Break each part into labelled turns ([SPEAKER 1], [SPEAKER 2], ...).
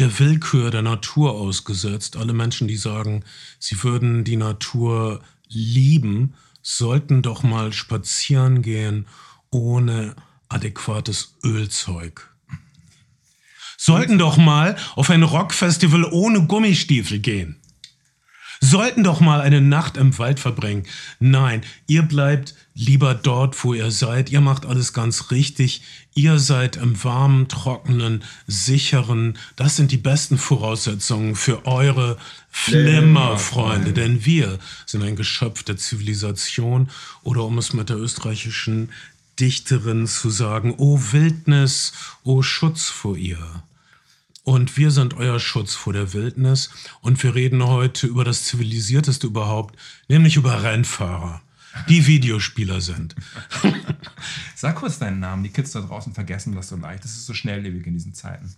[SPEAKER 1] der Willkür der Natur ausgesetzt. Alle Menschen, die sagen, sie würden die Natur lieben, sollten doch mal spazieren gehen ohne adäquates Ölzeug. Sollten doch mal auf ein Rockfestival ohne Gummistiefel gehen. Sollten doch mal eine Nacht im Wald verbringen. Nein, ihr bleibt lieber dort, wo ihr seid. Ihr macht alles ganz richtig. Ihr seid im warmen, trockenen, sicheren. Das sind die besten Voraussetzungen für eure Flimmerfreunde. Denn wir sind ein Geschöpf der Zivilisation. Oder um es mit der österreichischen Dichterin zu sagen, o Wildnis, o Schutz vor ihr. Und wir sind euer Schutz vor der Wildnis. Und wir reden heute über das Zivilisierteste überhaupt, nämlich über Rennfahrer, die Videospieler sind.
[SPEAKER 2] Sag kurz deinen Namen. Die Kids da draußen vergessen das so leicht. Das ist so schnelllebig in diesen Zeiten.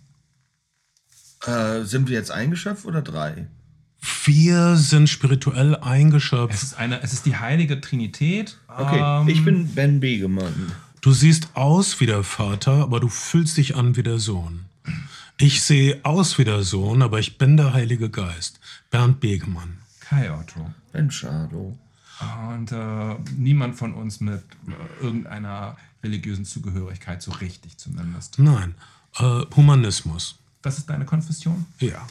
[SPEAKER 3] Äh, sind wir jetzt eingeschöpft oder drei?
[SPEAKER 1] Wir sind spirituell eingeschöpft.
[SPEAKER 2] Es ist, eine, es ist die heilige Trinität.
[SPEAKER 3] Okay,
[SPEAKER 2] Ähm,
[SPEAKER 3] ich bin Ben Begemann.
[SPEAKER 1] Du siehst aus wie der Vater, aber du fühlst dich an wie der Sohn. Ich sehe aus wie der Sohn, aber ich bin der Heilige Geist. Bernd Begemann.
[SPEAKER 2] Kai Otto.
[SPEAKER 3] Ben Schado.
[SPEAKER 2] Und äh, niemand von uns mit äh, irgendeiner religiösen Zugehörigkeit, so richtig zumindest.
[SPEAKER 1] Nein, äh, Humanismus.
[SPEAKER 2] Was ist deine Konfession?
[SPEAKER 1] Ja.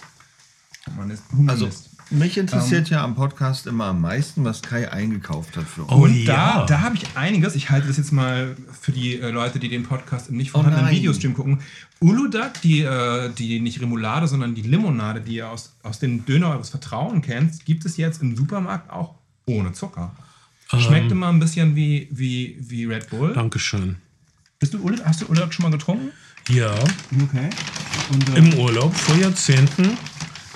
[SPEAKER 2] Humanist.
[SPEAKER 3] Also,
[SPEAKER 2] Humanist.
[SPEAKER 3] Mich interessiert ja am Podcast immer am meisten, was Kai eingekauft hat für uns.
[SPEAKER 1] Oh
[SPEAKER 2] Und
[SPEAKER 1] ja.
[SPEAKER 2] da, da habe ich einiges. Ich halte das jetzt mal für die äh, Leute, die den Podcast im nicht vorhandenen
[SPEAKER 3] nein.
[SPEAKER 2] Videostream gucken. Uludag, die, äh, die nicht Remoulade, sondern die Limonade, die ihr aus, aus dem Döner eures Vertrauens kennt, gibt es jetzt im Supermarkt auch ohne Zucker. Schmeckt immer ein bisschen wie, wie, wie Red Bull.
[SPEAKER 1] Dankeschön.
[SPEAKER 2] Bist du Uludag, hast du Uludag schon mal getrunken?
[SPEAKER 1] Ja,
[SPEAKER 2] Okay. Und, äh,
[SPEAKER 1] im Urlaub vor Jahrzehnten.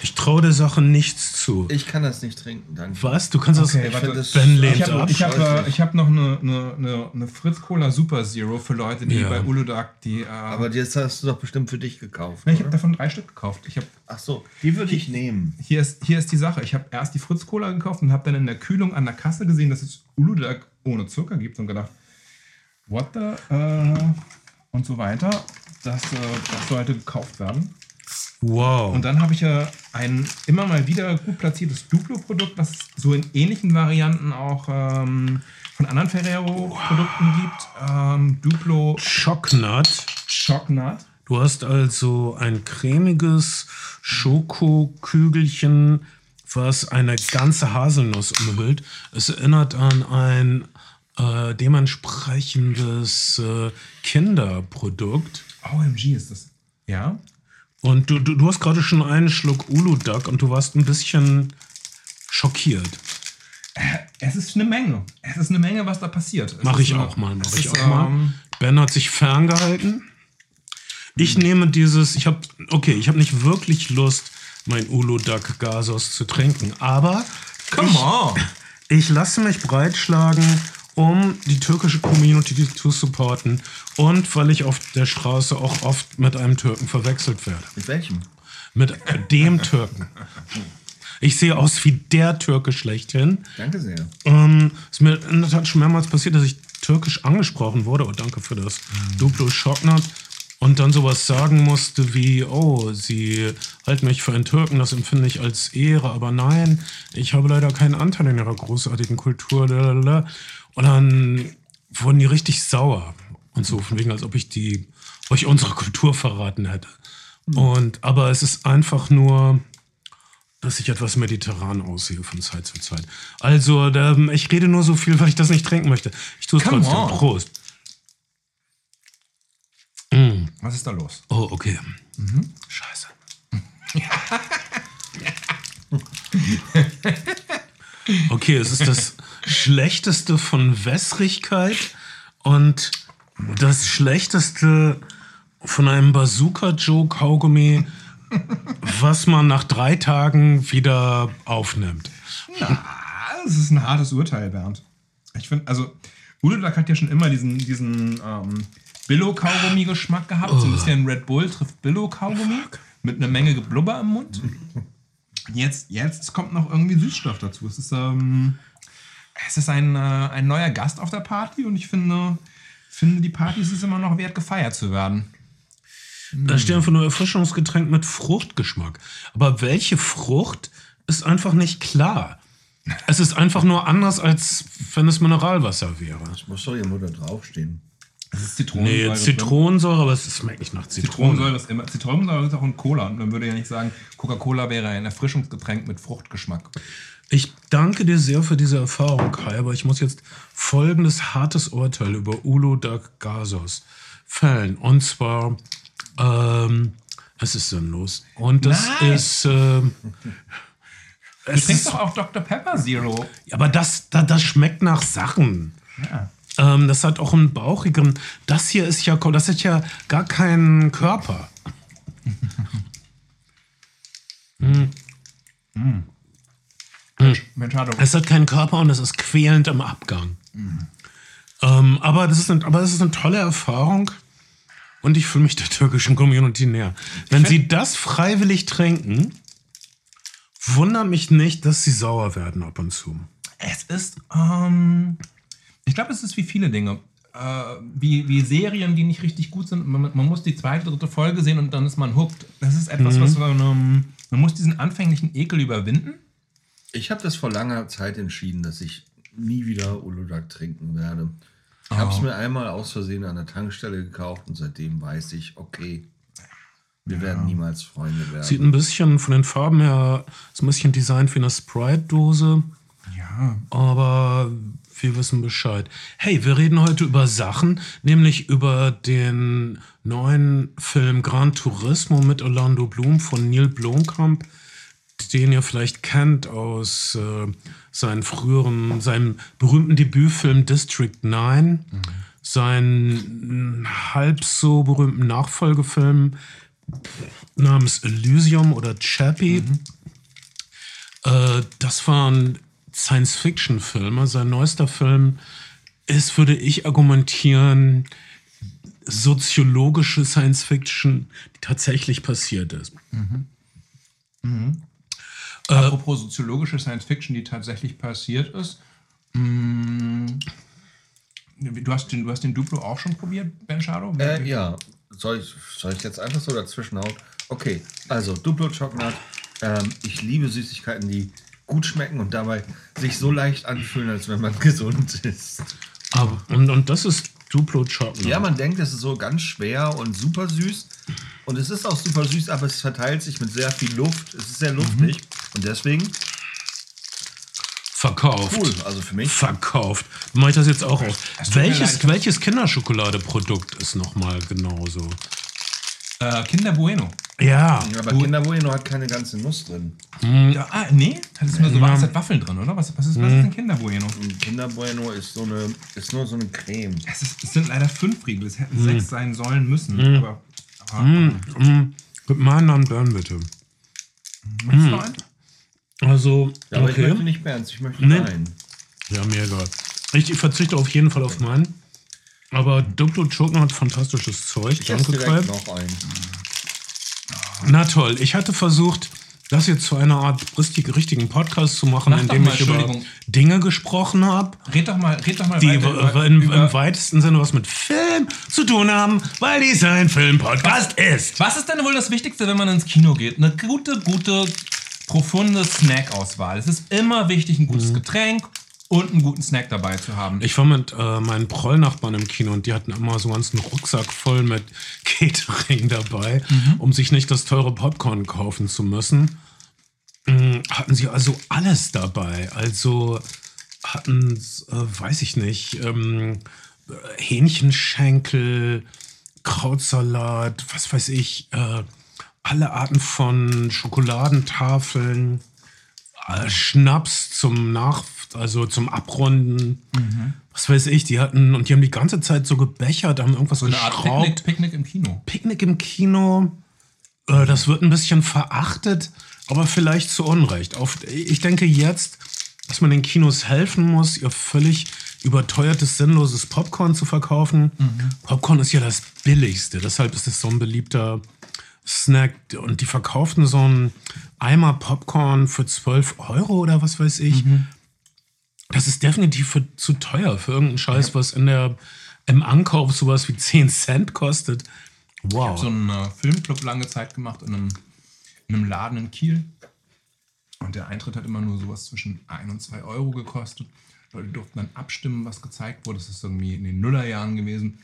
[SPEAKER 1] Ich traue der Sache nichts zu.
[SPEAKER 3] Ich kann das nicht trinken, danke.
[SPEAKER 1] Was? Du kannst
[SPEAKER 2] Okay,
[SPEAKER 1] das.
[SPEAKER 2] warte.
[SPEAKER 3] das-
[SPEAKER 1] Ben lehnt
[SPEAKER 2] Ich habe
[SPEAKER 1] ab.
[SPEAKER 2] ich hab, äh, hab noch eine, eine, eine, eine Fritz Cola Super Zero für Leute, die
[SPEAKER 1] Ja.
[SPEAKER 2] bei Uludag die. Äh,
[SPEAKER 3] Aber jetzt hast du doch bestimmt für dich gekauft.
[SPEAKER 2] Nein, ich habe davon drei Stück gekauft. Ich habe
[SPEAKER 3] Ach so, die würde ich nehmen.
[SPEAKER 2] hier ist, hier ist die Sache. Ich habe erst die Fritz Cola gekauft und habe dann in der Kühlung an der Kasse gesehen, dass es Uludag ohne Zucker gibt und gedacht, what the äh, und so weiter. Das, äh, das sollte gekauft werden.
[SPEAKER 1] Wow.
[SPEAKER 2] Und dann habe ich ja ein immer mal wieder gut platziertes Duplo-Produkt, was es so in ähnlichen Varianten auch ähm, von anderen Ferrero-Produkten gibt. Ähm, Duplo
[SPEAKER 1] Schocknut.
[SPEAKER 2] Chocknut.
[SPEAKER 1] Du hast also ein cremiges Schokokügelchen, was eine ganze Haselnuss umhüllt. Es erinnert an ein äh, dementsprechendes äh, Kinderprodukt.
[SPEAKER 2] OMG ist das. Ja.
[SPEAKER 1] Und du, du, du hast gerade schon einen Schluck Uludag und du warst ein bisschen schockiert.
[SPEAKER 2] Es ist eine Menge. Es ist eine Menge, was da passiert. Es
[SPEAKER 1] Mach
[SPEAKER 2] ist
[SPEAKER 1] ich auch mal, mach ich auch mal.
[SPEAKER 2] ähm,
[SPEAKER 1] Ben hat sich ferngehalten. Ich nehme dieses, ich habe, okay, ich habe nicht wirklich Lust, mein Uludag Gasos zu trinken, aber
[SPEAKER 2] Come
[SPEAKER 1] ich,
[SPEAKER 2] on!
[SPEAKER 1] ich lasse mich breitschlagen, um die türkische Community zu supporten und weil ich auf der Straße auch oft mit einem Türken verwechselt werde.
[SPEAKER 3] Mit welchem?
[SPEAKER 1] Mit dem Türken. Ich sehe aus wie der Türke schlechthin.
[SPEAKER 3] Danke sehr.
[SPEAKER 1] Ähm, ist mir in der Tat schon mehrmals passiert, dass ich türkisch angesprochen wurde. Oh, danke für das Duplo Schocknut. Und dann sowas sagen musste wie, oh, sie halten mich für einen Türken, das empfinde ich als Ehre, aber nein, ich habe leider keinen Anteil in ihrer großartigen Kultur. Lalalala. Und dann wurden die richtig sauer. Und so, von wegen, als ob ich die, euch unsere Kultur verraten hätte. Und, aber es ist einfach nur, dass ich etwas mediterran aussehe von Zeit zu Zeit. Also, da, ich rede nur so viel, weil ich das nicht trinken möchte. Ich tue es trotzdem.
[SPEAKER 2] on.
[SPEAKER 1] Prost.
[SPEAKER 2] Was ist da los?
[SPEAKER 1] Oh, okay. Scheiße. okay, es ist das Schlechteste von Wässrigkeit und das Schlechteste von einem Bazooka-Joe-Kaugummi, was man nach drei Tagen wieder aufnimmt.
[SPEAKER 2] Ah, Das ist ein hartes Urteil, Bernd. Ich finde, also, Uludag hat ja schon immer diesen, diesen ähm, Billo-Kaugummi-Geschmack gehabt. So ein bisschen Red Bull trifft Billo-Kaugummi mit einer Menge Geblubber im Mund. Jetzt, jetzt kommt noch irgendwie Süßstoff dazu. Es ist, ähm, es ist ein, äh, ein neuer Gast auf der Party und ich finde, finde, die Party ist es immer noch wert, gefeiert zu werden.
[SPEAKER 1] Da steht einfach nur Erfrischungsgetränk mit Fruchtgeschmack. Aber welche Frucht ist einfach nicht klar. Es ist einfach nur anders, als wenn es Mineralwasser wäre.
[SPEAKER 3] Das muss doch irgendwo da draufstehen.
[SPEAKER 2] Das ist Zitronensäure.
[SPEAKER 1] Nee, Zitronensäure, aber es schmeckt nicht nach Zitrone.
[SPEAKER 2] Zitronensäure ist immer. Zitronensäure ist auch in Cola. Und man würde ja nicht sagen, Coca-Cola wäre ein Erfrischungsgetränk mit Fruchtgeschmack.
[SPEAKER 1] Ich danke dir sehr für diese Erfahrung, Kai, aber ich muss jetzt folgendes hartes Urteil über Ulo Gasos fällen. Und zwar, ähm, es ist sinnlos. Und das
[SPEAKER 2] Nein.
[SPEAKER 1] ist. Ähm,
[SPEAKER 2] Du
[SPEAKER 1] es
[SPEAKER 2] trinkst doch auch Dr. Pepper Zero.
[SPEAKER 1] aber das, das, das schmeckt nach Sachen.
[SPEAKER 2] Ja.
[SPEAKER 1] Ähm, das hat auch einen bauchigen. Das hier ist ja, das ist ja gar kein Körper.
[SPEAKER 2] Mensch, Hado.
[SPEAKER 1] Es hat keinen Körper und es ist quälend im Abgang. Ähm, aber, das ist ein, aber das ist eine tolle Erfahrung und ich fühle mich der türkischen Community näher. Wenn sie das freiwillig trinken, wundert mich nicht, dass sie sauer werden ab und zu.
[SPEAKER 2] Es ist, ähm, ich glaube, es ist wie viele Dinge. Äh, wie, wie Serien, die nicht richtig gut sind. Man, man muss die zweite, dritte Folge sehen und dann ist man hooked. Das ist etwas, was man, ähm, man muss diesen anfänglichen Ekel überwinden.
[SPEAKER 3] Ich habe das vor langer Zeit entschieden, dass ich nie wieder Uludag trinken werde. Ich habe es mir einmal aus Versehen an der Tankstelle gekauft und seitdem weiß ich, okay, wir werden niemals Freunde werden.
[SPEAKER 1] Sieht ein bisschen von den Farben her so ein bisschen designt wie eine Sprite-Dose.
[SPEAKER 2] Ja.
[SPEAKER 1] Aber wir wissen Bescheid. Hey, wir reden heute über Sachen, nämlich über den neuen Film Gran Turismo mit Orlando Bloom von Neil Blomkamp, den ihr vielleicht kennt aus äh, seinen früheren, seinem berühmten Debütfilm District 9, seinen halb so berühmten Nachfolgefilm namens Elysium oder Chappie. Äh, das waren Science-Fiction-Filme. Sein neuester Film ist, würde ich argumentieren, soziologische Science-Fiction, die tatsächlich passiert ist.
[SPEAKER 2] Apropos soziologische Science Fiction, die tatsächlich passiert ist. Mm, Du hast den, du hast den Duplo auch schon probiert, Ben Shadow?
[SPEAKER 3] Äh, ja, soll ich, soll ich jetzt einfach so dazwischen hauen? Okay, also Duplo Chocolate. Ähm, ich liebe Süßigkeiten, die gut schmecken und dabei sich so leicht anfühlen, als wenn man gesund ist.
[SPEAKER 1] Aber, und, und das ist Duplo Chocolate.
[SPEAKER 3] Ja, man denkt, es ist so ganz schwer und super süß. Und es ist auch super süß, aber es verteilt sich mit sehr viel Luft. Es ist sehr luftig. Und deswegen
[SPEAKER 1] Verkauft.
[SPEAKER 3] cool. Also für mich.
[SPEAKER 1] Verkauft. Mache ich das jetzt auch auf.
[SPEAKER 2] Es
[SPEAKER 1] Welches, welches Kinderschokoladeprodukt ist nochmal genauso?
[SPEAKER 2] Äh, Kinder Bueno.
[SPEAKER 1] Ja.
[SPEAKER 3] Aber Kinder Bueno hat keine ganze Nuss drin.
[SPEAKER 2] Ja, ah, nee, das ist nur so was, hat Waffeln drin, oder? Was, was, ist, was ist denn Kinder Bueno?
[SPEAKER 3] Kinder Bueno ist so eine, ist nur so eine Creme.
[SPEAKER 2] Es, ist, es sind leider fünf Riegel, es hätten sechs sein sollen müssen. Aber, aber
[SPEAKER 1] Mm, Mit meinem Namen Bern, bitte.
[SPEAKER 2] Möchtest du noch einen?
[SPEAKER 1] Also,
[SPEAKER 3] Ja, aber ich
[SPEAKER 1] okay.
[SPEAKER 3] möchte nicht Berns, ich möchte
[SPEAKER 1] Nee.
[SPEAKER 3] nein.
[SPEAKER 1] Ja, mir egal. Ich verzichte auf jeden Fall auf meinen. Aber Duplo Chocolate hat fantastisches Zeug.
[SPEAKER 3] Ich
[SPEAKER 1] Danke, Kai.
[SPEAKER 3] noch einen.
[SPEAKER 1] Na toll. Ich hatte versucht, das jetzt zu einer Art richtig, richtigen Podcast zu machen,
[SPEAKER 2] Mach
[SPEAKER 1] in dem
[SPEAKER 2] mal,
[SPEAKER 1] ich über. Dinge gesprochen habe,
[SPEAKER 2] Red doch mal, red doch mal
[SPEAKER 1] die
[SPEAKER 2] weiter
[SPEAKER 1] im, im weitesten Sinne was mit Film zu tun haben, weil dies ein Film-Podcast ist.
[SPEAKER 2] Was ist denn wohl das Wichtigste, wenn man ins Kino geht? Eine gute, gute, profunde Snackauswahl. Es ist immer wichtig, ein gutes Getränk und einen guten Snack dabei zu haben.
[SPEAKER 1] Ich war mit äh, meinen Prollnachbarn im Kino und die hatten immer so einen ganzen Rucksack voll mit Catering dabei, um sich nicht das teure Popcorn kaufen zu müssen. Mm, Hatten sie also alles dabei. Also hatten, äh, weiß ich nicht, ähm, äh, Hähnchenschenkel, Krautsalat, was weiß ich, äh, alle Arten von Schokoladentafeln, äh, Schnaps zum Nach, also zum Abrunden. Was weiß ich, die hatten, und die haben die ganze Zeit so gebechert, haben irgendwas
[SPEAKER 2] so eine Art
[SPEAKER 1] geschraubt.
[SPEAKER 2] Picknick, Picknick im Kino.
[SPEAKER 1] Picknick im Kino, äh, das wird ein bisschen verachtet, aber vielleicht zu Unrecht. Auf, ich denke jetzt, dass man den Kinos helfen muss, ihr völlig überteuertes, sinnloses Popcorn zu verkaufen. Popcorn ist ja das billigste, deshalb ist es so ein beliebter Snack. Und die verkauften so einen Eimer Popcorn für 12 Euro oder was weiß ich. Das ist definitiv für, zu teuer für irgendeinen Scheiß, was in der, im Ankauf sowas wie 10 Cent kostet.
[SPEAKER 2] Ich habe
[SPEAKER 1] Wow.
[SPEAKER 2] so einen äh, Filmclub lange Zeit gemacht in einem, in einem Laden in Kiel. Und der Eintritt hat immer nur sowas zwischen 1 und 2 Euro gekostet. Leute durften dann abstimmen, was gezeigt wurde. Das ist irgendwie in den Nullerjahren gewesen.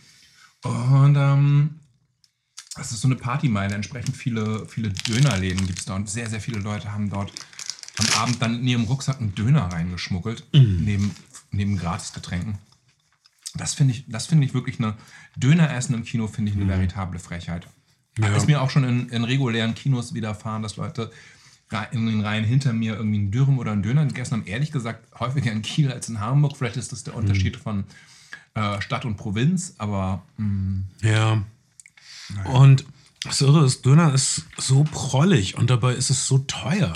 [SPEAKER 2] Und ähm, das ist so eine Partymeile. Entsprechend viele, viele Dönerläden gibt es da. Und sehr, sehr viele Leute haben dort am Abend dann in ihrem Rucksack einen Döner reingeschmuggelt. Neben, neben Gratisgetränken. Das finde ich, das finde ich wirklich eine Döner essen im Kino finde ich eine veritable Frechheit.
[SPEAKER 1] Ja.
[SPEAKER 2] Ist mir auch schon in, in regulären Kinos widerfahren, dass Leute in den Reihen hinter mir irgendwie einen Dürren oder einen Döner gegessen haben. Ehrlich gesagt häufiger in Kiel als in Hamburg. Vielleicht ist das der Unterschied von äh, Stadt und Provinz, aber mh,
[SPEAKER 1] Ja. Und das Irre ist, Döner ist so prollig und dabei ist es so teuer.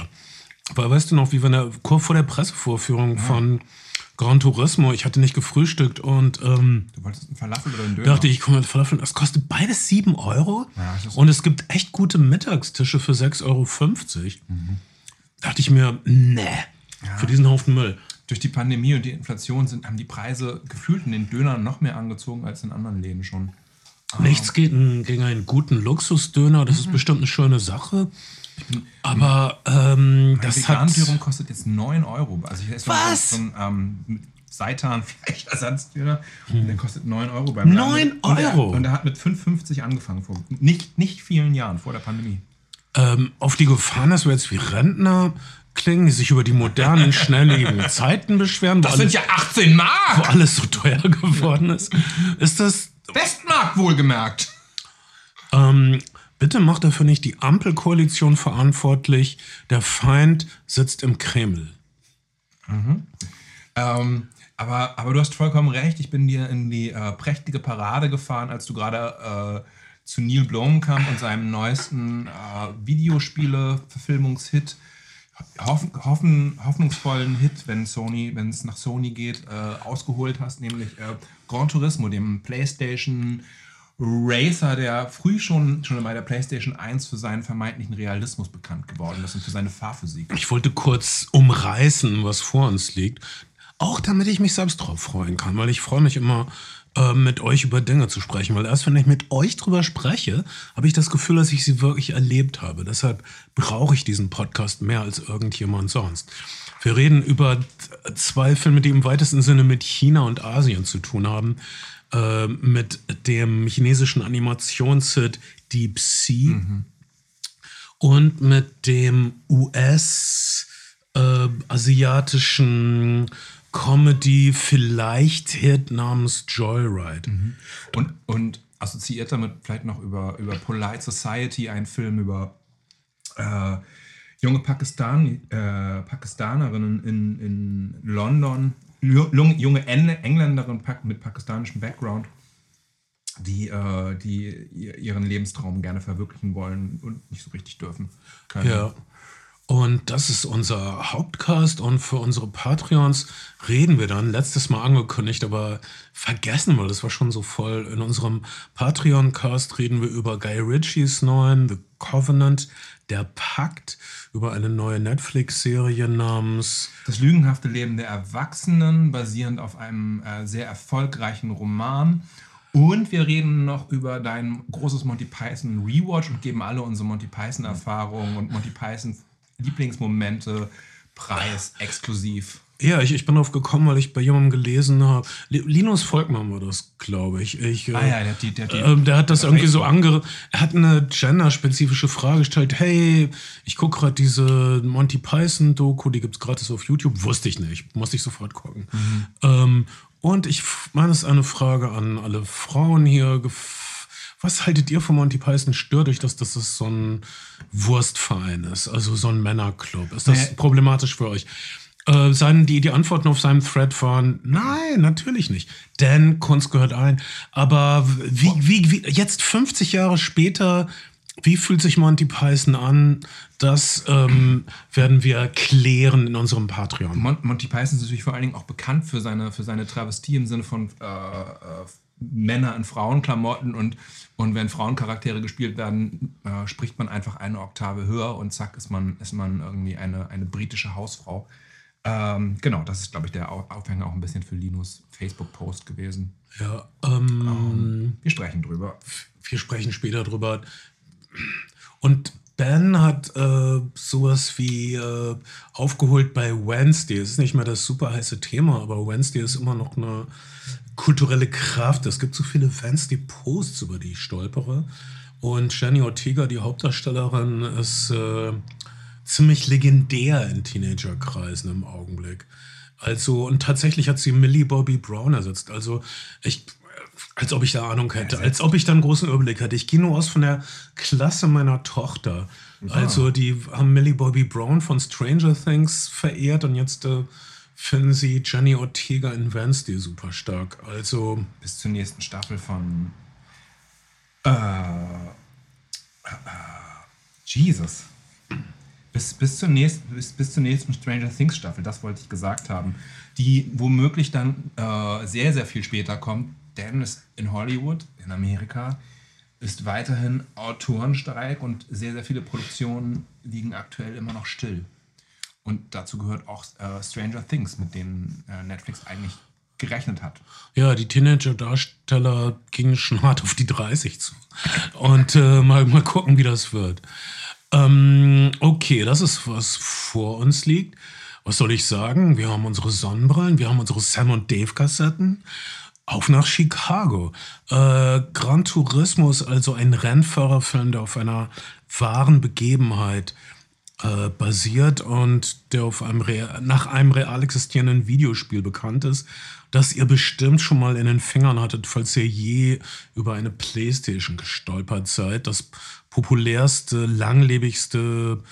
[SPEAKER 1] Weil weißt du noch, wie wir in der, kurz vor der Pressevorführung von Gran Turismo, ich hatte nicht gefrühstückt und ähm,
[SPEAKER 2] du wolltest einen Falafel oder einen Döner.
[SPEAKER 1] dachte ich, komme mit Falafel, das kostet beides 7 Euro.
[SPEAKER 2] Ja,
[SPEAKER 1] und es gibt echt gute Mittagstische für 6,50 Euro. Dachte ich mir, nee, für diesen Haufen Müll.
[SPEAKER 2] Durch die Pandemie und die Inflation sind, haben die Preise gefühlt in den Dönern noch mehr angezogen als in anderen Läden schon.
[SPEAKER 1] Nichts gegen, gegen einen guten Luxusdöner, das
[SPEAKER 2] Mhm.
[SPEAKER 1] ist bestimmt eine schöne Sache. Aber ähm,
[SPEAKER 2] Das
[SPEAKER 1] das hat.
[SPEAKER 2] Vegan-Dürren kostet jetzt 9 Euro. Also ich esse
[SPEAKER 1] Was?
[SPEAKER 2] so einen ähm, Seitan Fleischersatzdöner. Und Der kostet 9 Euro beim Laden.
[SPEAKER 1] 9
[SPEAKER 2] Und der-
[SPEAKER 1] Euro?
[SPEAKER 2] Und der hat mit 5,50 angefangen. Vor nicht, nicht vielen Jahren, vor der Pandemie.
[SPEAKER 1] ähm, auf die Gefahr, dass wir jetzt wie Rentner klingen, die sich über die modernen, schnelllebigen Zeiten beschweren, wo, alles,
[SPEAKER 2] ja 18
[SPEAKER 1] wo
[SPEAKER 2] Mark!
[SPEAKER 1] alles so teuer geworden ist. Ist das.
[SPEAKER 2] Westmark wohlgemerkt.
[SPEAKER 1] Ähm, bitte macht dafür nicht die Ampelkoalition verantwortlich. Der Feind sitzt im Kreml.
[SPEAKER 2] Ähm, aber, aber du hast vollkommen recht. Ich bin dir in die äh, prächtige Parade gefahren, als du gerade äh, zu Neil Blomkamp und seinem neuesten äh, Videospiele-Verfilmungshit, hoffen, hoffen, hoffnungsvollen Hit, wenn Sony, wenn es nach Sony geht, äh, ausgeholt hast, nämlich äh, Gran Turismo, dem PlayStation Racer, der früh schon, schon bei der PlayStation 1 für seinen vermeintlichen Realismus bekannt geworden ist und für seine Fahrphysik.
[SPEAKER 1] Ich wollte kurz umreißen, was vor uns liegt. Auch damit ich mich selbst drauf freuen kann, weil ich freue mich immer, äh, mit euch über Dinge zu sprechen. Weil erst wenn ich mit euch drüber spreche, habe ich das Gefühl, dass ich sie wirklich erlebt habe. Deshalb brauche ich diesen Podcast mehr als irgendjemand sonst. Wir reden über zwei Filme, die im weitesten Sinne mit China und Asien zu tun haben. Äh, mit dem chinesischen Animationshit Deep Sea und mit dem US-asiatischen Comedy vielleicht Hit namens Joyride.
[SPEAKER 2] Und, und assoziiert damit vielleicht noch über, über Polite Society, ein Film über äh, junge Pakistan, äh, Pakistanerinnen in, in London, ju- jung- junge En Engländerinnen mit pakistanischem Background, die, äh, die ihr- ihren Lebenstraum gerne verwirklichen wollen und nicht so richtig dürfen können.
[SPEAKER 1] Ja. Und das ist unser Hauptcast und für unsere Patreons reden wir dann, letztes Mal angekündigt, aber vergessen, weil das war schon so voll. In unserem Patreon-Cast reden wir über Guy Ritchies neuen The Covenant, der Pakt, über eine neue Netflix-Serie namens
[SPEAKER 2] Das lügenhafte Leben der Erwachsenen, basierend auf einem äh, sehr erfolgreichen Roman. Und wir reden noch über dein großes Monty Python Rewatch und geben alle unsere Monty Python Erfahrungen und Monty Python Lieblingsmomente preis exklusiv.
[SPEAKER 1] Ja, ich, ich bin drauf gekommen, weil ich bei jemandem gelesen habe. Li- Linus Volkmann war das, glaube ich. ich äh,
[SPEAKER 2] Ah ja, der hat die- der die-
[SPEAKER 1] ähm, der hat das
[SPEAKER 2] der
[SPEAKER 1] irgendwie so ange... Er hat eine genderspezifische Frage gestellt. Hey, ich gucke gerade diese Monty Python-Doku, die gibt's gratis auf YouTube. Wusste ich nicht, musste ich sofort gucken.
[SPEAKER 2] Mhm.
[SPEAKER 1] Ähm, und ich meine, es ist eine Frage an alle Frauen hier. Was haltet ihr von Monty Python? Stört euch das, dass das so ein Wurstverein ist? Also so ein Männerclub? Ist das
[SPEAKER 2] Nee.
[SPEAKER 1] problematisch für euch? Äh, die, die Antworten auf seinem Thread waren, nein, natürlich nicht. Denn Kunst gehört ein. Aber wie, wie, wie, jetzt 50 Jahre später, wie fühlt sich Monty Python an? Das ähm, werden wir klären in unserem Patreon.
[SPEAKER 2] Mon Monty Python ist natürlich vor allen Dingen auch bekannt für seine, für seine Travestie im Sinne von äh, äh, Männer in Frauenklamotten und, und wenn Frauencharaktere gespielt werden, äh, spricht man einfach eine Oktave höher und zack ist man, ist man irgendwie eine, eine britische Hausfrau. Ähm, genau, das ist, glaube ich, der Au- Aufhänger auch ein bisschen für Linus Facebook-Post gewesen.
[SPEAKER 1] Ja, ähm,
[SPEAKER 2] Wir sprechen drüber.
[SPEAKER 1] wir sprechen später drüber. Und Ben hat äh, sowas wie äh, aufgeholt bei Wednesday. Es ist nicht mehr das super heiße Thema, aber Wednesday ist immer noch eine kulturelle Kraft. Es gibt so viele Wednesday-Posts, über die ich stolpere. Und Jenny Ortega, die Hauptdarstellerin, ist äh, ziemlich legendär in Teenagerkreisen im Augenblick. Also, und tatsächlich hat sie Millie Bobby Brown ersetzt. Also, ich, als ob ich da Ahnung hätte, als ob ich da einen großen Überblick hätte. Ich gehe nur aus von der Klasse meiner Tochter. Also, die haben Millie Bobby Brown von Stranger Things verehrt und jetzt äh, finden sie Jenny Ortega in Wednesday super stark. Also,
[SPEAKER 2] Bis zur nächsten Staffel von. Äh, äh, Jesus. Bis, bis, zur nächsten, bis, bis zur nächsten Stranger Things Staffel, das wollte ich gesagt haben. Die womöglich dann äh, sehr, sehr viel später kommt, denn es in Hollywood, in Amerika, ist weiterhin Autorenstreik und sehr, sehr viele Produktionen liegen aktuell immer noch still. Und dazu gehört auch äh, Stranger Things, mit denen äh, Netflix eigentlich gerechnet hat.
[SPEAKER 1] Ja, die Teenager-Darsteller gingen schon hart auf die 30 zu. Und äh, mal, mal gucken, wie das wird. Ähm, okay, das ist, was vor uns liegt. Was soll ich sagen? Wir haben unsere Sonnenbrillen, wir haben unsere Sam und Dave-Kassetten. Auf nach Chicago. Äh, Gran Turismo ist also ein Rennfahrerfilm, der auf einer wahren Begebenheit äh, basiert und der auf einem nach einem real existierenden Videospiel bekannt ist, das ihr bestimmt schon mal in den Fingern hattet, falls ihr je über eine Playstation gestolpert seid. Das populärste, langlebigste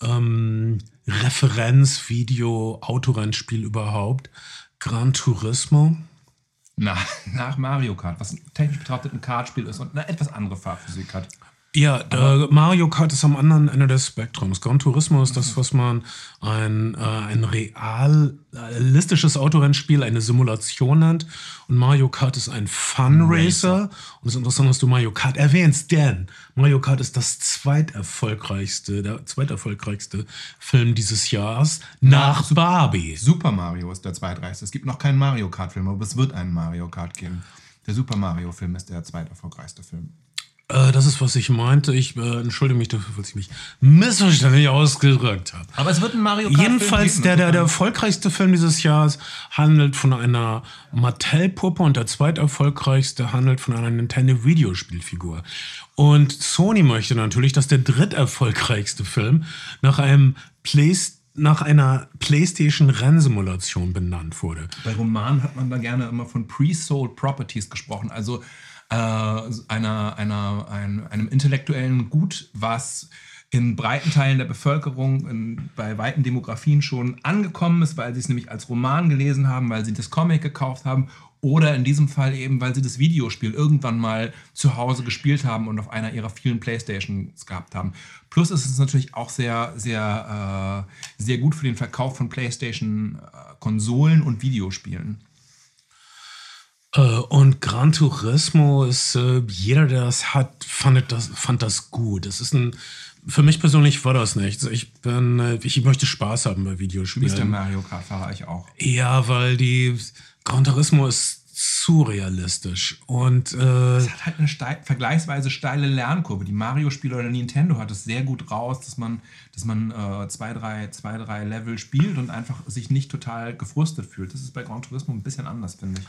[SPEAKER 1] ähm, Referenz-Video-Autorennspiel überhaupt. Gran Turismo.
[SPEAKER 2] Nach, nach Mario Kart, was technisch betrachtet ein Kartspiel ist und eine etwas andere Fahrphysik hat.
[SPEAKER 1] Ja, äh, Mario Kart ist am anderen Ende des Spektrums. Gran Turismo ist das, was man ein, äh, ein realistisches Autorennspiel, eine Simulation nennt. Und Mario Kart ist ein Fun Racer. Und es ist interessant, dass du Mario Kart erwähnst, denn Mario Kart ist das zweiterfolgreichste, der zweiterfolgreichste Film dieses Jahres nach Barbie.
[SPEAKER 2] Super Mario ist der zweitreichste. Es gibt noch keinen Mario Kart-Film, aber es wird einen Mario Kart geben. Der Super Mario-Film ist der zweiterfolgreichste Film.
[SPEAKER 1] Äh, das ist, was ich meinte. Ich äh, entschuldige mich dafür, falls ich mich missverständlich ausgedrückt habe.
[SPEAKER 2] Aber es wird ein Mario
[SPEAKER 1] Jedenfalls, der, der, der erfolgreichste Film dieses Jahres handelt von einer Mattel-Puppe und der zweiterfolgreichste handelt von einer Nintendo-Videospielfigur. Und Sony möchte natürlich, dass der dritterfolgreichste Film nach einem Playstation nach einer PlayStation-Rennsimulation benannt wurde.
[SPEAKER 2] Bei Romanen hat man da gerne immer von Pre-Sold Properties gesprochen, also äh, einer, einer, ein, einem intellektuellen Gut, was in breiten Teilen der Bevölkerung, in, bei weiten Demografien schon angekommen ist, weil sie es nämlich als Roman gelesen haben, weil sie das Comic gekauft haben oder in diesem Fall eben, weil sie das Videospiel irgendwann mal zu Hause gespielt haben und auf einer ihrer vielen Playstations gehabt haben. Plus ist es natürlich auch sehr, sehr, äh, sehr gut für den Verkauf von Playstation-Konsolen und Videospielen.
[SPEAKER 1] Äh, und Gran Turismo ist, äh, jeder, der das hat, fand das, fand das gut. Es ist ein, für mich persönlich war das nichts. Ich bin, äh, ich möchte Spaß haben bei
[SPEAKER 2] Du bist der
[SPEAKER 1] Videospielen.
[SPEAKER 2] Mario Kart-Fahrer, ich auch.
[SPEAKER 1] Ja, weil die Gran Turismo ist zu realistisch. Und äh,
[SPEAKER 2] Es hat halt eine steil, vergleichsweise steile Lernkurve. Die Mario-Spiele oder Nintendo hat es sehr gut raus, dass man, dass man äh, zwei, drei, zwei, drei Level spielt und einfach sich nicht total gefrustet fühlt. Das ist bei Gran Turismo ein bisschen anders, finde ich.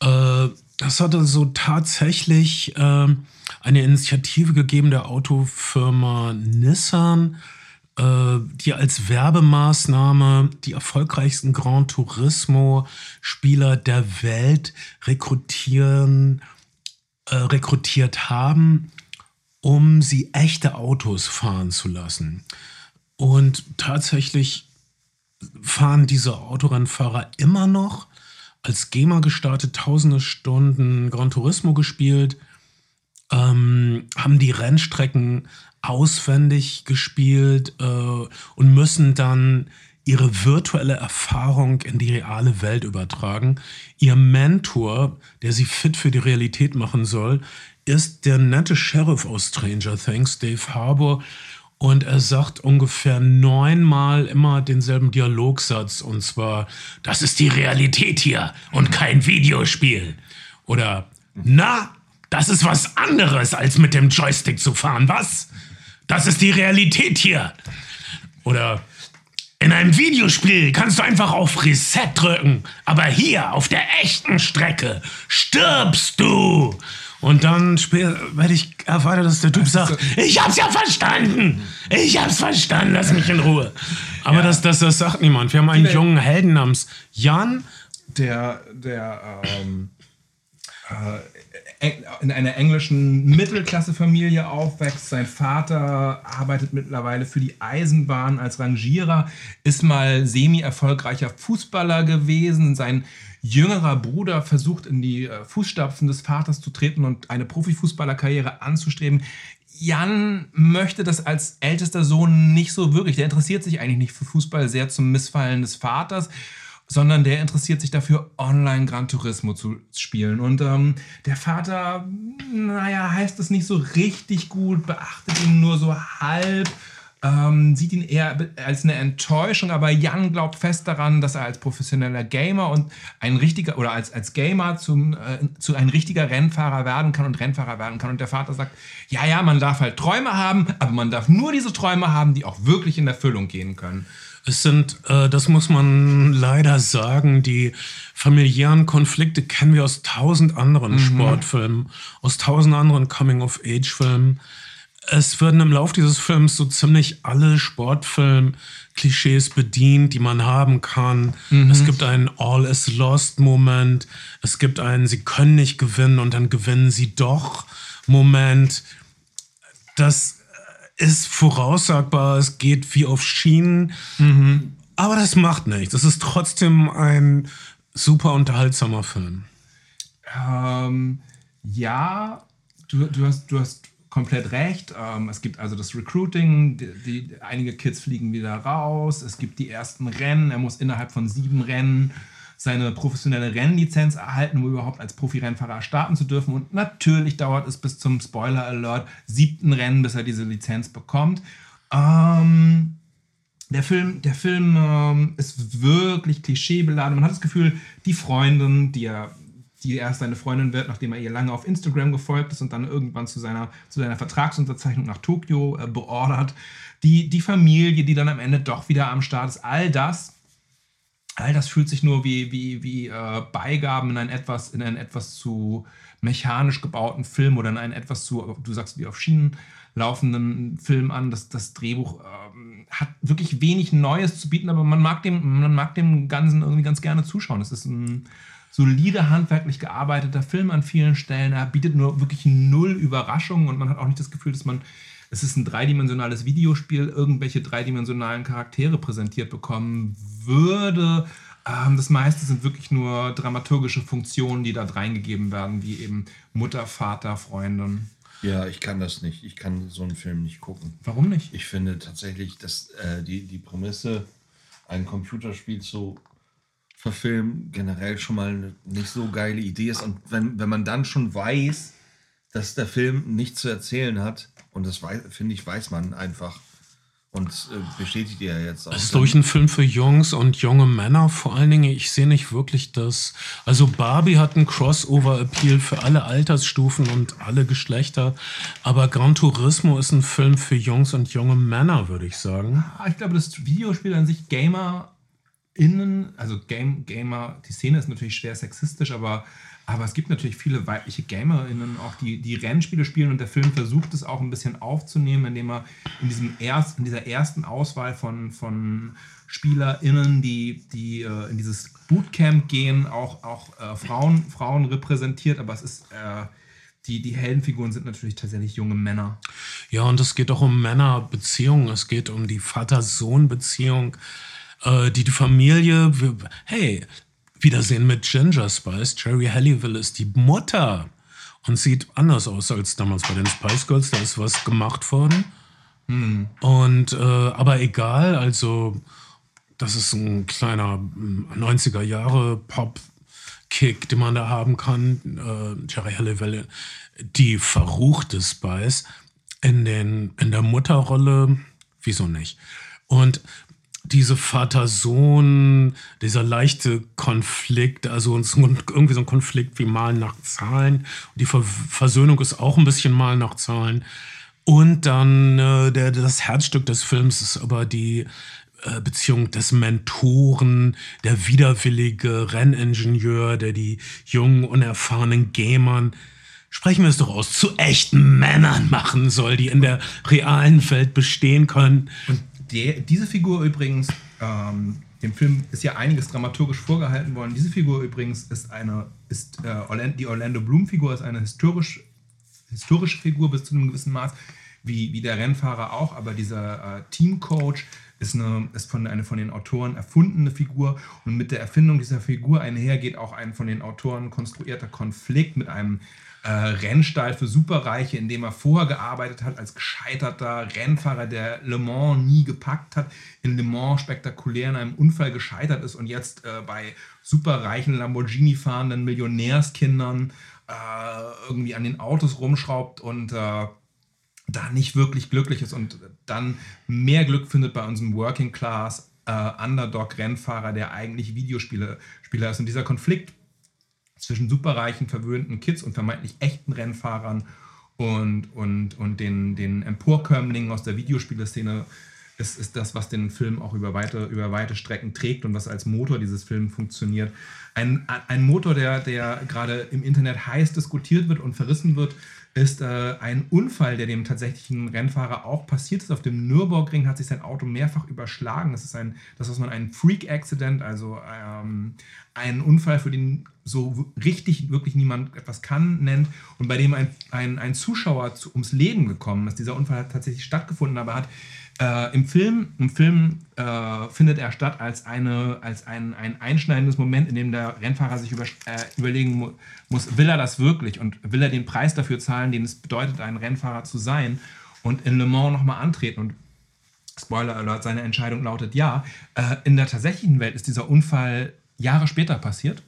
[SPEAKER 1] Äh, das hatte so tatsächlich ähm, eine Initiative gegeben der Autofirma Nissan, äh, die als Werbemaßnahme die erfolgreichsten Gran Turismo-Spieler der Welt rekrutieren, äh, rekrutiert haben, um sie echte Autos fahren zu lassen. Und tatsächlich fahren diese Autorennfahrer immer noch als Gamer gestartet, tausende Stunden Gran Turismo gespielt, ähm, haben die Rennstrecken auswendig gespielt äh, und müssen dann ihre virtuelle Erfahrung in die reale Welt übertragen. Ihr Mentor, der sie fit für die Realität machen soll, ist der nette Sheriff aus Stranger Things, Dave Harbour. Und er sagt ungefähr neunmal immer denselben Dialogsatz. Und zwar, das ist die Realität hier und kein Videospiel. Oder, na, das ist was anderes, als mit dem Joystick zu fahren, was? Das ist die Realität hier. Oder, in einem Videospiel kannst du einfach auf Reset drücken, aber hier auf der echten Strecke stirbst du. Und dann werde ich erfahren, dass der Typ sagt, ich hab's ja verstanden. Ich hab's verstanden, lass mich in Ruhe. Aber ja. das, das, das sagt niemand. Wir haben einen jungen Helden namens Jan.
[SPEAKER 2] Der, der ähm, äh, in einer englischen Mittelklassefamilie aufwächst. Sein Vater arbeitet mittlerweile für die Eisenbahn als Rangierer, ist mal semi-erfolgreicher Fußballer gewesen. Sein jüngerer Bruder versucht in die äh, Fußstapfen des Vaters zu treten und eine Profifußballerkarriere anzustreben. Jan möchte das als ältester Sohn nicht so wirklich. Der interessiert sich eigentlich nicht für Fußball sehr zum Missfallen des Vaters, sondern der interessiert sich dafür, online Gran Turismo zu spielen. Und ähm, der Vater, naja, heißt es nicht so richtig gut, beachtet ihn nur so halb ähm, sieht ihn eher als eine Enttäuschung, aber Jan glaubt fest daran, dass er als professioneller Gamer und ein richtiger oder als, als Gamer zum, äh, zu ein richtiger Rennfahrer werden kann und Rennfahrer werden kann. Und der Vater sagt, ja, ja, man darf halt Träume haben, aber man darf nur diese Träume haben, die auch wirklich in Erfüllung gehen können.
[SPEAKER 1] Es sind, äh, das muss man leider sagen, die familiären Konflikte kennen wir aus tausend anderen mhm. Sportfilmen, aus tausend anderen Coming-of-Age-Filmen es werden im Laufe dieses Films so ziemlich alle Sportfilm-Klischees bedient, die man haben kann. Mhm. Es gibt einen All is Lost-Moment. Es gibt einen Sie können nicht gewinnen und dann gewinnen Sie doch Moment. Das ist voraussagbar. Es geht wie auf Schienen. Mhm. Aber das macht nichts. Es ist trotzdem ein super unterhaltsamer Film.
[SPEAKER 2] Ähm, ja, du, du, hast, du hast komplett recht. Ähm, es gibt also das Recruiting, die, die, einige Kids fliegen wieder raus, es gibt die ersten Rennen, er muss innerhalb von sieben Rennen seine professionelle Rennlizenz erhalten, um überhaupt als Profi-Rennfahrer starten zu dürfen. Und natürlich dauert es bis zum Spoiler-Alert siebten Rennen, bis er diese Lizenz bekommt. Ähm, der Film, der Film ähm, ist wirklich klischeebeladen. Man hat das Gefühl, die Freundin, die er die erst seine Freundin wird, nachdem er ihr lange auf Instagram gefolgt ist und dann irgendwann zu seiner, zu seiner Vertragsunterzeichnung nach Tokio äh, beordert. Die, die Familie, die dann am Ende doch wieder am Start ist, all das, all das fühlt sich nur wie, wie, wie äh, Beigaben in einen etwas, in einen etwas zu mechanisch gebauten Film oder in einen etwas zu, du sagst, wie auf Schienen laufenden Film an. Das, das Drehbuch ähm, hat wirklich wenig Neues zu bieten, aber man mag dem, man mag dem Ganzen irgendwie ganz gerne zuschauen. Es ist ein solide handwerklich gearbeiteter Film an vielen Stellen. Er bietet nur wirklich null Überraschungen und man hat auch nicht das Gefühl, dass man, es ist ein dreidimensionales Videospiel, irgendwelche dreidimensionalen Charaktere präsentiert bekommen würde. Ähm, das meiste sind wirklich nur dramaturgische Funktionen, die da reingegeben werden, wie eben Mutter, Vater, Freundin.
[SPEAKER 3] Ja, ich kann das nicht. Ich kann so einen Film nicht gucken.
[SPEAKER 2] Warum nicht?
[SPEAKER 3] Ich finde tatsächlich, dass äh, die, die Prämisse, ein Computerspiel zu verfilmen generell schon mal eine nicht so geile Idee ist. Und wenn, wenn man dann schon weiß, dass der Film nichts zu erzählen hat, und das finde ich, weiß man einfach. Und äh, bestätigt ihr ja jetzt
[SPEAKER 1] auch. Es ist, ich, ein Film für Jungs und junge Männer vor allen Dingen. Ich sehe nicht wirklich das. Also, Barbie hat einen Crossover-Appeal für alle Altersstufen und alle Geschlechter. Aber Gran Turismo ist ein Film für Jungs und junge Männer, würde ich sagen.
[SPEAKER 2] Ah, ich glaube, das Videospiel an sich Gamer innen, also Game, Gamer, die Szene ist natürlich schwer sexistisch, aber, aber es gibt natürlich viele weibliche GamerInnen auch, die, die Rennspiele spielen und der Film versucht es auch ein bisschen aufzunehmen, indem er in, diesem erst, in dieser ersten Auswahl von, von SpielerInnen, die, die äh, in dieses Bootcamp gehen, auch, auch äh, Frauen, Frauen repräsentiert, aber es ist äh, die, die Heldenfiguren sind natürlich tatsächlich junge Männer.
[SPEAKER 1] Ja, und es geht auch um Männerbeziehungen, es geht um die Vater-Sohn-Beziehung äh, die, die Familie, hey, Wiedersehen mit Ginger Spice. Jerry Halliwell ist die Mutter und sieht anders aus als damals bei den Spice Girls. Da ist was gemacht worden. Hm. Und, äh, aber egal, also, das ist ein kleiner 90er hm, Jahre Pop-Kick, den man da haben kann. Äh, Jerry Halliwell, die verruchte Spice. In, den, in der Mutterrolle Wieso nicht? Und diese Vater-Sohn, dieser leichte Konflikt, also irgendwie so ein Konflikt wie Malen nach Zahlen. Die Ver Versöhnung ist auch ein bisschen Malen nach Zahlen. Und dann äh, der, das Herzstück des Films ist aber die äh, Beziehung des Mentoren, der widerwillige Renningenieur, der die jungen, unerfahrenen Gamern sprechen wir es doch aus, zu echten Männern machen soll, die in der realen Welt bestehen können.
[SPEAKER 2] Und der, diese Figur übrigens, ähm, dem Film ist ja einiges dramaturgisch vorgehalten worden. Diese Figur übrigens ist eine, ist äh, die Orlando Bloom-Figur ist eine historisch, historische Figur bis zu einem gewissen Maß, wie, wie der Rennfahrer auch, aber dieser äh, Teamcoach ist, eine, ist von, eine von den Autoren erfundene Figur und mit der Erfindung dieser Figur einhergeht auch ein von den Autoren konstruierter Konflikt mit einem äh, Rennstall für Superreiche, in dem er vorher gearbeitet hat als gescheiterter Rennfahrer, der Le Mans nie gepackt hat, in Le Mans spektakulär in einem Unfall gescheitert ist und jetzt äh, bei superreichen Lamborghini fahrenden Millionärskindern äh, irgendwie an den Autos rumschraubt und äh, da nicht wirklich glücklich ist und dann mehr Glück findet bei unserem Working Class äh, Underdog-Rennfahrer, der eigentlich Videospieler Spieler ist. Und dieser Konflikt zwischen superreichen, verwöhnten Kids und vermeintlich echten Rennfahrern und, und, und den, den Emporkömmlingen aus der Videospieleszene ist, ist das, was den Film auch über weite, über weite Strecken trägt und was als Motor dieses Films funktioniert. Ein, ein Motor, der, der gerade im Internet heiß diskutiert wird und verrissen wird, ist äh, ein Unfall, der dem tatsächlichen Rennfahrer auch passiert ist. Auf dem Nürburgring hat sich sein Auto mehrfach überschlagen. Das ist ein, das was man einen Freak-Accident, also ähm, einen Unfall, für den so richtig wirklich niemand etwas kann, nennt und bei dem ein, ein, ein Zuschauer zu, ums Leben gekommen ist. Dieser Unfall hat tatsächlich stattgefunden, aber hat äh, Im Film, im Film äh, findet er statt als, eine, als ein, ein einschneidendes Moment, in dem der Rennfahrer sich über, äh, überlegen mu muss, will er das wirklich und will er den Preis dafür zahlen, den es bedeutet, ein Rennfahrer zu sein und in Le Mans nochmal antreten. Und Spoiler Alert, seine Entscheidung lautet ja. Äh, in der tatsächlichen Welt ist dieser Unfall Jahre später passiert.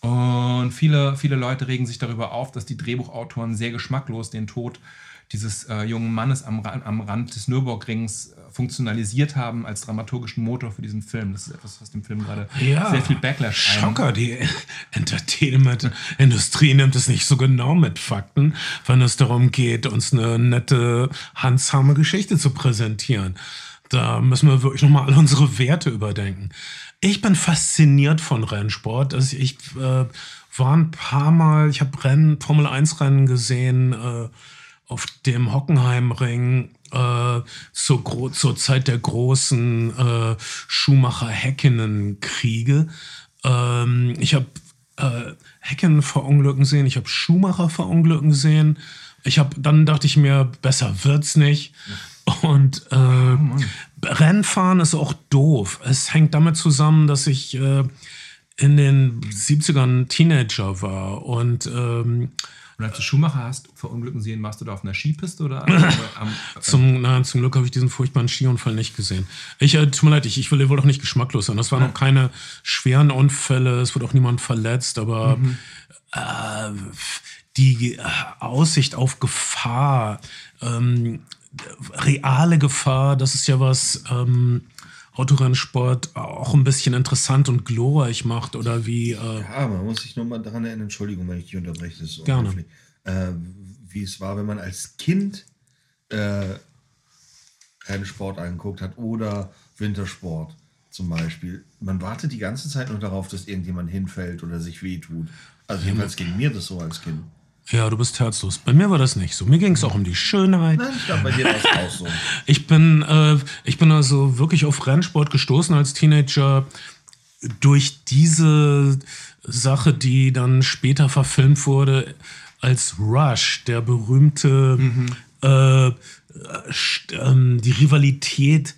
[SPEAKER 2] Und viele, viele Leute regen sich darüber auf, dass die Drehbuchautoren sehr geschmacklos den Tod äh, dieses äh, jungen Mannes am, am Rand des Nürburgrings äh, funktionalisiert haben als dramaturgischen Motor für diesen Film. Das ist etwas, was dem Film gerade ja, sehr viel Backlash
[SPEAKER 1] Schocker, die Entertainment-Industrie nimmt es nicht so genau mit Fakten, wenn es darum geht, uns eine nette, handsame Geschichte zu präsentieren. Da müssen wir wirklich nochmal alle unsere Werte überdenken. Ich bin fasziniert von Rennsport. Also ich äh, war ein paar Mal, ich habe Rennen, Formel 1 Rennen gesehen, äh, auf dem Hockenheimring äh, zur, zur Zeit der großen äh, Schumacher-Häkkinen-Kriege. Ähm, ich habe äh, Häkkinen verunglücken sehen, ich habe Schumacher verunglücken sehen. Ich habe, dann dachte ich mir, besser wird's nicht. Und äh, oh Rennfahren ist auch doof. Es hängt damit zusammen, dass ich äh, in den 70ern Teenager war und ähm,
[SPEAKER 2] und als du Schumacher hast verunglücken sehen, warst du da auf einer Skipiste oder
[SPEAKER 1] am, zum, nein, zum Glück habe ich diesen furchtbaren Skiunfall nicht gesehen. Ich, äh, tut mir leid, ich, ich will wohl auch nicht geschmacklos sein. Das waren noch keine schweren Unfälle, es wurde auch niemand verletzt, aber mhm. äh, die äh, Aussicht auf Gefahr, ähm, reale Gefahr, das ist ja was, ähm, Autorennsport auch ein bisschen interessant und glorreich macht oder wie. Äh
[SPEAKER 3] ja, man muss sich nur mal daran erinnern, Entschuldigung, wenn ich dich unterbreche. Das
[SPEAKER 1] Gerne.
[SPEAKER 3] Äh, wie es war, wenn man als Kind äh, Rennsport angeguckt hat oder Wintersport zum Beispiel. Man wartet die ganze Zeit nur darauf, dass irgendjemand hinfällt oder sich wehtut. Also jedenfalls ging mir das so als Kind.
[SPEAKER 1] Ja, du bist herzlos. Bei mir war das nicht so. Mir ging es auch um die Schönheit.
[SPEAKER 3] Nein, ich glaube, bei dir war es auch so.
[SPEAKER 1] Ich bin, äh, ich bin also wirklich auf Rennsport gestoßen als Teenager durch diese Sache, die dann später verfilmt wurde als Rush, der berühmte, mhm. äh, äh, die Rivalität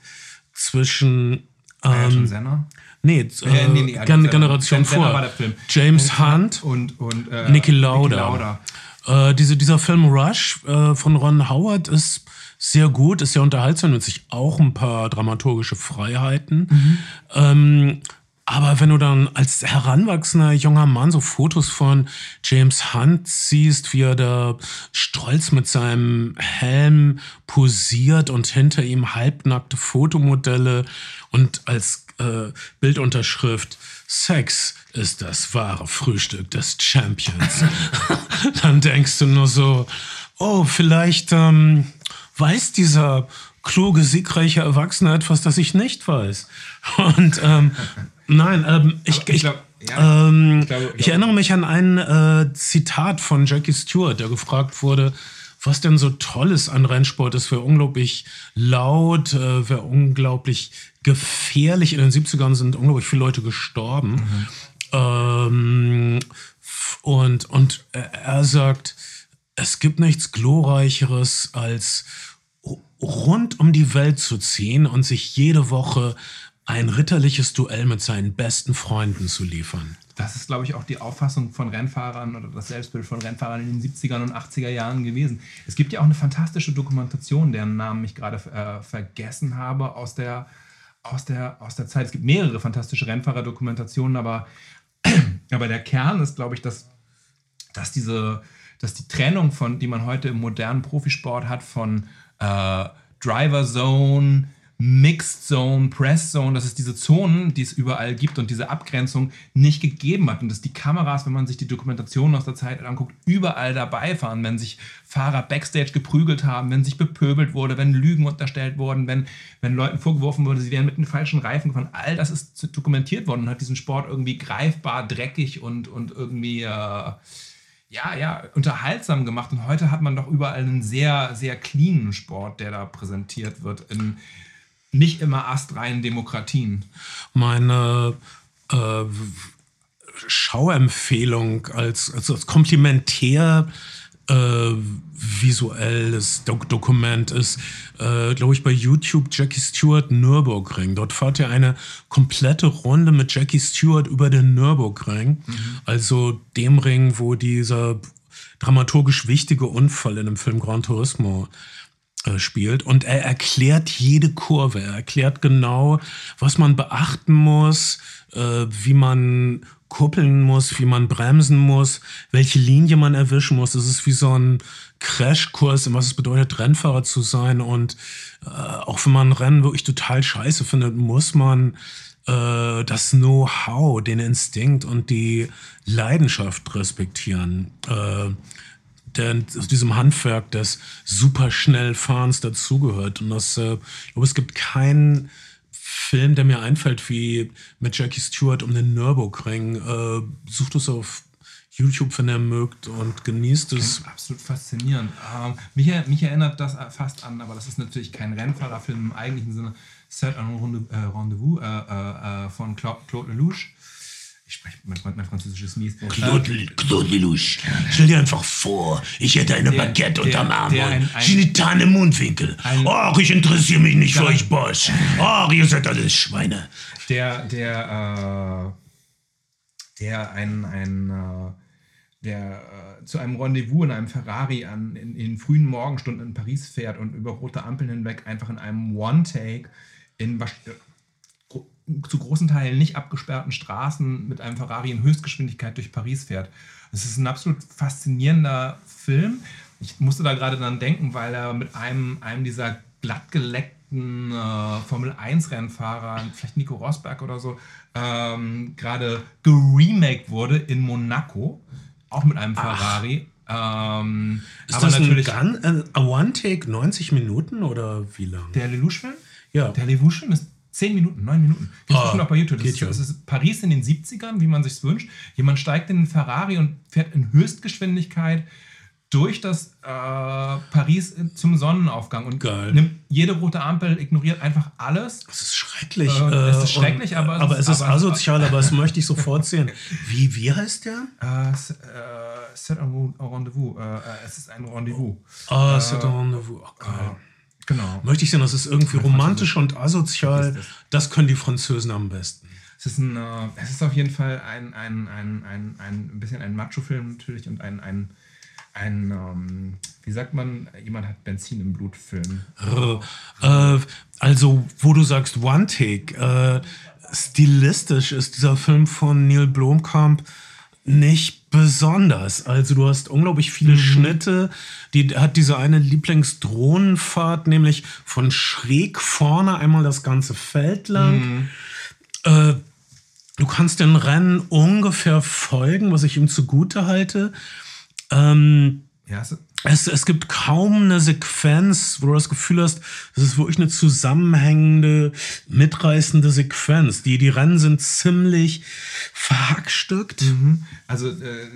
[SPEAKER 1] zwischen
[SPEAKER 2] ähm, Senna?
[SPEAKER 1] Nee, äh, nee, nee, Gen Generation vor. James Hunt
[SPEAKER 2] und, und
[SPEAKER 1] äh, Niki Lauda. Äh, diese, dieser Film Rush äh, von Ron Howard ist sehr gut, ist sehr unterhaltsam, und sich auch ein paar dramaturgische Freiheiten. Mhm. Ähm, aber wenn du dann als heranwachsender junger Mann so Fotos von James Hunt siehst, wie er da stolz mit seinem Helm posiert und hinter ihm halbnackte Fotomodelle und als äh, Bildunterschrift Sex ist das wahre Frühstück des Champions. dann denkst du nur so, oh, vielleicht ähm, weiß dieser kluge, siegreiche Erwachsene etwas, das ich nicht weiß. Und ähm, nein, ähm, ich,
[SPEAKER 2] ich, glaub, ja,
[SPEAKER 1] ähm,
[SPEAKER 2] ich glaube-
[SPEAKER 1] ich erinnere mich an ein äh, Zitat von Jackie Stewart, der gefragt wurde, was denn so toll ist an Rennsport. Es wäre unglaublich laut, äh, wäre unglaublich gefährlich. In den 70ern sind unglaublich viele Leute gestorben. Ähm, f- und und er- er sagt, es gibt nichts Glorreicheres als ru- rund um die Welt zu ziehen und sich jede Woche ein ritterliches Duell mit seinen besten Freunden zu liefern.
[SPEAKER 2] Das ist, glaube ich, auch die Auffassung von Rennfahrern oder das Selbstbild von Rennfahrern in den 70er und 80er Jahren gewesen. Es gibt ja auch eine fantastische Dokumentation, deren Namen ich gerade äh, vergessen habe, aus der, aus, der, aus der Zeit. Es gibt mehrere fantastische Rennfahrer-Dokumentationen, aber, aber der Kern ist, glaube ich, dass, dass diese, dass die Trennung von, die man heute im modernen Profisport hat, von äh, Driver Zone, Mixed Zone, Press Zone, dass es diese Zonen, die es überall gibt und diese Abgrenzung nicht gegeben hat und dass die Kameras, wenn man sich die Dokumentationen aus der Zeit anguckt, überall dabei fahren, wenn sich Fahrer backstage geprügelt haben, wenn sich bepöbelt wurde, wenn Lügen unterstellt wurden, wenn, wenn Leuten vorgeworfen wurde, sie wären mit den falschen Reifen gefahren. All das ist dokumentiert worden und hat diesen Sport irgendwie greifbar, dreckig und, und irgendwie äh, ja, ja, unterhaltsam gemacht. Und heute hat man doch überall einen sehr, sehr cleanen Sport, der da präsentiert wird, in nicht immer astreinen Demokratien.
[SPEAKER 1] Meine äh, Schauempfehlung als, als, als komplementär äh, visuelles Dok Dokument ist, äh, glaube ich, bei YouTube Jackie Stewart Nürburgring. Dort fährt er eine komplette Runde mit Jackie Stewart über den Nürburgring, also dem Ring, wo dieser dramaturgisch wichtige Unfall in dem Film Gran Turismo äh, spielt und er erklärt jede Kurve. Er erklärt genau, was man beachten muss, äh, wie man kuppeln muss, wie man bremsen muss, welche Linie man erwischen muss. Es ist wie so ein Crashkurs, in was es bedeutet, Rennfahrer zu sein. Und äh, auch wenn man Rennen wirklich total scheiße findet, muss man äh, das Know-how, den Instinkt und die Leidenschaft respektieren. Äh, der zu diesem Handwerk des Superschnellfahrens dazugehört. Und das, äh, ich glaube, es gibt keinen Film, der mir einfällt, wie mit Jackie Stewart um den Nürburgring. Äh, sucht es auf YouTube, wenn ihr mögt, und genießt es.
[SPEAKER 2] Absolut faszinierend. Ähm, mich, mich erinnert das fast an, aber das ist natürlich kein Rennfahrerfilm im eigentlichen Sinne. Set Runde, äh, Rendezvous äh, äh, äh, von Cla Claude Lelouch. Ich spreche, mein, mein Französisch ist mies.
[SPEAKER 1] Claude, Claude Lelouch. Stell dir einfach vor, ich hätte eine
[SPEAKER 2] Der-
[SPEAKER 1] Baguette
[SPEAKER 2] der-
[SPEAKER 1] unterm Arm
[SPEAKER 2] der
[SPEAKER 1] und
[SPEAKER 2] ein- ein-
[SPEAKER 1] genitale Mundwinkel.
[SPEAKER 2] Ein-
[SPEAKER 1] Ach, ich interessiere mich nicht für euch Bosch. Ach, ihr seid alles Schweine.
[SPEAKER 2] der, der, äh, der ein, ein äh, der äh, zu einem Rendezvous in einem Ferrari an, in, in den frühen Morgenstunden in Paris fährt und über rote Ampeln hinweg einfach in einem One-Take in zu großen Teilen nicht abgesperrten Straßen mit einem Ferrari in Höchstgeschwindigkeit durch Paris fährt. Es ist ein absolut faszinierender Film. Ich musste da gerade dann denken, weil er mit einem, einem dieser glattgeleckten äh, Formel-1-Rennfahrer, vielleicht Nico Rosberg oder so, ähm, gerade geremaked wurde in Monaco, auch mit einem Ferrari. Ähm,
[SPEAKER 1] Ist
[SPEAKER 2] aber
[SPEAKER 1] das
[SPEAKER 2] natürlich
[SPEAKER 1] ein, Gun, äh, ein One-Take 90 Minuten oder wie lang?
[SPEAKER 2] der Lelouch-Film?
[SPEAKER 1] Ja.
[SPEAKER 2] Der Lelouch-Film ist 10 Minuten, 9 Minuten. Gibt es bestimmt auch bei YouTube. Das ist, das ist Paris in den 70ern, wie man sich wünscht. Jemand steigt in einen Ferrari und fährt in Höchstgeschwindigkeit durch das äh, Paris zum Sonnenaufgang und
[SPEAKER 1] Geil.
[SPEAKER 2] nimmt jede rote Ampel, ignoriert einfach alles.
[SPEAKER 1] Es ist schrecklich.
[SPEAKER 2] Äh, es ist
[SPEAKER 1] und-
[SPEAKER 2] schrecklich, aber es
[SPEAKER 1] aber
[SPEAKER 2] ist-
[SPEAKER 1] es ist
[SPEAKER 2] aber-
[SPEAKER 1] asozial, aber das möchte ich sofort sehen. Wie, wie heißt der?
[SPEAKER 2] S- äh, C'est un Rendezvous. Äh, es ist ein Rendezvous.
[SPEAKER 1] Ah, c'est un Rendezvous. Oh, geil.
[SPEAKER 2] Genau.
[SPEAKER 1] Möchte ich sehen, das ist irgendwie romantisch und asozial.
[SPEAKER 2] Ist es.
[SPEAKER 1] Das können die Französen am besten.
[SPEAKER 2] Es ist, ein, äh, es ist auf jeden Fall ein, ein, ein, ein, ein, ein bisschen ein Macho-Film natürlich und ein, ein, ein ähm, wie sagt man, jemand hat Benzin im Blut-Film.
[SPEAKER 1] Äh, also, wo du sagst One Take, äh, stilistisch ist dieser Film von Neil Blomkamp nicht besonders. Also du hast unglaublich viele Schnitte. Die hat diese eine Lieblingsdrohnenfahrt, nämlich von schräg vorne einmal das ganze Feld lang. Äh, du kannst den Rennen ungefähr folgen, was ich ihm zugute halte. Ähm,
[SPEAKER 2] Ja, es,
[SPEAKER 1] es, gibt kaum eine Sequenz, wo du das Gefühl hast, das ist wirklich eine zusammenhängende, mitreißende Sequenz. Die, die Rennen sind ziemlich verhackstückt.
[SPEAKER 2] also äh,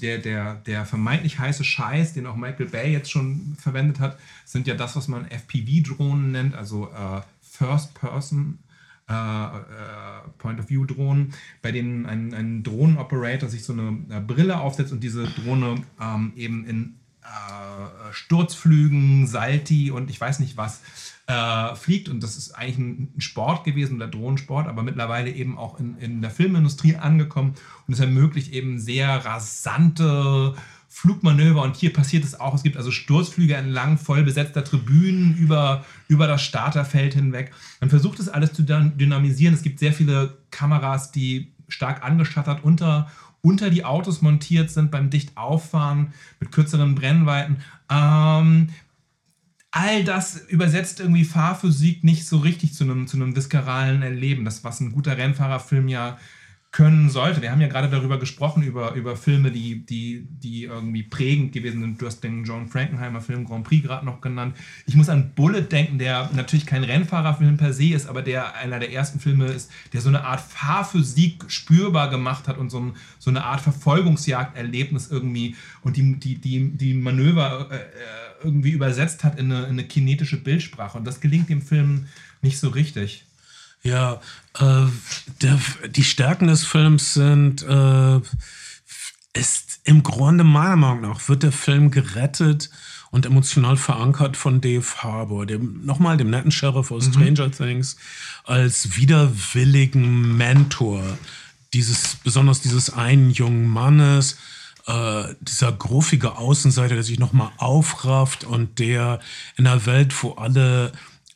[SPEAKER 2] der, der, der vermeintlich heiße Scheiß, den auch Michael Bay jetzt schon verwendet hat, sind ja das, was man FPV-Drohnen nennt, also äh, First Person. Äh, äh, Point-of-View-Drohnen, bei denen ein, ein Drohnenoperator sich so eine äh, Brille aufsetzt und diese Drohne ähm, eben in äh, Sturzflügen, Salti und ich weiß nicht was äh, fliegt. Und das ist eigentlich ein Sport gewesen, der Drohnensport, aber mittlerweile eben auch in, in der Filmindustrie angekommen und es ermöglicht eben sehr rasante Flugmanöver und hier passiert es auch. Es gibt also Sturzflüge entlang voll besetzter Tribünen über, über das Starterfeld hinweg. Man versucht es alles zu dyn- dynamisieren. Es gibt sehr viele Kameras, die stark angeschattert unter, unter die Autos montiert sind beim Dichtauffahren mit kürzeren Brennweiten. Ähm, all das übersetzt irgendwie Fahrphysik nicht so richtig zu einem, zu einem Erleben. Das, was ein guter Rennfahrerfilm ja können sollte. Wir haben ja gerade darüber gesprochen, über, über Filme, die, die, die irgendwie prägend gewesen sind. Du hast den John Frankenheimer Film Grand Prix gerade noch genannt. Ich muss an Bullet denken, der natürlich kein Rennfahrerfilm per se ist, aber der einer der ersten Filme ist, der so eine Art Fahrphysik spürbar gemacht hat und so, ein, so eine Art Verfolgungsjagderlebnis irgendwie und die, die, die, die Manöver äh, äh, irgendwie übersetzt hat in eine, in eine kinetische Bildsprache. Und das gelingt dem Film nicht so richtig.
[SPEAKER 1] Ja, äh, der, die Stärken des Films sind, äh, ist im Grunde meiner Meinung nach, wird der Film gerettet und emotional verankert von Dave Harbour, dem, nochmal dem netten Sheriff aus Stranger Things, als widerwilligen Mentor dieses, besonders dieses einen jungen Mannes, äh, dieser gruffige Außenseiter, der sich nochmal aufrafft und der in einer Welt, wo alle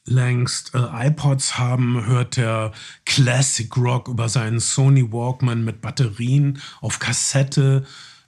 [SPEAKER 1] längst äh, iPods haben, hört der Classic Rock über seinen Sony Walkman mit Batterien auf Kassette.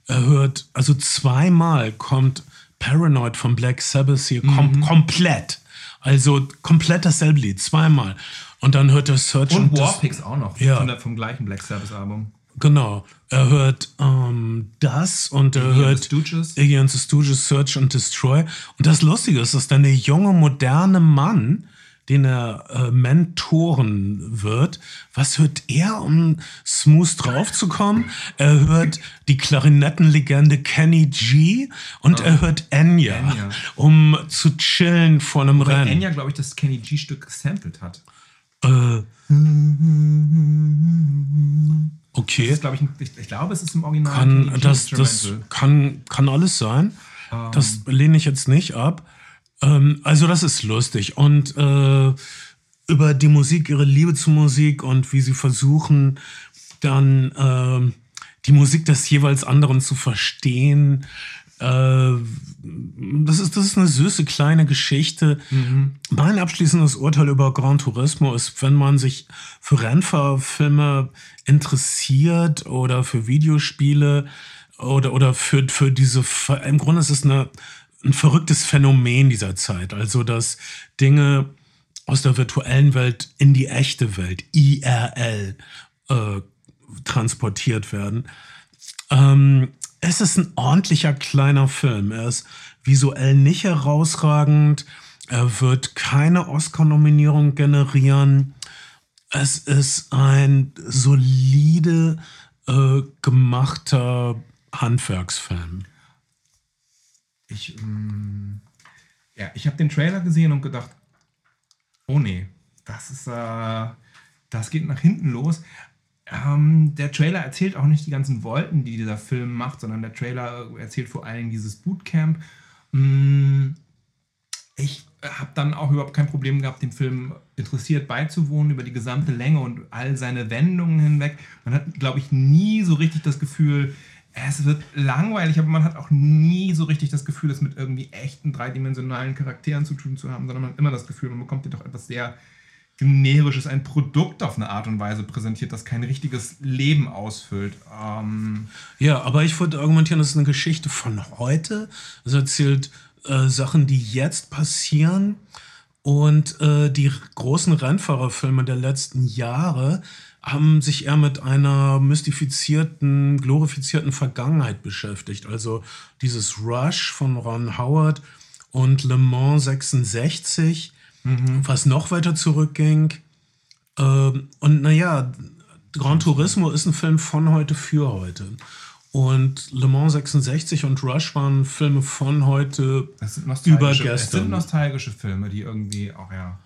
[SPEAKER 1] Er hört, also zweimal kommt Paranoid von Black Sabbath hier kom komplett. Also komplett dasselbe Lied, zweimal. Und dann hört er Search
[SPEAKER 2] Und
[SPEAKER 1] and Des-
[SPEAKER 2] Warpix auch noch,
[SPEAKER 1] Ja.
[SPEAKER 2] von der, vom gleichen Black Sabbath Album.
[SPEAKER 1] Genau. Er hört ähm, das und er
[SPEAKER 2] Iggy
[SPEAKER 1] hört. Iggy and the Stooges Search and Destroy. Und das Lustige ist, dass dann der junge, moderne Mann, den er äh, mentoren wird, was hört er, um smooth draufzukommen? Er hört die Klarinettenlegende Kenny G und er hört Enya,
[SPEAKER 2] Enya.
[SPEAKER 1] um zu chillen vor einem
[SPEAKER 2] Weil
[SPEAKER 1] Rennen.
[SPEAKER 2] Enya, glaube ich, das Kenny G-Stück gesampelt hat.
[SPEAKER 1] Äh, okay.
[SPEAKER 2] Ist, glaube ich, ich, ich glaube, es ist im Original
[SPEAKER 1] kann, das, das kann, kann alles sein. Das lehne ich jetzt nicht ab. Ähm, also das ist lustig. Und äh, über die Musik, ihre Liebe zur Musik und wie sie versuchen, dann ähm, die Musik des jeweils anderen zu verstehen. Äh, das, ist, das ist eine süße kleine Geschichte. Mein abschließendes Urteil über Gran Turismo ist, wenn man sich für Rennfahrfilme interessiert oder für Videospiele oder, oder für, für diese, im Grunde ist es eine, ein verrücktes Phänomen dieser Zeit. Also, dass Dinge aus der virtuellen Welt in die echte Welt, IRL, äh, transportiert werden. Ähm, es ist ein ordentlicher kleiner Film. Er ist visuell nicht herausragend. Er wird keine Oscar-Nominierung generieren. Es ist ein solide äh, gemachter Handwerksfilm.
[SPEAKER 2] Ich, ähm, ja, ich habe den Trailer gesehen und gedacht, oh nee, das ist, äh, das geht nach hinten los. Ähm, der Trailer erzählt auch nicht die ganzen Wolken, die dieser Film macht, sondern der Trailer erzählt vor allem dieses Bootcamp. Mm, ich habe dann auch überhaupt kein Problem gehabt, dem Film interessiert beizuwohnen über die gesamte Länge und all seine Wendungen hinweg. Man hat, glaube ich, nie so richtig das Gefühl, es wird langweilig, aber man hat auch nie so richtig das Gefühl, es mit irgendwie echten dreidimensionalen Charakteren zu tun zu haben, sondern man hat immer das Gefühl, man bekommt hier doch etwas sehr generisches, ein Produkt auf eine Art und Weise präsentiert, das kein richtiges Leben ausfüllt. Ähm,
[SPEAKER 1] Ja, aber ich würde argumentieren, das ist eine Geschichte von heute. Es erzählt äh, Sachen, die jetzt passieren. Und äh, die großen Rennfahrerfilme der letzten Jahre haben sich eher mit einer mystifizierten, glorifizierten Vergangenheit beschäftigt. Also dieses Rush von Ron Howard und Le Mans 66, was noch weiter zurückging. Ähm, und naja, Gran Turismo ist ein Film von heute für heute. Und Le Mans 66 und Rush waren Filme von heute
[SPEAKER 2] das sind
[SPEAKER 1] über
[SPEAKER 2] nostalgische, es sind
[SPEAKER 1] gestern.
[SPEAKER 2] nostalgische Filme, die irgendwie auch, ja.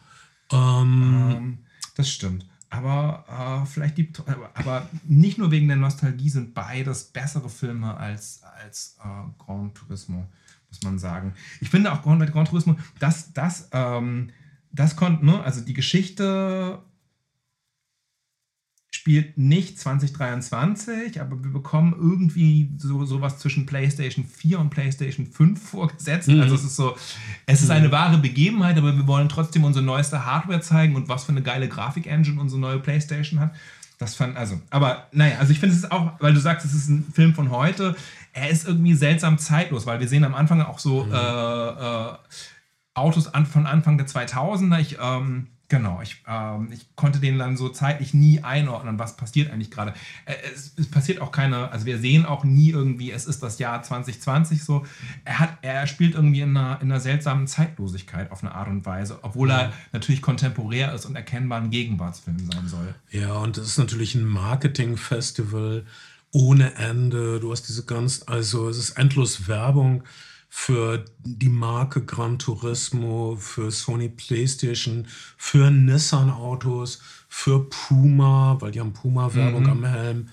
[SPEAKER 1] Ähm,
[SPEAKER 2] Ähm, das stimmt. Aber äh, vielleicht die, aber, nicht nur wegen der Nostalgie sind beides bessere Filme als, als äh, Gran Turismo, muss man sagen. Ich finde auch Gran, bei Gran Turismo, das, das, ähm, das konnte, ne, also die Geschichte spielt nicht 2023, aber wir bekommen irgendwie so sowas zwischen PlayStation 4 und PlayStation 5 vorgesetzt. Also es ist so, es ist eine wahre Begebenheit, aber wir wollen trotzdem unsere neueste Hardware zeigen und was für eine geile Grafik-Engine unsere neue PlayStation hat. Das fand, also, aber naja, also ich finde es ist auch, weil du sagst, es ist ein Film von heute, er ist irgendwie seltsam zeitlos, weil wir sehen am Anfang auch so äh, äh, Autos an, von Anfang der 2000er. Ich, ähm, genau, ich, ähm, ich konnte den dann so zeitlich nie einordnen, was passiert eigentlich gerade. Es, es passiert auch keine, also wir sehen auch nie irgendwie, es ist das Jahr 2020 so. Er, hat, er spielt irgendwie in einer, in einer seltsamen Zeitlosigkeit auf eine Art und Weise, obwohl er natürlich kontemporär ist und erkennbar ein Gegenwartsfilm sein soll.
[SPEAKER 1] ja, und es ist natürlich ein Marketing-Festival ohne Ende. Du hast diese ganz, also es ist endlos Werbung für die Marke Gran Turismo, für Sony PlayStation, für Nissan-Autos, für Puma, weil die haben Puma-Werbung am Helm.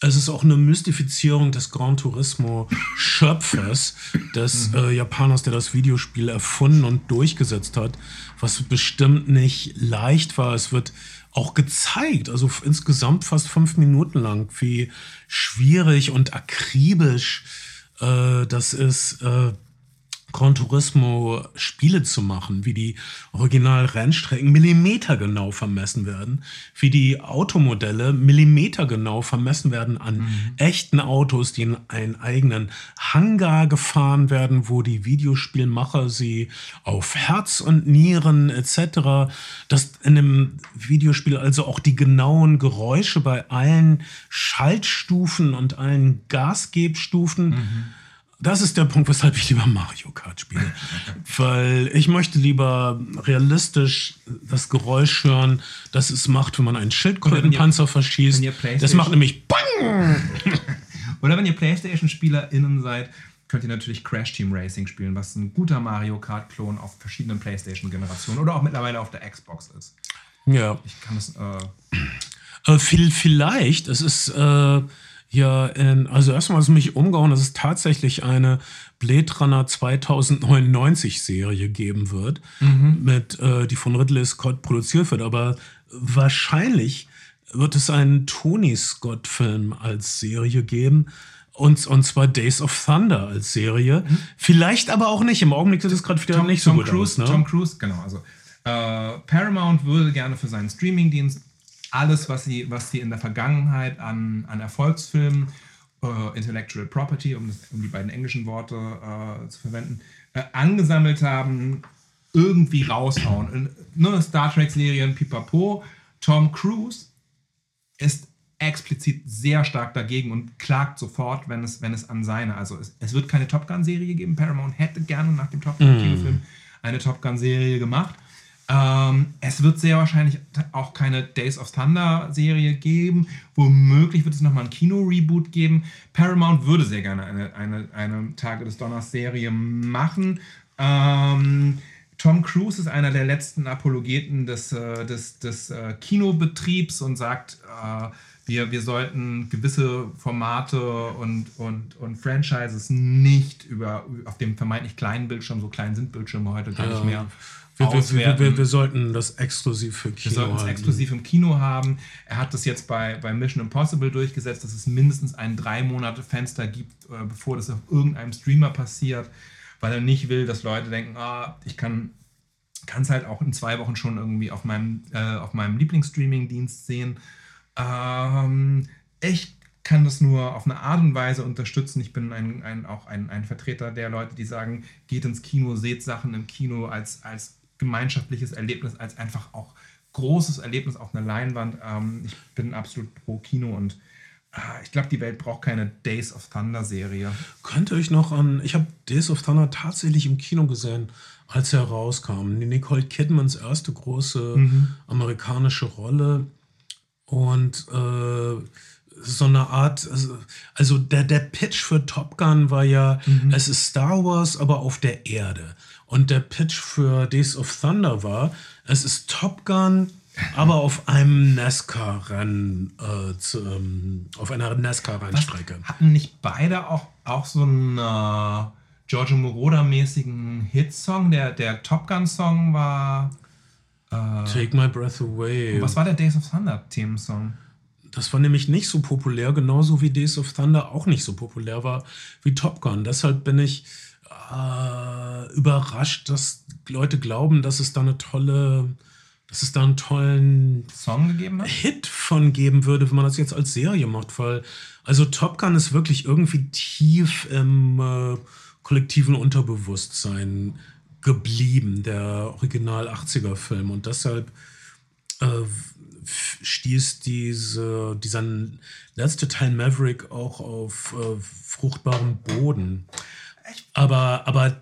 [SPEAKER 1] Es ist auch eine Mystifizierung des Gran Turismo-Schöpfers, des äh, Japaners, der das Videospiel erfunden und durchgesetzt hat, was bestimmt nicht leicht war. Es wird auch gezeigt, also insgesamt fast fünf Minuten lang, wie schwierig und akribisch äh, das ist, äh, Gran Turismo Spiele zu machen, wie die Original-Rennstrecken millimetergenau vermessen werden, wie die Automodelle millimetergenau vermessen werden an echten Autos, die in einen eigenen Hangar gefahren werden, wo die Videospielmacher sie auf Herz und Nieren etc., dass in dem Videospiel also auch die genauen Geräusche bei allen Schaltstufen und allen Gasgebstufen das ist der Punkt, weshalb ich lieber Mario Kart spiele. Weil ich möchte lieber realistisch das Geräusch hören, das es macht, wenn man einen Schildkrötenpanzer verschießt.
[SPEAKER 2] ihr
[SPEAKER 1] Das
[SPEAKER 2] PlayStation-
[SPEAKER 1] macht nämlich BANG!
[SPEAKER 2] Oder wenn ihr PlayStation-SpielerInnen seid, könnt ihr natürlich Crash Team Racing spielen, was ein guter Mario Kart-Klon auf verschiedenen PlayStation-Generationen oder auch mittlerweile auf der Xbox ist.
[SPEAKER 1] Ja.
[SPEAKER 2] Ich kann das, äh,
[SPEAKER 1] Äh, viel, vielleicht, es ist äh, ja, in, also erstmal ist mich umgehauen, dass es tatsächlich eine Blade Runner 2099 Serie geben wird, mit, äh, die von Ridley Scott produziert wird, aber wahrscheinlich wird es einen Tony Scott Film als Serie geben. Und, und zwar Days of Thunder als Serie. Vielleicht aber auch nicht. Im Augenblick sieht es gerade wieder nicht so
[SPEAKER 2] Tom
[SPEAKER 1] gut
[SPEAKER 2] Cruise,
[SPEAKER 1] aus. Ne?
[SPEAKER 2] Tom Cruise, genau. Also äh, Paramount würde gerne für seinen Streamingdienst alles, was sie, was sie in der Vergangenheit an, an Erfolgsfilmen, äh, Intellectual Property, um, das, um die beiden englischen Worte äh, zu verwenden, äh, angesammelt haben, irgendwie raushauen. In, ne, Star Trek-Serien, pipapo. Tom Cruise ist explizit sehr stark dagegen und klagt sofort, wenn es, wenn es an seine. Also es, es wird keine Top Gun-Serie geben. Paramount hätte gerne nach dem Top Gun-Kinofilm eine Top Gun-Serie gemacht. Ähm, es wird sehr wahrscheinlich auch keine Days of Thunder-Serie geben. Womöglich wird es nochmal ein Kino-Reboot geben. Paramount würde sehr gerne eine, eine, eine Tage des Donners-Serie machen. Ähm, Tom Cruise ist einer der letzten Apologeten des, äh, des, des äh, Kinobetriebs und sagt, äh, wir, wir sollten gewisse Formate und, und, und Franchises nicht über, auf dem vermeintlich kleinen Bildschirm, so klein sind Bildschirme heute gar nicht mehr,
[SPEAKER 1] Wir, wir, wir, wir, wir sollten das exklusiv für
[SPEAKER 2] Wir
[SPEAKER 1] Kino
[SPEAKER 2] sollten es exklusiv im Kino haben. Er hat das jetzt bei, bei Mission Impossible durchgesetzt, dass es mindestens ein drei Monate Fenster gibt, äh, bevor das auf irgendeinem Streamer passiert, weil er nicht will, dass Leute denken, ah, ich kann kann es halt auch in zwei Wochen schon irgendwie auf meinem, äh, auf meinem Lieblingsstreaming-Dienst sehen. Ähm, ich kann das nur auf eine Art und Weise unterstützen. Ich bin ein, ein, auch ein, ein Vertreter der Leute, die sagen, geht ins Kino, seht Sachen im Kino als, als gemeinschaftliches Erlebnis, als einfach auch großes Erlebnis auf einer Leinwand. Ähm, ich bin absolut pro Kino und äh, ich glaube, die Welt braucht keine Days of Thunder Serie.
[SPEAKER 1] Könnt ihr euch noch an, ich habe Days of Thunder tatsächlich im Kino gesehen, als er rauskam. Nicole Kidmans erste große
[SPEAKER 2] Mhm.
[SPEAKER 1] amerikanische Rolle und äh, so eine Art, also, der, der Pitch für Top Gun war ja,
[SPEAKER 2] Mhm.
[SPEAKER 1] es ist Star Wars, aber auf der Erde. Und der Pitch für Days of Thunder war, es ist Top Gun, aber auf einem NASCAR-Rennen, äh, zu, ähm, auf einer NASCAR-Rennstrecke.
[SPEAKER 2] Hatten nicht beide auch, auch so einen äh, Giorgio Moroder-mäßigen Hitsong? Der, der Top Gun-Song war.
[SPEAKER 1] Take My Breath Away.
[SPEAKER 2] Was war der Days of Thunder-Themensong?
[SPEAKER 1] Das war nämlich nicht so populär, genauso wie Days of Thunder auch nicht so populär war wie Top Gun. Deshalb bin ich äh, überrascht, dass Leute glauben, dass es da eine tolle, dass es da einen tollen
[SPEAKER 2] Song gegeben hat?
[SPEAKER 1] Hit von geben würde, wenn man das jetzt als Serie macht, weil also Top Gun ist wirklich irgendwie tief im äh, kollektiven Unterbewusstsein geblieben, der Original 80er Film und deshalb äh, stieß diese, dieser letzte Teil Maverick auch auf äh, fruchtbaren Boden. Aber, aber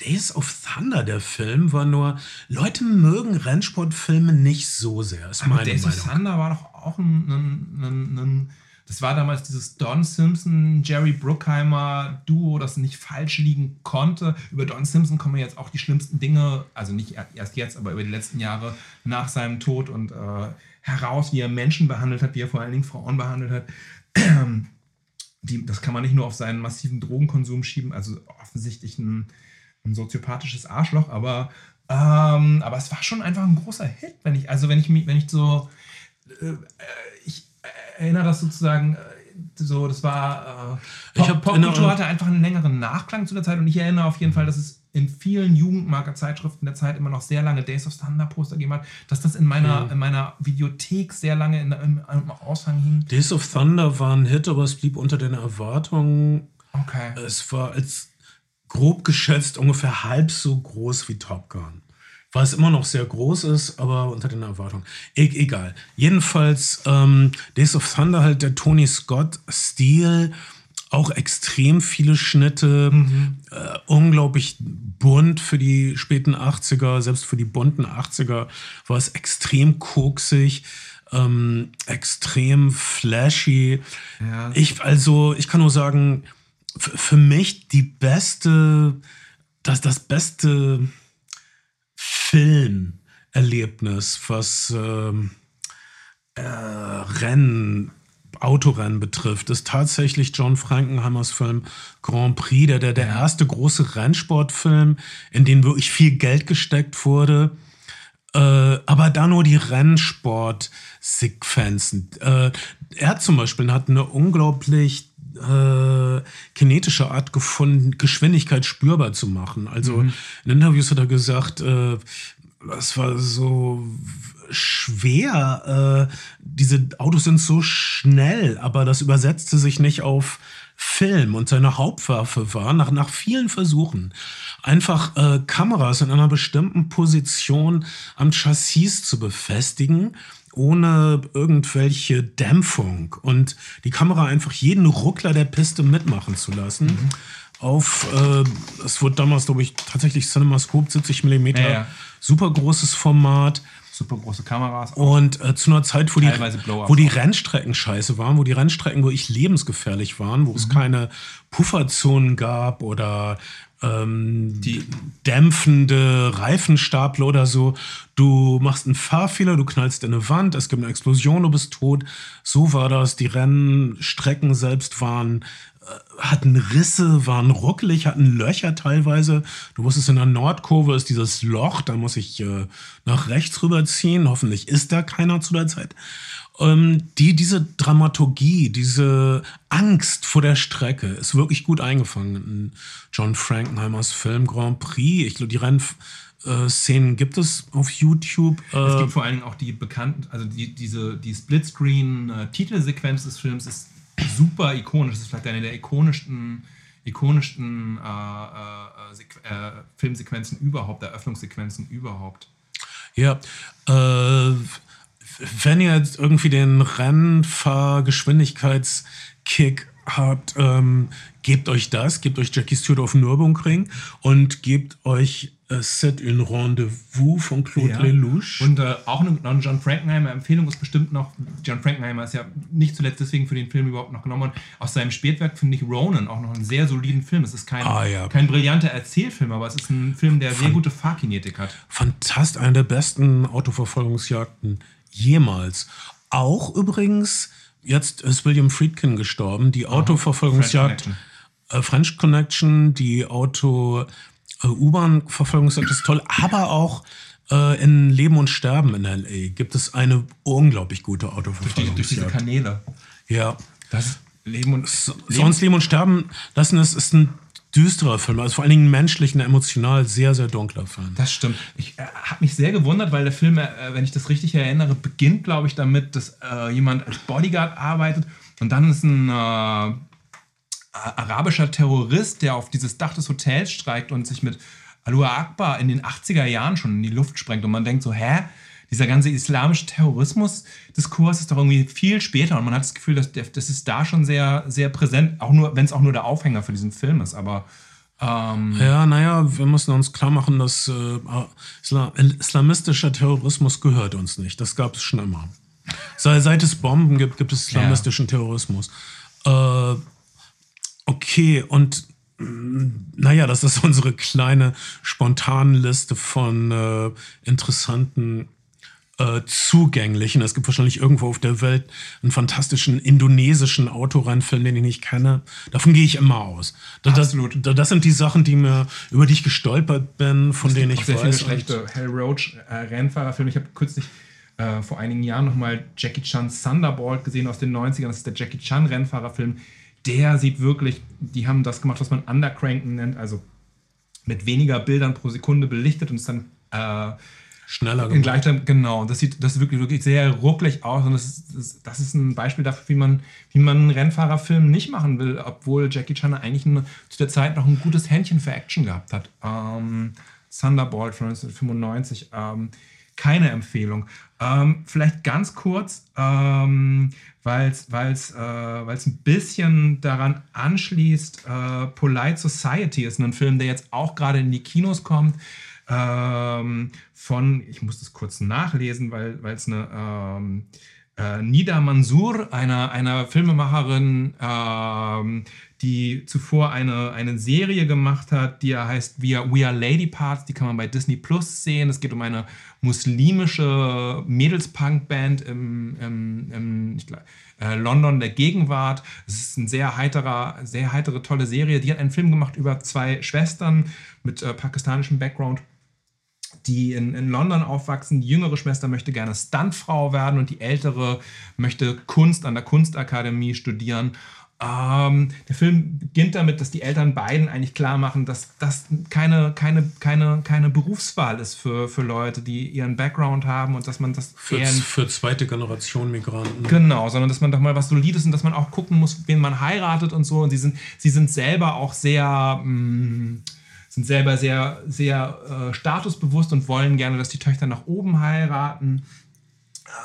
[SPEAKER 1] Days of Thunder, der Film, war nur, Leute mögen Rennsportfilme nicht so sehr, ist meine
[SPEAKER 2] Days of
[SPEAKER 1] Meinung.
[SPEAKER 2] Thunder war doch auch ein, ein, ein, ein das war damals dieses Don Simpson, Jerry Bruckheimer Duo, das nicht falsch liegen konnte. Über Don Simpson kommen jetzt auch die schlimmsten Dinge, also nicht er- erst jetzt, aber über die letzten Jahre nach seinem Tod und äh, heraus, wie er Menschen behandelt hat, wie er vor allen Dingen Frauen behandelt hat. Die, das kann man nicht nur auf seinen massiven Drogenkonsum schieben, also offensichtlich ein, ein soziopathisches Arschloch, aber, ähm, aber es war schon einfach ein großer Hit, wenn ich, also wenn ich mich, wenn ich so, äh, äh, erinnere das sozusagen, äh, so, das war, äh, Pop, Popkultur hatte einfach einen längeren Nachklang zu der Zeit und ich erinnere auf jeden Fall, dass es in vielen Jugendmarker-Zeitschriften der Zeit immer noch sehr lange Days of Thunder Poster gegeben hat, dass das in meiner, in meiner Videothek sehr lange in, im, im Aushang hing.
[SPEAKER 1] Days of Thunder war ein Hit, aber es blieb unter den Erwartungen.
[SPEAKER 2] Okay.
[SPEAKER 1] Es war als grob geschätzt ungefähr halb so groß wie Top Gun. Was immer noch sehr groß ist, aber unter den Erwartungen. E egal. Jedenfalls ähm, Days of Thunder halt der Tony Scott-Stil. Auch extrem viele Schnitte, äh, unglaublich bunt für die späten 80er, selbst für die bunten 80er war es extrem koksig, ähm, extrem flashy.
[SPEAKER 2] Ja.
[SPEAKER 1] Ich, also, ich kann nur sagen, für mich die beste, das, das beste Filmerlebnis, was ähm, äh, Rennen, Autorennen betrifft, ist tatsächlich John Frankenheimers Film Grand Prix, der, der, der erste große Rennsportfilm, in den wirklich viel Geld gesteckt wurde. Äh, aber da nur die Rennsport-Sequenzen. Äh, er zum Beispiel hat eine unglaublich äh, kinetische Art gefunden, Geschwindigkeit spürbar zu machen. Also in Interviews hat er gesagt, äh, das war so schwer. Äh, diese Autos sind so schnell, aber das übersetzte sich nicht auf Film. Und seine Hauptwaffe war, nach, nach vielen Versuchen, einfach äh, Kameras in einer bestimmten Position am Chassis zu befestigen, ohne irgendwelche Dämpfung. Und die Kamera einfach jeden Ruckler der Piste mitmachen zu lassen. Auf, äh, es wurde damals, glaube ich, tatsächlich CinemaScope 70 mm,
[SPEAKER 2] Ja, ja.
[SPEAKER 1] super großes Format.
[SPEAKER 2] Super große Kameras.
[SPEAKER 1] Und äh, zu einer Zeit, wo die, wo die. Rennstrecken scheiße waren, wo die Rennstrecken wirklich lebensgefährlich waren, wo
[SPEAKER 2] Mhm.
[SPEAKER 1] es keine Pufferzonen gab oder ähm,
[SPEAKER 2] Die-
[SPEAKER 1] dämpfende Reifenstapler oder so. Du machst einen Fahrfehler, du knallst in eine Wand, es gibt eine Explosion, du bist tot. So war das. Die Rennstrecken selbst waren hatten Risse, waren ruckelig, hatten Löcher teilweise. Du wusstest, in der Nordkurve ist dieses Loch, da muss ich äh, nach rechts rüberziehen. Hoffentlich ist da keiner zu der Zeit. Ähm, die, diese Dramaturgie, diese Angst vor der Strecke ist wirklich gut eingefangen in John Frankenheimers Film Grand Prix. Ich glaube, die Rennen äh, gibt es auf YouTube.
[SPEAKER 2] Es
[SPEAKER 1] Äh,
[SPEAKER 2] gibt vor allen Dingen auch die bekannten, also die, diese, die Splitscreen-Titelsequenz des Films ist super ikonisch. Das ist vielleicht eine der ikonischsten, ikonischsten äh, äh, äh, Filmsequenzen überhaupt, Eröffnungssequenzen überhaupt.
[SPEAKER 1] Ja, äh, wenn ihr jetzt irgendwie den Rennfahrgeschwindigkeitskick habt, ähm, gebt euch das, gebt euch Jackie Stewart auf dem Nürburgring und gebt euch äh, C'est un Rendezvous von Claude
[SPEAKER 2] Ja.
[SPEAKER 1] Lelouch.
[SPEAKER 2] Und äh, auch eine, John Frankenheimer Empfehlung ist bestimmt noch, John Frankenheimer ist ja nicht zuletzt deswegen für den Film überhaupt noch genommen worden. Aus seinem Spätwerk finde ich Ronan auch noch einen sehr soliden Film. Es ist kein,
[SPEAKER 1] Ah, ja.
[SPEAKER 2] kein brillanter Erzählfilm, aber es ist ein Film, der sehr gute Fahrkinetik hat.
[SPEAKER 1] Fantast, eine der besten Autoverfolgungsjagden jemals. Auch übrigens, jetzt ist William Friedkin gestorben, die Autoverfolgungsjagd.
[SPEAKER 2] French
[SPEAKER 1] Äh, French Connection, die Auto äh, U-Bahn-Verfolgungsjagd ist toll, aber auch äh, in Leben und Sterben in LA gibt es eine unglaublich gute
[SPEAKER 2] Durch, die, durch diese. Kanäle.
[SPEAKER 1] Ja.
[SPEAKER 2] Das ist Leben und
[SPEAKER 1] Sonst Leben und Sterben lassen es ist ein düsterer Film, also vor allen Dingen menschlich und emotional sehr, sehr dunkler Film.
[SPEAKER 2] Das stimmt. Ich äh, habe mich sehr gewundert, weil der Film, äh, wenn ich das richtig erinnere, beginnt, glaube ich, damit, dass äh, jemand als Bodyguard arbeitet und dann ist ein äh, arabischer Terrorist, der auf dieses Dach des Hotels steigt und sich mit Alua Akbar in den 80er Jahren schon in die Luft sprengt. Und man denkt so, hä? Dieser ganze islamische Terrorismus-Diskurs ist doch irgendwie viel später und man hat das Gefühl, dass das ist da schon sehr, sehr präsent, auch nur, wenn es auch nur der Aufhänger für diesen Film ist. Aber ähm,
[SPEAKER 1] Ja, naja, wir müssen uns klar machen, dass äh, Isla islamistischer Terrorismus gehört uns nicht. Das gab es schon immer. Sei- Seit es Bomben gibt, gibt es islamistischen Terrorismus. Äh, okay, und mh, naja, das ist unsere kleine spontane Liste von äh, interessanten äh, zugänglichen. Es gibt wahrscheinlich irgendwo auf der Welt einen fantastischen indonesischen Autorennfilm, den ich nicht kenne. Davon gehe ich immer aus. Da, das,
[SPEAKER 2] Absolut.
[SPEAKER 1] da, das sind die Sachen, die mir, über die ich gestolpert bin, von denen ich
[SPEAKER 2] sehr viele
[SPEAKER 1] weiß.
[SPEAKER 2] schlechte Hal Roach äh, Rennfahrerfilme. Ich habe kürzlich äh, vor einigen Jahren nochmal Jackie Chan's Thunderbolt gesehen aus den 90ern. Das ist der Jackie Chan Rennfahrerfilm. Der sieht wirklich, die haben das gemacht, was man Undercranken nennt, also mit weniger Bildern pro Sekunde belichtet und ist dann äh,
[SPEAKER 1] schneller gemacht.
[SPEAKER 2] gleicher, genau, das sieht das sieht wirklich, wirklich sehr rucklig aus und das ist, das, das ist ein Beispiel dafür, wie man, wie man einen Rennfahrerfilm nicht machen will, obwohl Jackie Chan eigentlich ein, zu der Zeit noch ein gutes Händchen für Action gehabt hat. Ähm, Thunderbolt von 1995, ähm, keine Empfehlung. Ähm, vielleicht ganz kurz, ähm, weil es äh, ein bisschen daran anschließt, äh, Polite Society ist ein Film, der jetzt auch gerade in die Kinos kommt. Ähm, von, ich muss das kurz nachlesen, weil es eine ähm, äh, Nida Mansour, einer, einer Filmemacherin, ähm, die zuvor eine, eine Serie gemacht hat, die heißt We Are, We Are Lady Parts, die kann man bei Disney Plus sehen. Es geht um eine muslimische Mädels-Punk-Band im, im, im glaub, äh, London der Gegenwart. Es ist eine sehr heiterer, sehr heitere, tolle Serie. Die hat einen Film gemacht über zwei Schwestern mit äh, pakistanischem Background die in, in London aufwachsen. Die jüngere Schwester möchte gerne Stuntfrau werden und die ältere möchte Kunst an der Kunstakademie studieren. Ähm, der Film beginnt damit, dass die Eltern beiden eigentlich klar machen, dass das keine, keine, keine, keine Berufswahl ist für, für Leute, die ihren Background haben und dass man das
[SPEAKER 1] Für,
[SPEAKER 2] eher
[SPEAKER 1] für zweite Generation Migranten.
[SPEAKER 2] Genau, sondern dass man doch mal was Solides und dass man auch gucken muss, wen man heiratet und so. Und sie sind, sie sind selber auch sehr, mh, sind selber sehr, sehr äh, statusbewusst und wollen gerne, dass die Töchter nach oben heiraten.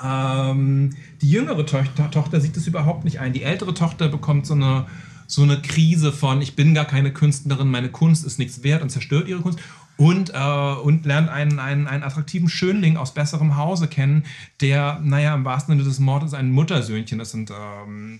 [SPEAKER 2] Ähm, die jüngere Tochter, Tochter sieht es überhaupt nicht ein. Die ältere Tochter bekommt so eine, so eine Krise von, ich bin gar keine Künstlerin, meine Kunst ist nichts wert und zerstört ihre Kunst. Und, äh, und lernt einen, einen, einen attraktiven Schönling aus besserem Hause kennen, der, naja, im wahrsten Sinne des Mordes ein Muttersöhnchen ist. Und, ähm,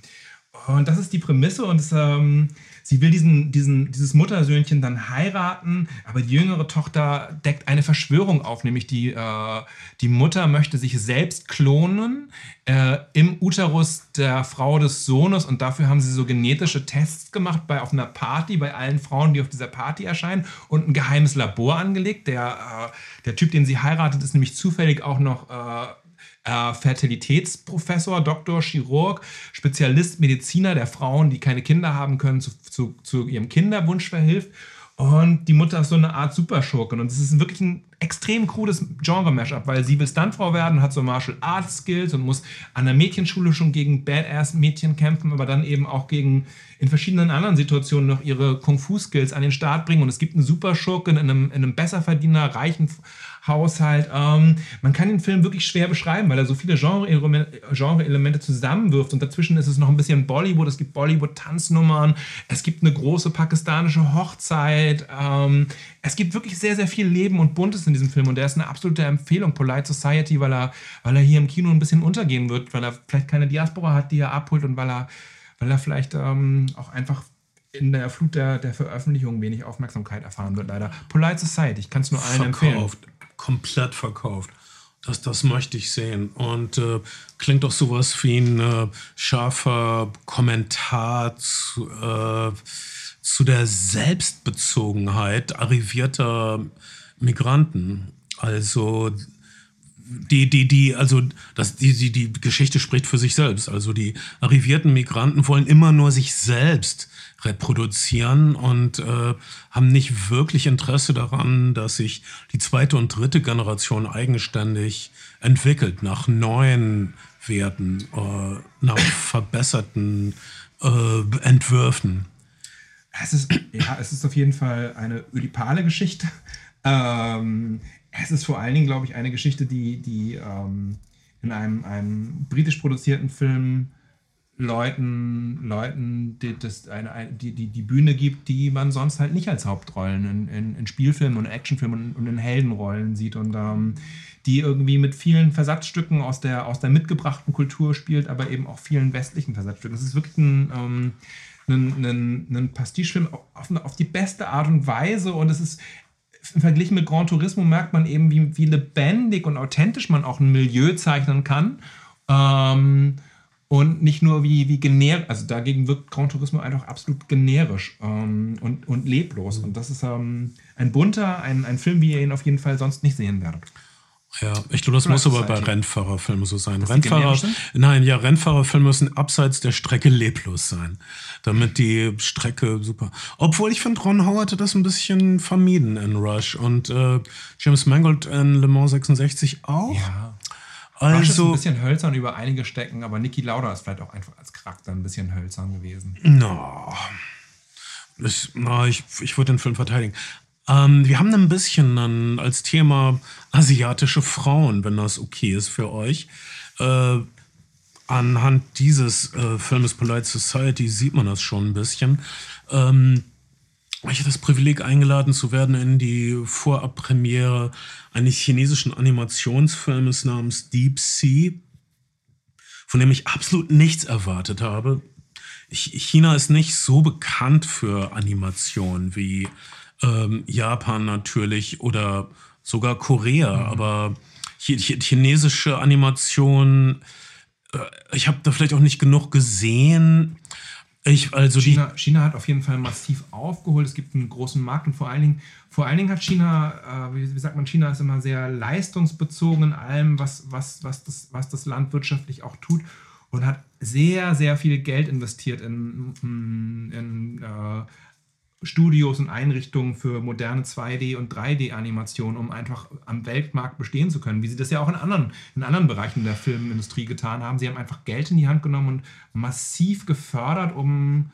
[SPEAKER 2] und das ist die Prämisse. Und es, ähm, sie will diesen, diesen, dieses Muttersöhnchen dann heiraten, aber die jüngere Tochter deckt eine Verschwörung auf, nämlich die, äh, die Mutter möchte sich selbst klonen äh, im Uterus der Frau des Sohnes und dafür haben sie so genetische Tests gemacht bei auf einer Party, bei allen Frauen, die auf dieser Party erscheinen und ein geheimes Labor angelegt. Der, äh, der Typ, den sie heiratet, ist nämlich zufällig auch noch äh, Fertilitätsprofessor, Doktor, Chirurg, Spezialist, Mediziner, der Frauen, die keine Kinder haben können, zu, zu, zu ihrem Kinderwunsch verhilft. Und die Mutter ist so eine Art Superschurkin. Und es ist wirklich ein extrem krudes Genre-Mashup, weil sie will Stuntfrau werden, hat so Martial Arts Skills und muss an der Mädchenschule schon gegen Badass-Mädchen kämpfen, aber dann eben auch gegen in verschiedenen anderen Situationen noch ihre Kung-Fu-Skills an den Start bringen. Und es gibt einen Superschurken in einem, in einem Besserverdiener, reichen Haushalt. Ähm, man kann den Film wirklich schwer beschreiben, weil er so viele Genre-Elemente zusammenwirft. Und dazwischen ist es noch ein bisschen Bollywood. Es gibt Bollywood-Tanznummern. Es gibt eine große pakistanische Hochzeit. Ähm, es gibt wirklich sehr, sehr viel Leben und Buntes in diesem Film. Und der ist eine absolute Empfehlung. Polite Society, weil er, weil er hier im Kino ein bisschen untergehen wird, weil er vielleicht keine Diaspora hat, die er abholt und weil er, weil er vielleicht ähm, auch einfach in der Flut der, der Veröffentlichung wenig Aufmerksamkeit erfahren wird, leider. Polite Society, ich kann es nur allen
[SPEAKER 1] verkauft, empfehlen. Komplett verkauft. Das, das möchte ich sehen. Und äh, klingt doch sowas wie ein äh, scharfer Kommentar zu, äh, zu der Selbstbezogenheit arrivierter Migranten. Also die, die, die, also das, die, die, die Geschichte spricht für sich selbst. Also die arrivierten Migranten wollen immer nur sich selbst reproduzieren und äh, haben nicht wirklich Interesse daran, dass sich die zweite und dritte Generation eigenständig entwickelt nach neuen Werten, äh, nach verbesserten äh, Entwürfen.
[SPEAKER 2] Es ist, ja, es ist auf jeden Fall eine ödipale Geschichte. Ähm, es ist vor allen Dingen, glaube ich, eine Geschichte, die, die ähm, in einem, einem britisch produzierten Film Leuten, Leuten die, das eine, die, die, die Bühne gibt, die man sonst halt nicht als Hauptrollen in, in, in Spielfilmen und Actionfilmen und in Heldenrollen sieht und ähm, die irgendwie mit vielen Versatzstücken aus der, aus der mitgebrachten Kultur spielt, aber eben auch vielen westlichen Versatzstücken. Es ist wirklich ein, ähm, ein, ein, ein Pastichefilm auf, auf die beste Art und Weise und es ist verglichen mit Grand Turismo merkt man eben, wie, wie lebendig und authentisch man auch ein Milieu zeichnen kann. Ähm, und nicht nur wie, wie generisch, also dagegen wirkt Grand Turismo einfach absolut generisch ähm, und, und leblos. Und das ist ähm, ein bunter, ein, ein Film, wie ihr ihn auf jeden Fall sonst nicht sehen werdet.
[SPEAKER 1] Ja, ich glaube, das Oder muss aber bei Rennfahrerfilmen so sein. Rennfahrer, nein, ja, Rennfahrerfilme müssen abseits der Strecke leblos sein, damit die Strecke super. Obwohl ich finde, Ron Howard hat das ein bisschen vermieden in Rush und äh, James Mangold in Le Mans 66 auch.
[SPEAKER 2] Ja. Also, Rush ist ein bisschen hölzern über einige Stecken, aber Niki Lauda ist vielleicht auch einfach als Charakter ein bisschen hölzern gewesen.
[SPEAKER 1] No. Ich, no, ich, ich würde den Film verteidigen. Ähm, wir haben ein bisschen dann als Thema asiatische Frauen, wenn das okay ist für euch. Äh, anhand dieses äh, Filmes Polite Society sieht man das schon ein bisschen. Ähm, ich hatte das Privileg, eingeladen zu werden in die Vorabpremiere eines chinesischen Animationsfilmes namens Deep Sea, von dem ich absolut nichts erwartet habe. China ist nicht so bekannt für Animation wie ähm, Japan natürlich oder sogar Korea, mhm. aber chinesische Animation, äh, ich habe da vielleicht auch nicht genug gesehen. Ich, also
[SPEAKER 2] China, China hat auf jeden Fall massiv aufgeholt. Es gibt einen großen Markt und vor allen Dingen, vor allen Dingen hat China, äh, wie, wie, sagt man, China ist immer sehr leistungsbezogen in allem, was, was, was, das, was das Land wirtschaftlich auch tut und hat sehr, sehr viel Geld investiert in, in, in äh, Studios und Einrichtungen für moderne 2D- und 3D-Animationen, um einfach am Weltmarkt bestehen zu können, wie sie das ja auch in anderen, in anderen Bereichen der Filmindustrie getan haben. Sie haben einfach Geld in die Hand genommen und massiv gefördert, um,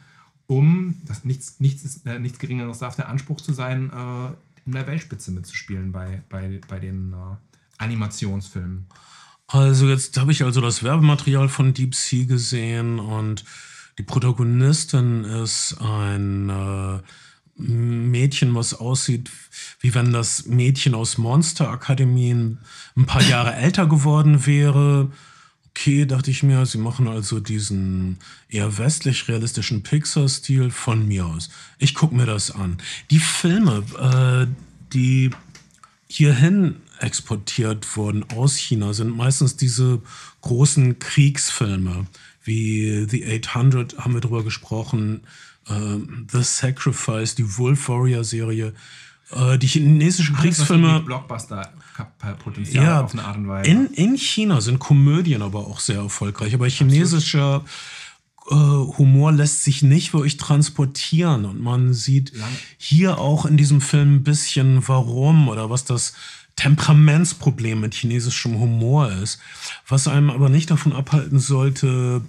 [SPEAKER 2] um das nichts, nichts, äh, nichts Geringeres darf der Anspruch zu sein, äh, in der Weltspitze mitzuspielen bei, bei, bei den äh, Animationsfilmen.
[SPEAKER 1] Also jetzt habe ich also das Werbematerial von Deep Sea gesehen und die Protagonistin ist ein äh, Mädchen, was aussieht, wie wenn das Mädchen aus Monster Akademie ein paar Jahre älter geworden wäre. Okay, dachte ich mir, sie machen also diesen eher westlich realistischen Pixar-Stil von mir aus. Ich gucke mir das an. Die Filme, äh, die hierhin exportiert wurden aus China, sind meistens diese großen Kriegsfilme wie The 800 haben wir drüber gesprochen, äh, The Sacrifice, die Wolf Warrior Serie, äh, die chinesischen Alles, Kriegsfilme.
[SPEAKER 2] Blockbuster-Potenzial ja, auf eine Art und Weise.
[SPEAKER 1] In, in China sind Komödien aber auch sehr erfolgfolgreich, aber chinesischer äh, Humor lässt sich nicht wirklich transportieren. Und man sieht hier auch in diesem Film ein bisschen, warum oder was das Temperamentsproblem mit chinesischem Humor ist. Was einem aber nicht davon abhalten sollte,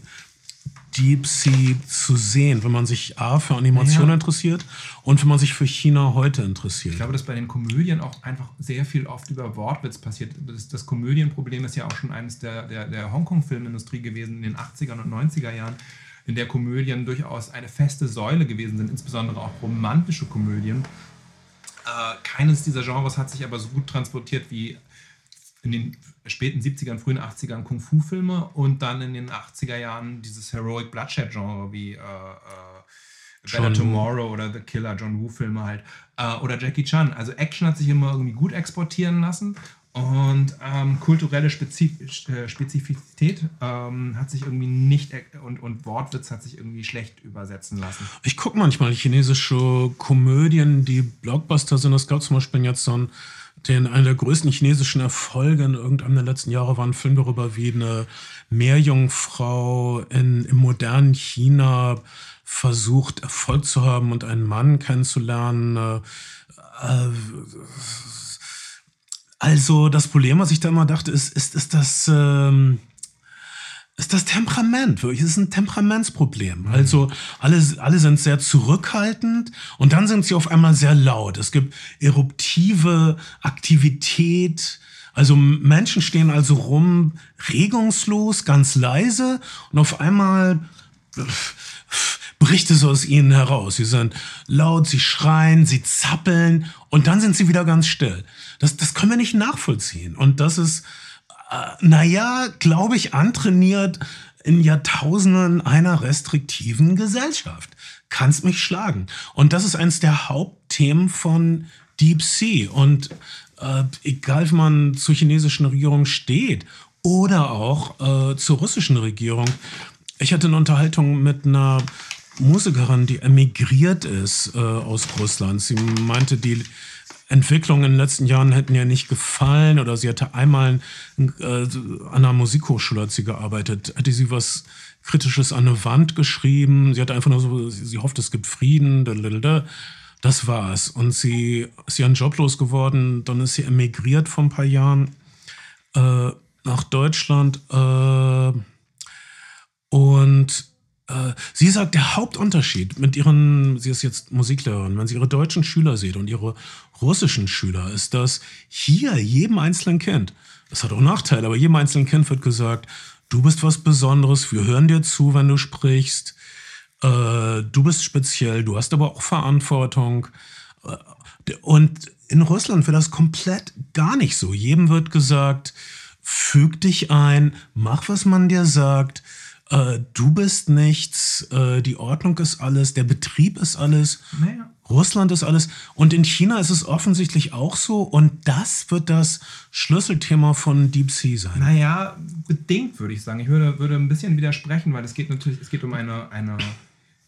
[SPEAKER 1] Deep Sea zu sehen, wenn man sich A für Animation
[SPEAKER 2] Ja.
[SPEAKER 1] interessiert und wenn man sich für China heute interessiert.
[SPEAKER 2] Ich glaube, dass bei den Komödien auch einfach sehr viel oft über Wortwitz passiert. Das, das Komödienproblem ist ja auch schon eines der, der, der Hongkong-Filmindustrie gewesen in den 80er und 90er Jahren, in der Komödien durchaus eine feste Säule gewesen sind, insbesondere auch romantische Komödien. Äh, keines dieser Genres hat sich aber so gut transportiert wie in den späten 70ern, frühen 80ern Kung-Fu-Filme und dann in den 80er Jahren dieses Heroic Bloodshed-Genre wie äh, äh, Better. Tomorrow oder The Killer, John Woo-Filme halt. Äh, oder Jackie Chan. Also Action hat sich immer irgendwie gut exportieren lassen und ähm, kulturelle Spezif äh, Spezifität ähm, hat sich irgendwie nicht und, und Wortwitz hat sich irgendwie schlecht übersetzen lassen.
[SPEAKER 1] Ich gucke manchmal chinesische Komödien, die Blockbuster sind. Es gab zum Beispiel jetzt so einen, den, einer der größten chinesischen Erfolge in irgendeinem der letzten Jahre war ein Film darüber, wie eine Meerjungfrau in, im modernen China versucht, Erfolg zu haben und einen Mann kennenzulernen. Äh, äh, also das Problem, was ich da immer dachte, ist, ist, ist das... Ähm, ist das Temperament, wirklich. Es ist ein Temperamentsproblem. Also alle, alle sind sehr zurückhaltend und dann sind sie auf einmal sehr laut. Es gibt eruptive Aktivität. Also Menschen stehen also rum, regungslos, ganz leise und auf einmal bricht es aus ihnen heraus. Sie sind laut, sie schreien, sie zappeln und dann sind sie wieder ganz still. Das, das können wir nicht nachvollziehen. Und das ist, äh, naja, glaube ich, antrainiert in Jahrtausenden einer restriktiven Gesellschaft. Kannst mich schlagen. Und das ist eines der Hauptthemen von Deep Sea. Und äh, egal, wie man zur chinesischen Regierung steht oder auch äh, zur russischen Regierung, ich hatte eine Unterhaltung mit einer Musikerin, die emigriert ist äh, aus Russland. Sie meinte, die Entwicklungen in den letzten Jahren hätten ihr nicht gefallen oder sie hatte einmal äh, an einer Musikhochschule, hat sie gearbeitet, hätte sie was Kritisches an eine Wand geschrieben. Sie hatte einfach nur so, sie, hofft, es gibt Frieden. dadadada. Das war's. Und sie ist ihren Job losgeworden. Dann ist sie emigriert vor ein paar Jahren äh, nach Deutschland. Äh, und sie sagt, der Hauptunterschied mit ihren, sie ist jetzt Musiklehrerin, wenn sie ihre deutschen Schüler sieht und ihre russischen Schüler, ist, dass hier jedem einzelnen Kind, das hat auch Nachteile, aber jedem einzelnen Kind wird gesagt, du bist was Besonderes, wir hören dir zu, wenn du sprichst, äh, du bist speziell, du hast aber auch Verantwortung. Äh, Und in Russland wird das komplett gar nicht so. Jedem wird gesagt, füg dich ein, mach, was man dir sagt. Äh, du bist nichts, äh, die Ordnung ist alles, der Betrieb ist alles,
[SPEAKER 2] Naja.
[SPEAKER 1] Russland ist alles. Und in China ist es offensichtlich auch so. Und das wird das Schlüsselthema von Deep Sea sein.
[SPEAKER 2] Naja, bedingt würde ich sagen. Ich würde, würde ein bisschen widersprechen, weil es geht natürlich, es geht um eine, eine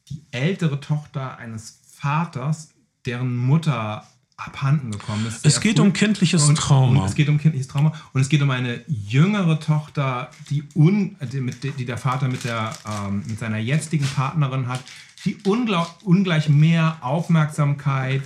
[SPEAKER 2] die ältere Tochter eines Vaters, deren Mutter abhanden gekommen ist.
[SPEAKER 1] Es geht
[SPEAKER 2] früh.
[SPEAKER 1] um kindliches
[SPEAKER 2] und,
[SPEAKER 1] Trauma.
[SPEAKER 2] Und es geht um kindliches Trauma. Und es geht um eine jüngere Tochter, die, un, die, mit, die der Vater mit, der, ähm, mit seiner jetzigen Partnerin hat, die ungleich mehr Aufmerksamkeit,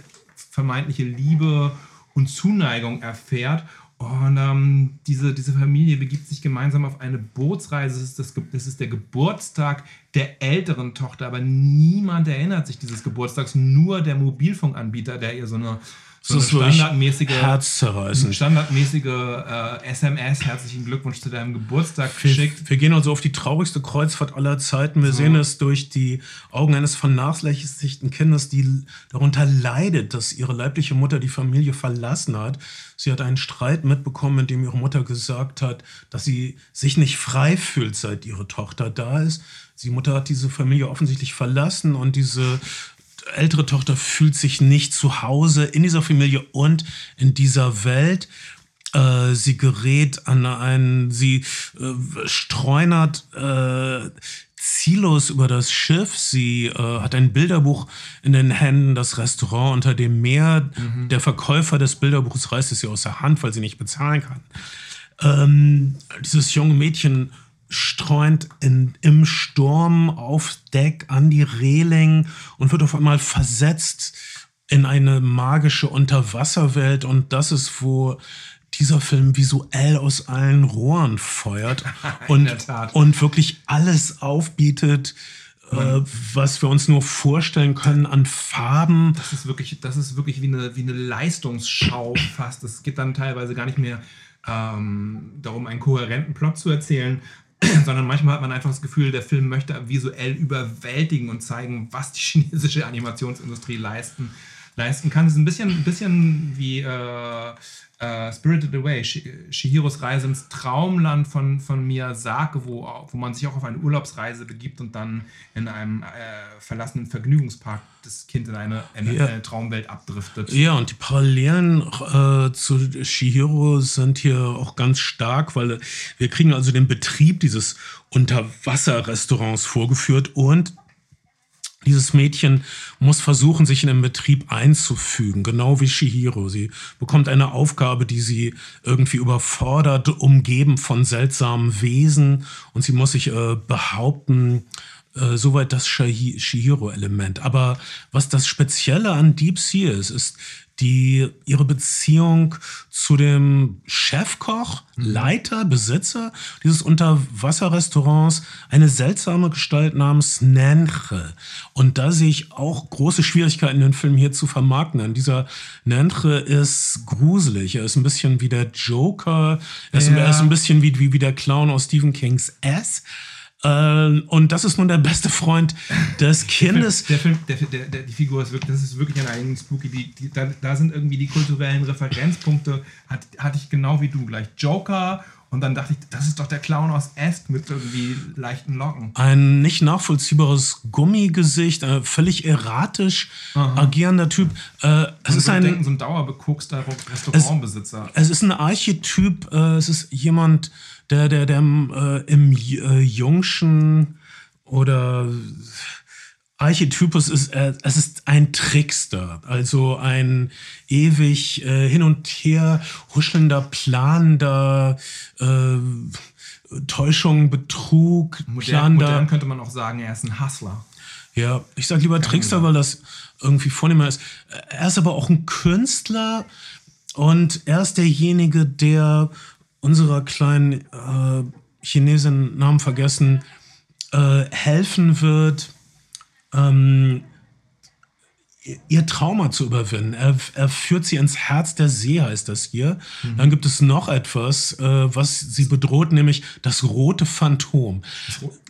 [SPEAKER 2] vermeintliche Liebe und Zuneigung erfährt. Und ähm, diese, diese Familie begibt sich gemeinsam auf eine Bootsreise. Das ist, das, das ist der Geburtstag der älteren Tochter, aber niemand erinnert sich dieses Geburtstags, nur der Mobilfunkanbieter, der ihr so eine, so eine
[SPEAKER 1] Das wirklich
[SPEAKER 2] standardmäßige,
[SPEAKER 1] herzzerreißend.
[SPEAKER 2] standardmäßige äh, SMS, herzlichen Glückwunsch zu deinem Geburtstag geschickt.
[SPEAKER 1] Wir gehen also auf die traurigste Kreuzfahrt aller Zeiten. Wir sehen es durch die Augen eines vernachlässigten Kindes, die darunter leidet, dass ihre leibliche Mutter die Familie verlassen hat. Sie hat einen Streit mitbekommen, in dem ihre Mutter gesagt hat, dass sie sich nicht frei fühlt, seit ihre Tochter da ist. Die Mutter hat diese Familie offensichtlich verlassen und diese ältere Tochter fühlt sich nicht zu Hause in dieser Familie und in dieser Welt. Äh, sie gerät an einen, sie äh, streunert äh, ziellos über das Schiff. Sie äh, hat ein Bilderbuch in den Händen, das Restaurant unter dem Meer. Der Verkäufer des Bilderbuchs reißt es ihr aus der Hand, weil sie nicht bezahlen kann. Ähm, dieses junge Mädchen streunt in, im Sturm auf Deck an die Reling und wird auf einmal versetzt in eine magische Unterwasserwelt. Und das ist, wo dieser Film visuell aus allen Rohren feuert und, und wirklich alles aufbietet, äh, was wir uns nur vorstellen können an Farben.
[SPEAKER 2] Das ist wirklich, das ist wirklich wie eine, wie eine Leistungsschau fast. Es geht dann teilweise gar nicht mehr ähm, darum, einen kohärenten Plot zu erzählen, sondern manchmal hat man einfach das Gefühl, der Film möchte visuell überwältigen und zeigen, was die chinesische Animationsindustrie leisten, leisten kann. Es ist ein bisschen, ein bisschen wie äh, äh, Spirited Away, Shihiros Reise ins Traumland von, von Miyazaki, wo, wo man sich auch auf eine Urlaubsreise begibt und dann in einem äh, verlassenen Vergnügungspark das Kind in eine, in ja. eine Traumwelt abdriftet.
[SPEAKER 1] Ja, und die Parallelen äh, zu Shihiro sind hier auch ganz stark, weil wir kriegen also den Betrieb dieses Unterwasserrestaurants vorgeführt und dieses Mädchen muss versuchen, sich in den Betrieb einzufügen, genau wie Shihiro. Sie bekommt eine Aufgabe, die sie irgendwie überfordert, umgeben von seltsamen Wesen und sie muss sich äh, behaupten, äh, soweit das Shihiro-Element. Aber was das Spezielle an Deep Sea ist, ist die ihre Beziehung zu dem Chefkoch, mhm. Leiter, Besitzer dieses Unterwasserrestaurants, eine seltsame Gestalt namens Nenche. Und da sehe ich auch große Schwierigkeiten, den Film hier zu vermarkten. Denn dieser Nenche ist gruselig. Er ist ein bisschen wie der Joker. Er ist, ja. er ist ein bisschen wie, wie, wie der Clown aus Stephen Kings S. Ähm, und das ist nun der beste Freund des Kindes.
[SPEAKER 2] Der Film, der, Film, der, der, die Figur ist wirklich, das ist wirklich ein eigenes Spooky. Die, die, da, da, sind irgendwie die kulturellen Referenzpunkte, hat, hatte ich genau wie du gleich. Joker und dann dachte ich, das ist doch der Clown aus Est mit irgendwie leichten Locken.
[SPEAKER 1] Ein nicht nachvollziehbares Gummigesicht, ein völlig erratisch Aha. agierender Typ. Äh, es ist ein,
[SPEAKER 2] denken, so ein dauerbekokster Restaurantbesitzer.
[SPEAKER 1] Es, es, ist ein Archetyp, äh, es ist jemand, der, der, der äh, im äh, Jungschen oder Archetypus ist, äh, es ist ein Trickster, also ein ewig äh, hin und her huschelnder, planender, äh, Täuschung, Betrug,
[SPEAKER 2] modern, planender. Modern könnte man auch sagen, er ist ein Hustler.
[SPEAKER 1] Ja, ich sage lieber Trickster, weil das irgendwie vornehmer ist. Er ist aber auch ein Künstler und er ist derjenige, der unserer kleinen äh, Chinesin Namen vergessen, äh, helfen wird, ähm, ihr Trauma zu überwinden. Er, er, führt sie ins Herz der See, heißt das hier. Mhm. Dann gibt es noch etwas, äh, was sie bedroht, nämlich das rote Phantom.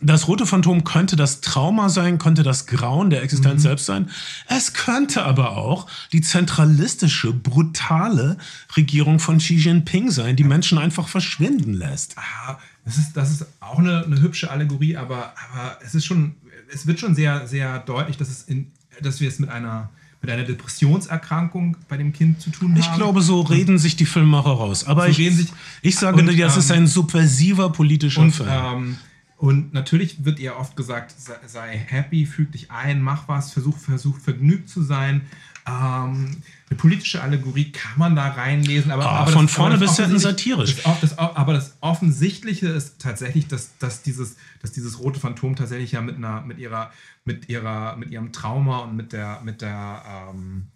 [SPEAKER 1] Das rote Phantom könnte das Trauma sein, könnte das Grauen der Existenz mhm. selbst sein. Es könnte aber auch die zentralistische, brutale Regierung von Xi Jinping sein, die Menschen einfach verschwinden lässt.
[SPEAKER 2] Ah, das ist, das ist auch eine, eine hübsche Allegorie, aber, aber es ist schon, es wird schon sehr, sehr deutlich, dass es in dass wir es mit einer mit einer Depressionserkrankung bei dem Kind zu tun haben.
[SPEAKER 1] Ich glaube, so reden sich die Filmmacher raus. Aber so ich, sich, ich sage, und, das ähm, ist ein subversiver politischer
[SPEAKER 2] und,
[SPEAKER 1] Film.
[SPEAKER 2] Ähm, und natürlich wird ihr oft gesagt, sei, sei, happy, füg dich ein, mach was, versuch, versuch vergnügt zu sein. Ähm, eine politische Allegorie kann man da reinlesen, aber,
[SPEAKER 1] ah,
[SPEAKER 2] aber
[SPEAKER 1] von das, vorne bis hinten satirisch.
[SPEAKER 2] Das, das, aber das Offensichtliche ist tatsächlich, dass, dass, dieses, dass dieses rote Phantom tatsächlich ja mit einer, mit ihrer, mit ihrer, mit ihrem Trauma und mit der, mit der, ähm,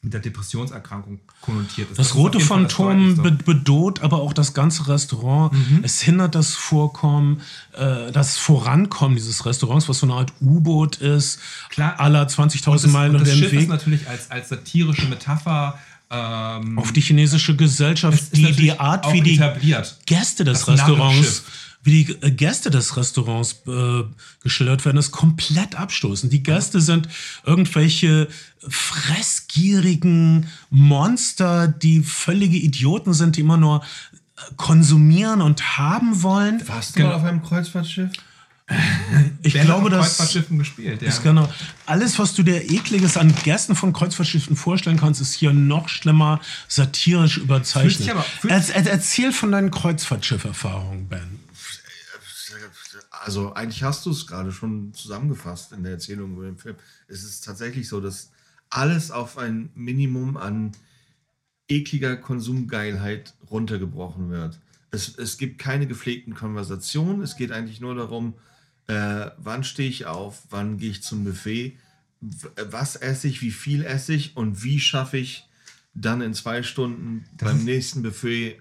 [SPEAKER 2] mit der Depressionserkrankung konnotiert
[SPEAKER 1] ist. Das, das rote Phantom be bedroht aber auch das ganze Restaurant. Mhm. Es hindert das Vorkommen, äh, das Vorankommen dieses Restaurants, was so eine Art U-Boot ist,
[SPEAKER 2] Klar.
[SPEAKER 1] aller 20.000 Meilen
[SPEAKER 2] und, und das Schiff Weg. ist natürlich als, als satirische Metapher ähm,
[SPEAKER 1] auf die chinesische Gesellschaft, die die Art, wie die. Gäste des das Restaurants wie die äh, Gäste des Restaurants äh, geschildert werden, ist komplett abstoßend. Die Gäste sind irgendwelche fressgierigen Monster, die völlige Idioten sind, die immer nur äh, konsumieren und haben wollen.
[SPEAKER 3] Warst du genau. mal auf einem Kreuzfahrtschiff?
[SPEAKER 1] Ich ben glaube, das
[SPEAKER 2] Kreuzfahrtschiffen gespielt, ja.
[SPEAKER 1] ist genau alles, was du dir ekliges an Gästen von Kreuzfahrtschiffen vorstellen kannst, ist hier noch schlimmer satirisch überzeichnet. Aber, er, er, erzähl von deinen Kreuzfahrtschifferfahrungen, Ben
[SPEAKER 3] also eigentlich hast du es gerade schon zusammengefasst in der Erzählung über den Film. Es ist tatsächlich so, dass alles auf ein Minimum an ekliger Konsumgeilheit runtergebrochen wird. Es, es gibt keine gepflegten Konversationen. Es geht eigentlich nur darum, äh, wann stehe ich auf, wann gehe ich zum Buffet, was esse ich, wie viel esse ich und wie schaffe ich dann in zwei Stunden
[SPEAKER 2] Das
[SPEAKER 3] beim nächsten Buffet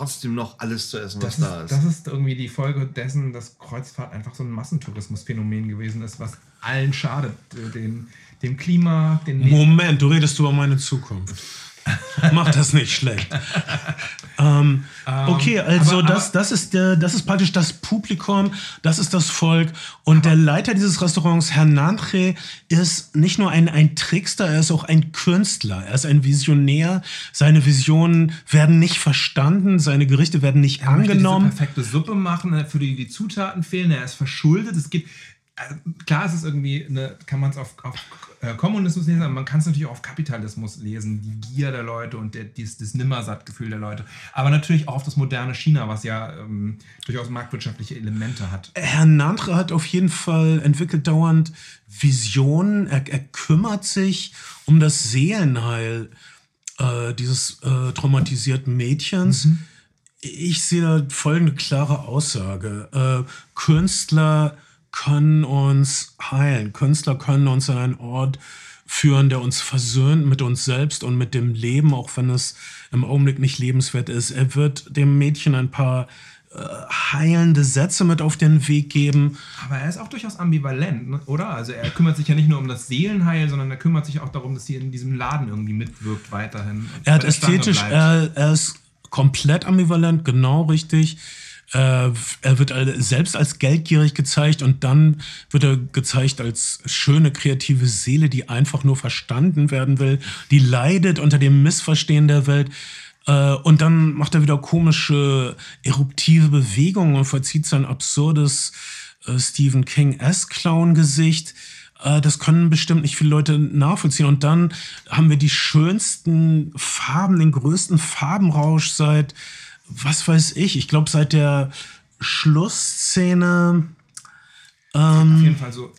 [SPEAKER 3] trotzdem noch alles zu essen, was
[SPEAKER 2] Das
[SPEAKER 3] da
[SPEAKER 2] ist,
[SPEAKER 3] ist.
[SPEAKER 2] das ist irgendwie die Folge dessen, dass Kreuzfahrt einfach so ein Massentourismusphänomen gewesen ist, was allen schadet. äh, Den, dem Klima, den
[SPEAKER 1] Moment, du redest über meine Zukunft. Mach das nicht schlecht. ähm, okay, also
[SPEAKER 2] aber-
[SPEAKER 1] das, das, ist der, das ist praktisch das Publikum, das ist das Volk. Und der Leiter dieses Restaurants, Herr Nantre, ist nicht nur ein, ein Trickster, er ist auch ein Künstler. Er ist ein Visionär. Seine Visionen werden nicht verstanden, seine Gerichte werden nicht
[SPEAKER 2] Er möchte
[SPEAKER 1] angenommen.
[SPEAKER 2] Diese perfekte Suppe machen, für die die Zutaten fehlen, er ist verschuldet. Es gibt, äh, klar ist es irgendwie, eine, kann man es auf, auf äh, Kommunismus lesen, aber man kann es natürlich auch auf Kapitalismus lesen, die Gier der Leute und der, dies, das Nimmersattgefühl der Leute. Aber natürlich auch auf das moderne China, was ja ähm, durchaus marktwirtschaftliche Elemente hat.
[SPEAKER 1] Herr Nantre hat auf jeden Fall entwickelt dauernd Visionen. Er, er kümmert sich um das Seelenheil äh, dieses äh, traumatisierten Mädchens. Ich sehe da folgende klare Aussage. Äh, Künstler können uns heilen. Künstler können uns an einen Ort führen, der uns versöhnt mit uns selbst und mit dem Leben, auch wenn es im Augenblick nicht lebenswert ist. Er wird dem Mädchen ein paar äh, heilende Sätze mit auf den Weg geben.
[SPEAKER 2] Aber er ist auch durchaus ambivalent, ne? oder? Also er kümmert sich ja nicht nur um das Seelenheil, sondern er kümmert sich auch darum, dass sie in diesem Laden irgendwie mitwirkt weiterhin.
[SPEAKER 1] Er hat ästhetisch, er, er ist komplett ambivalent, genau richtig. Äh, er wird selbst als geldgierig gezeigt und dann wird er gezeigt als schöne, kreative Seele, die einfach nur verstanden werden will, die leidet unter dem Missverstehen der Welt. Äh, und dann macht er wieder komische, eruptive Bewegungen und verzieht sein absurdes äh, Stephen King-S-Clown-Gesicht. Das können bestimmt nicht viele Leute nachvollziehen. Und dann haben wir die schönsten Farben, den größten Farbenrausch seit, was weiß ich, ich glaube seit der Schlussszene.
[SPEAKER 2] Auf jeden Fall so,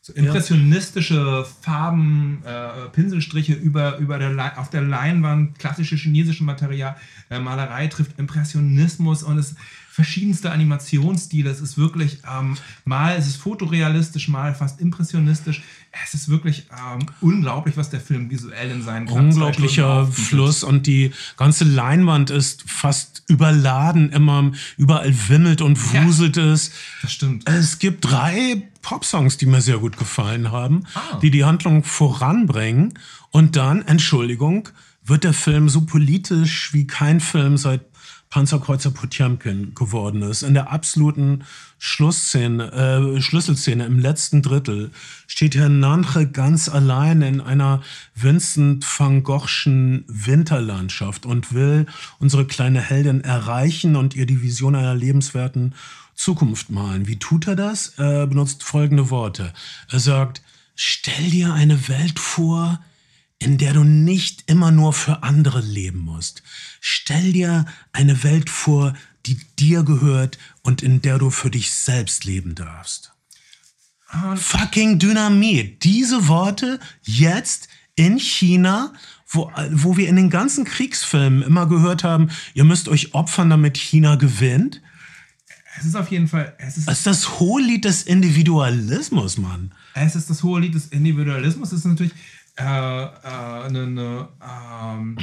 [SPEAKER 2] so impressionistische Farben, äh, Pinselstriche über, über der auf der Leinwand, klassische chinesische Material, äh, Malerei trifft Impressionismus und es verschiedenste Animationsstile. Es ist wirklich, ähm, mal ist es fotorealistisch, mal fast impressionistisch. Es ist wirklich ähm, unglaublich, was der Film visuell in seinen
[SPEAKER 1] Unglaublicher. Fluss und die ganze Leinwand ist fast überladen, immer überall wimmelt und
[SPEAKER 2] Ja.
[SPEAKER 1] wuselt es.
[SPEAKER 2] Das stimmt.
[SPEAKER 1] Es gibt drei Popsongs, die mir sehr gut gefallen haben,
[SPEAKER 2] Ah.
[SPEAKER 1] die die Handlung voranbringen. Und dann, Entschuldigung, wird der Film so politisch wie kein Film seit Panzerkreuzer Potemkin geworden ist. In der absoluten Schlussszene, äh, Schlüsselszene im letzten Drittel steht Herr Nantre ganz allein in einer Vincent van Goghschen Winterlandschaft und will unsere kleine Heldin erreichen und ihr die Vision einer lebenswerten Zukunft malen. Wie tut er das? Er benutzt folgende Worte. Er sagt, stell dir eine Welt vor, in der du nicht immer nur für andere leben musst. Stell dir eine Welt vor, die dir gehört und in der du für dich selbst leben darfst. Fucking Dynamit. Diese Worte jetzt in China, wo, wo wir in den ganzen Kriegsfilmen immer gehört haben, ihr müsst euch opfern, damit China gewinnt.
[SPEAKER 2] Es ist auf jeden Fall, es ist
[SPEAKER 1] Das ist das Hohelied des Individualismus, Mann.
[SPEAKER 2] Es ist das hohe Lied des Individualismus. Es ist natürlich äh, äh, eine, ähm,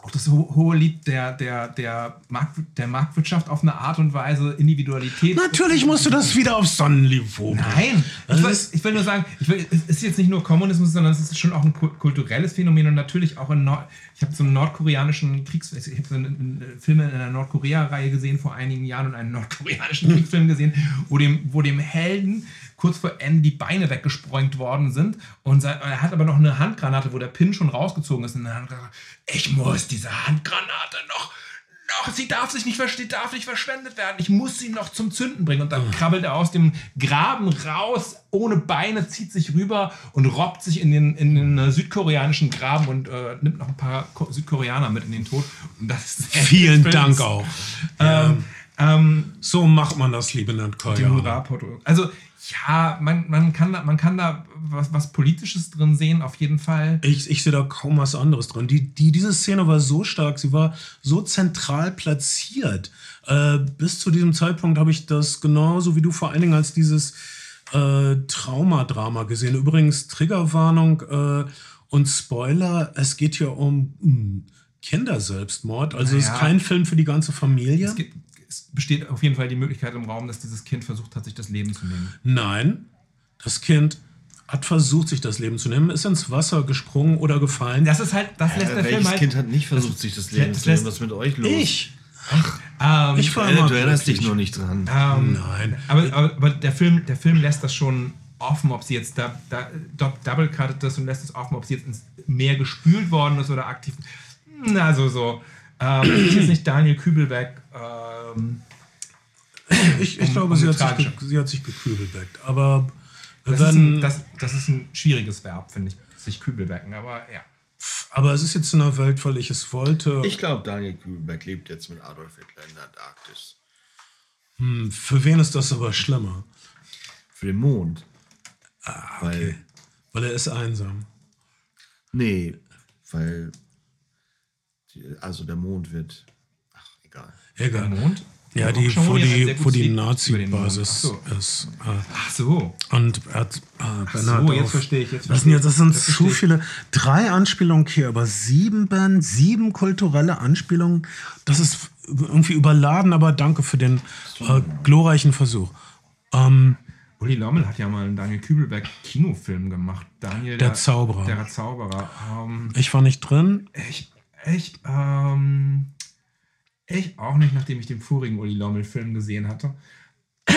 [SPEAKER 2] auch das ho hohe Lied der, der, der, Markt, der Marktwirtschaft auf eine Art und Weise, Individualität.
[SPEAKER 1] Natürlich musst du das wieder aufs Sonnenniveau bringen.
[SPEAKER 2] Nein, ich will, ich will nur sagen, will, es ist jetzt nicht nur Kommunismus, sondern es ist schon auch ein ku- kulturelles Phänomen und natürlich auch in Nord. Ich habe so einen nordkoreanischen Kriegs. Ich habe so einen, einen Film in einer Nordkorea-Reihe gesehen vor einigen Jahren und einen nordkoreanischen Kriegsfilm gesehen, wo dem, wo dem Helden kurz vor Ende die Beine weggesprengt worden sind und er hat aber noch eine Handgranate, wo der Pin schon rausgezogen ist. Und dann hat er gesagt, ich muss diese Handgranate noch noch, sie darf sich nicht, sie darf nicht verschwendet werden. Ich muss sie noch zum Zünden bringen. Und dann krabbelt er aus dem Graben raus, ohne Beine, zieht sich rüber und robbt sich in den, in den äh, südkoreanischen Graben und äh, nimmt noch ein paar Ko Südkoreaner mit in den Tod. Und das ist
[SPEAKER 1] Vielen Dank auch.
[SPEAKER 2] Ähm, Ähm,
[SPEAKER 1] So macht man das, liebe
[SPEAKER 2] Hurra-Porto. Also, ja, man, man, kann da, man kann da was, was Politisches drin sehen, auf jeden Fall.
[SPEAKER 1] Ich, ich sehe da kaum was anderes drin. Die, die, diese Szene war so stark, sie war so zentral platziert. Äh, bis zu diesem Zeitpunkt habe ich das genauso wie du vor allen Dingen als dieses äh, Traumadrama gesehen. Übrigens, Triggerwarnung äh, und Spoiler, es geht hier um mh, Kinderselbstmord. Also es ist
[SPEAKER 2] Naja.
[SPEAKER 1] kein Film für die ganze Familie.
[SPEAKER 2] Es, gibt, es besteht auf jeden Fall die Möglichkeit im Raum, dass dieses Kind versucht hat, sich das Leben zu nehmen.
[SPEAKER 1] Nein, das Kind hat versucht, sich das Leben zu nehmen, ist ins Wasser gesprungen oder gefallen.
[SPEAKER 2] Das ist halt, das lässt
[SPEAKER 3] Äh,
[SPEAKER 2] der Film halt.
[SPEAKER 3] Kind hat nicht versucht, sich das Leben
[SPEAKER 2] das
[SPEAKER 3] zu nehmen? Was ist mit euch los?
[SPEAKER 1] ich.
[SPEAKER 2] ähm,
[SPEAKER 1] Ich war
[SPEAKER 3] Äh,
[SPEAKER 1] immer
[SPEAKER 3] du erinnerst dich noch nicht dran.
[SPEAKER 2] Ähm,
[SPEAKER 1] Nein.
[SPEAKER 2] Aber, aber, aber der, Film, der Film lässt das schon offen, ob sie jetzt da, da do- double cuttet das und lässt es offen, ob sie jetzt ins Meer gespült worden ist oder aktiv. Also so. Ähm, ist jetzt nicht Daniel Kübelbeck. Ähm,
[SPEAKER 1] Ich, ich
[SPEAKER 2] Um-
[SPEAKER 1] glaube,
[SPEAKER 2] um
[SPEAKER 1] sie, hat sich, sie hat sich gekübelbeckt. Aber
[SPEAKER 2] das, ist
[SPEAKER 1] werden,
[SPEAKER 2] ein, das, das ist ein schwieriges Verb, finde ich, sich Kübelbecken. Aber ja.
[SPEAKER 1] aber es ist jetzt in einer Welt, weil ich es wollte.
[SPEAKER 3] Ich glaube, Daniel Kühlberg lebt jetzt mit Adolf Hitler in der Antarktis.
[SPEAKER 1] Hm, Für wen ist das aber schlimmer?
[SPEAKER 3] Für den Mond.
[SPEAKER 1] Ah,
[SPEAKER 3] Weil,
[SPEAKER 1] Weil er ist einsam.
[SPEAKER 3] nee, weil, also der Mond wird, egal.
[SPEAKER 2] Mond?
[SPEAKER 1] Ja, die, wo die, wo die
[SPEAKER 2] über.
[SPEAKER 1] Nazi-Basis
[SPEAKER 2] so.
[SPEAKER 1] ist. Äh,
[SPEAKER 2] Ach so.
[SPEAKER 1] Und er hat, äh, Ben
[SPEAKER 2] so, jetzt
[SPEAKER 1] auf-
[SPEAKER 2] verstehe ich, jetzt
[SPEAKER 1] das, sind das sind zu
[SPEAKER 2] ich.
[SPEAKER 1] viele. Drei Anspielungen hier, aber sieben, sieben kulturelle Anspielungen. Das ist irgendwie überladen, aber danke für den äh, glorreichen Versuch. Ähm,
[SPEAKER 2] Uli Lommel hat ja mal einen Daniel Kübelberg Kinofilm gemacht. Daniel
[SPEAKER 1] Der Zauberer.
[SPEAKER 2] Der Zauberer. Ähm,
[SPEAKER 1] ich war nicht drin.
[SPEAKER 2] ich, ich, ähm, ich auch nicht, nachdem ich den vorigen Uli Lommel Film gesehen hatte.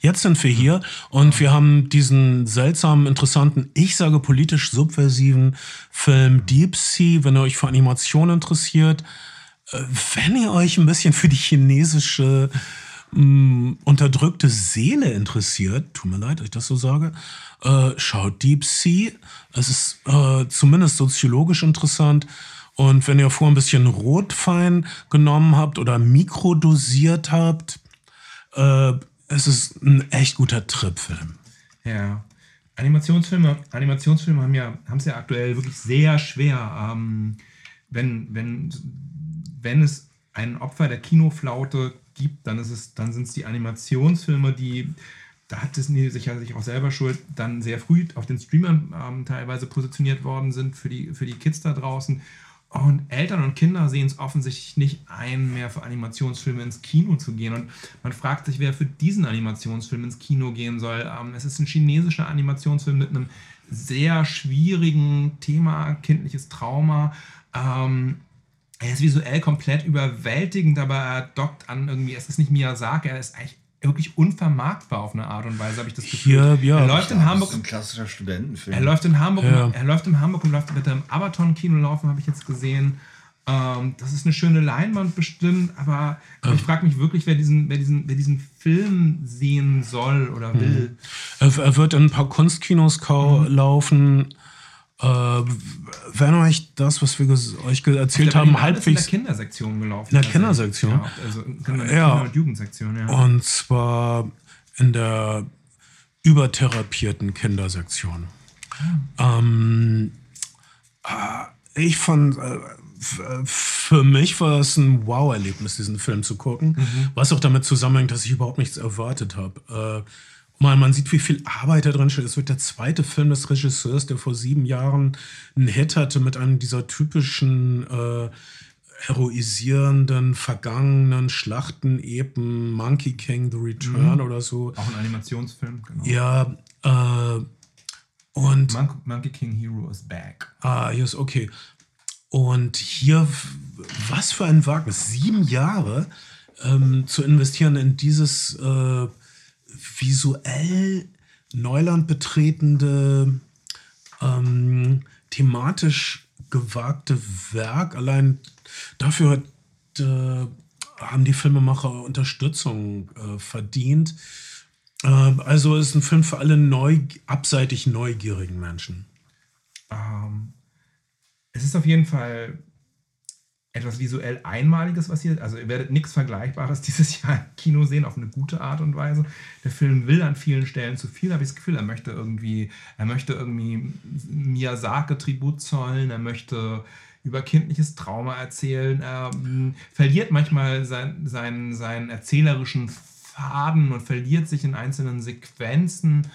[SPEAKER 1] Jetzt sind wir hier und wir haben diesen seltsamen, interessanten, ich sage politisch subversiven Film Deep Sea, wenn ihr euch für Animation interessiert. Äh, Wenn ihr euch ein bisschen für die chinesische mh, unterdrückte Seele interessiert, tut mir leid, dass ich das so sage, äh, schaut Deep Sea. Es ist äh, zumindest soziologisch interessant. Und wenn ihr vorher ein bisschen Rotfein genommen habt oder mikrodosiert habt, äh, es ist ein echt guter Tripfilm.
[SPEAKER 2] Ja. Animationsfilme, Animationsfilme haben ja, haben es ja aktuell wirklich sehr schwer. Ähm, wenn, wenn, wenn es ein Opfer der Kinoflaute gibt, dann ist es, dann sind es die Animationsfilme, die, da hat Disney sicher sich auch selber schuld, dann sehr früh auf den Streamern ähm, teilweise positioniert worden sind für die, für die Kids da draußen. Und Eltern und Kinder sehen es offensichtlich nicht ein, mehr für Animationsfilme ins Kino zu gehen. Und man fragt sich, wer für diesen Animationsfilm ins Kino gehen soll. Ähm, es ist ein chinesischer Animationsfilm mit einem sehr schwierigen Thema, kindliches Trauma. Ähm, er ist visuell komplett überwältigend, aber er dockt an irgendwie, es ist nicht Miyazaki, er ist eigentlich wirklich unvermarktbar auf eine Art und Weise, habe ich das Gefühl.
[SPEAKER 1] Hier, ja.
[SPEAKER 2] er läuft in Hamburg
[SPEAKER 3] Das ist ein klassischer Studentenfilm.
[SPEAKER 2] er läuft in Hamburg,
[SPEAKER 1] Ja.
[SPEAKER 2] und, er läuft in Hamburg und läuft wird er im Abaton-Kino laufen, habe ich jetzt gesehen. Ähm, das ist eine schöne Leinwand bestimmt, aber, aber ich frage mich wirklich, wer diesen, wer, diesen, wer diesen Film sehen soll oder will.
[SPEAKER 1] Er, er wird in ein paar Kunstkinos kau laufen. Äh, wenn euch das, was wir euch erzählt haben,
[SPEAKER 2] Berlinale ist in der
[SPEAKER 1] halbwegs.
[SPEAKER 2] Kindersektion gelaufen.
[SPEAKER 1] In der
[SPEAKER 2] Also,
[SPEAKER 1] Kindersektion?
[SPEAKER 2] Ja, also in der Kinder-
[SPEAKER 1] Ja.
[SPEAKER 2] und Jugendsektion, ja.
[SPEAKER 1] Und zwar in der übertherapierten Kindersektion. Ähm, äh, ich fand, äh, für mich war es ein Wow-Erlebnis, diesen Film zu gucken, was auch damit zusammenhängt, dass ich überhaupt nichts erwartet habe. Äh, man, man sieht, wie viel Arbeit da drin steht. Es wird der zweite Film des Regisseurs, der vor sieben Jahren einen Hit hatte mit einem dieser typischen äh, heroisierenden, vergangenen Schlachten-Epen, Monkey King, The Return oder so.
[SPEAKER 2] Auch ein Animationsfilm, genau.
[SPEAKER 1] Ja, äh, und
[SPEAKER 2] Mon Monkey King Hero is back.
[SPEAKER 1] Ah, hier ist okay. Und hier, was für ein Wagnis, sieben Jahre ähm, zu investieren in dieses äh, visuell Neuland betretende, ähm, thematisch gewagte Werk. Allein dafür hat, äh, haben die Filmemacher Unterstützung äh, verdient. Äh, also ist ein Film für alle neu, abseitig neugierigen Menschen.
[SPEAKER 2] Ähm, es ist auf jeden Fall etwas visuell Einmaliges, was hier, also ihr werdet nichts Vergleichbares dieses Jahr im Kino sehen, auf eine gute Art und Weise. Der Film will an vielen Stellen zu viel, habe ich das Gefühl, er möchte irgendwie, er möchte irgendwie Miyazaki Tribut zollen, er möchte über kindliches Trauma erzählen, er ähm, verliert manchmal sein, sein, seinen erzählerischen Faden und verliert sich in einzelnen Sequenzen.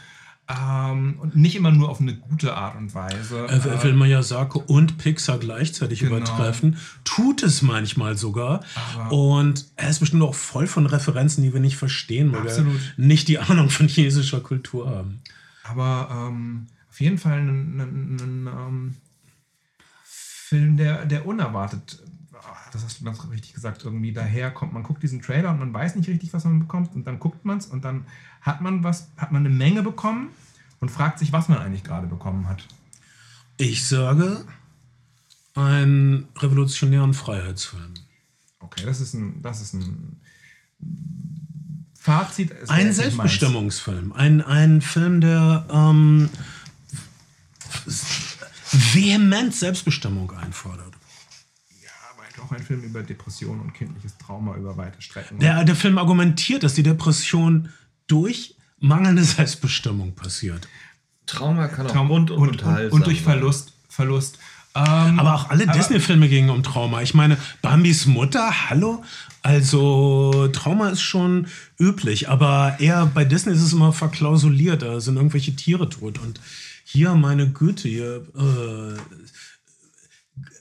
[SPEAKER 2] Ähm, und nicht immer nur auf eine gute Art und Weise.
[SPEAKER 1] Er will- will Miyazaki und Pixar gleichzeitig
[SPEAKER 2] Genau.
[SPEAKER 1] übertreffen. Tut es manchmal sogar.
[SPEAKER 2] Aber-
[SPEAKER 1] und er ist bestimmt auch voll von Referenzen, die wir nicht verstehen, weil
[SPEAKER 2] Absolut.
[SPEAKER 1] wir nicht die Ahnung von chinesischer Kultur haben.
[SPEAKER 2] Aber ähm, auf jeden Fall ein, ein, ein, ähm, Film, der, der unerwartet, ah, das hast du ganz richtig gesagt, irgendwie daherkommt. Man guckt diesen Trailer und man weiß nicht richtig, was man bekommt. Und dann guckt man es und dann hat man was, hat man eine Menge bekommen und fragt sich, was man eigentlich gerade bekommen hat.
[SPEAKER 1] Ich sage, einen revolutionären Freiheitsfilm.
[SPEAKER 2] Okay, das ist ein, das ist ein Fazit. wäre
[SPEAKER 1] Ein. Selbstbestimmungsfilm. Ein, ein Film, der ähm, vehement Selbstbestimmung einfordert.
[SPEAKER 2] Ja, aber halt auch ein Film über Depression und kindliches Trauma über weite Strecken.
[SPEAKER 1] Der, der Film argumentiert, dass die Depression durch mangelnde Selbstbestimmung passiert.
[SPEAKER 3] Trauma kann auch
[SPEAKER 2] Traum
[SPEAKER 3] bunt und,
[SPEAKER 2] und, und, und durch
[SPEAKER 3] sein.
[SPEAKER 2] Verlust. Verlust. Ähm,
[SPEAKER 1] Aber auch alle Disney-Filme gingen um Trauma. Ich meine, Bambis Mutter, hallo? Also, Trauma ist schon üblich, aber eher bei Disney ist es immer verklausuliert. Da sind irgendwelche Tiere tot. Und hier, meine Güte, hier, äh,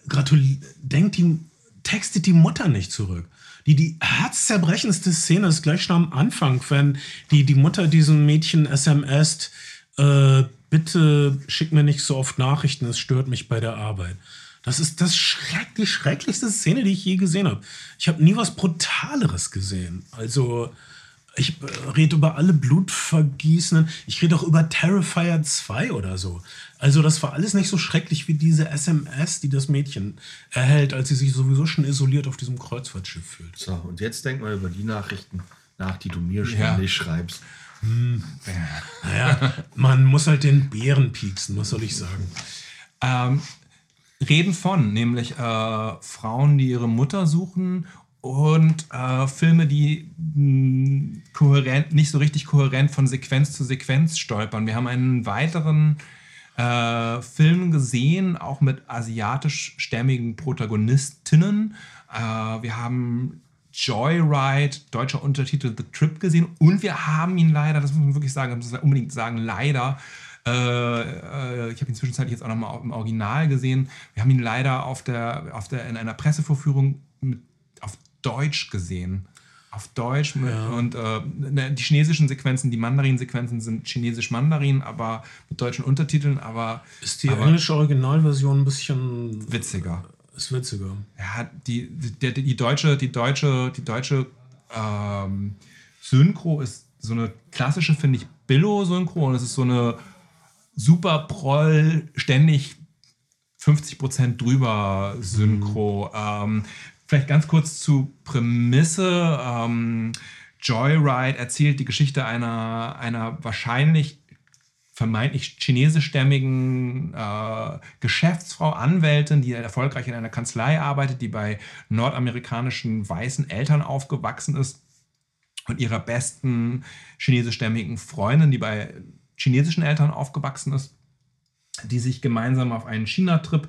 [SPEAKER 1] gratul denkt die, textet die Mutter nicht zurück. Die, die herzzerбrechendste Szene ist gleich schon am Anfang, wenn die, die Mutter diesem Mädchen SMS, äh, bitte schick mir nicht so oft Nachrichten, es stört mich bei der Arbeit. Das ist das schreck, die schrecklichste Szene, die ich je gesehen habe. Ich habe nie was Brutaleres gesehen. Also, ich äh, rede über alle Blutvergießenden. Ich rede auch über Terrifier 2 oder so. Also, das war alles nicht so schrecklich wie diese SMS, die das Mädchen erhält, als sie sich sowieso schon isoliert auf diesem Kreuzfahrtschiff fühlt.
[SPEAKER 3] So, und jetzt denk mal über die Nachrichten nach, die du mir
[SPEAKER 2] Ja.
[SPEAKER 3] ständig schreibst.
[SPEAKER 1] Naja, man muss halt den Bären pieksen, was soll ich sagen?
[SPEAKER 2] Ähm, reden von, nämlich äh, Frauen, die ihre Mutter suchen und äh, Filme, die mh, kohärent, nicht so richtig kohärent von Sequenz zu Sequenz stolpern. Wir haben einen weiteren äh, Film gesehen, auch mit asiatischstämmigen Protagonistinnen. Äh, wir haben Joyride, deutscher Untertitel The Trip gesehen und wir haben ihn leider, das muss man wirklich sagen, muss man unbedingt sagen, leider, äh, äh, ich habe ihn zwischenzeitlich jetzt auch nochmal im Original gesehen, wir haben ihn leider auf der, auf der, in einer Pressevorführung mit, auf Deutsch gesehen. Auf Deutsch mit, und äh, ne, die chinesischen Sequenzen, die Mandarin-Sequenzen sind chinesisch-Mandarin, aber mit deutschen Untertiteln, aber
[SPEAKER 1] Ist die
[SPEAKER 2] aber
[SPEAKER 1] englische Originalversion ein bisschen
[SPEAKER 2] witziger.
[SPEAKER 1] ist witziger?
[SPEAKER 2] Ja, die, die, die deutsche, die deutsche, die deutsche ähm, Synchro ist so eine klassische, finde ich, Billo-Synchro und es ist so eine super Proll, ständig 50% drüber Synchro. Ähm, vielleicht ganz kurz zu Prämisse. Ähm, Joyride erzählt die Geschichte einer, einer wahrscheinlich vermeintlich chinesischstämmigen äh, Geschäftsfrau, Anwältin, die erfolgreich in einer Kanzlei arbeitet, die bei nordamerikanischen weißen Eltern aufgewachsen ist und ihrer besten chinesischstämmigen Freundin, die bei chinesischen Eltern aufgewachsen ist, die sich gemeinsam auf einen China-Trip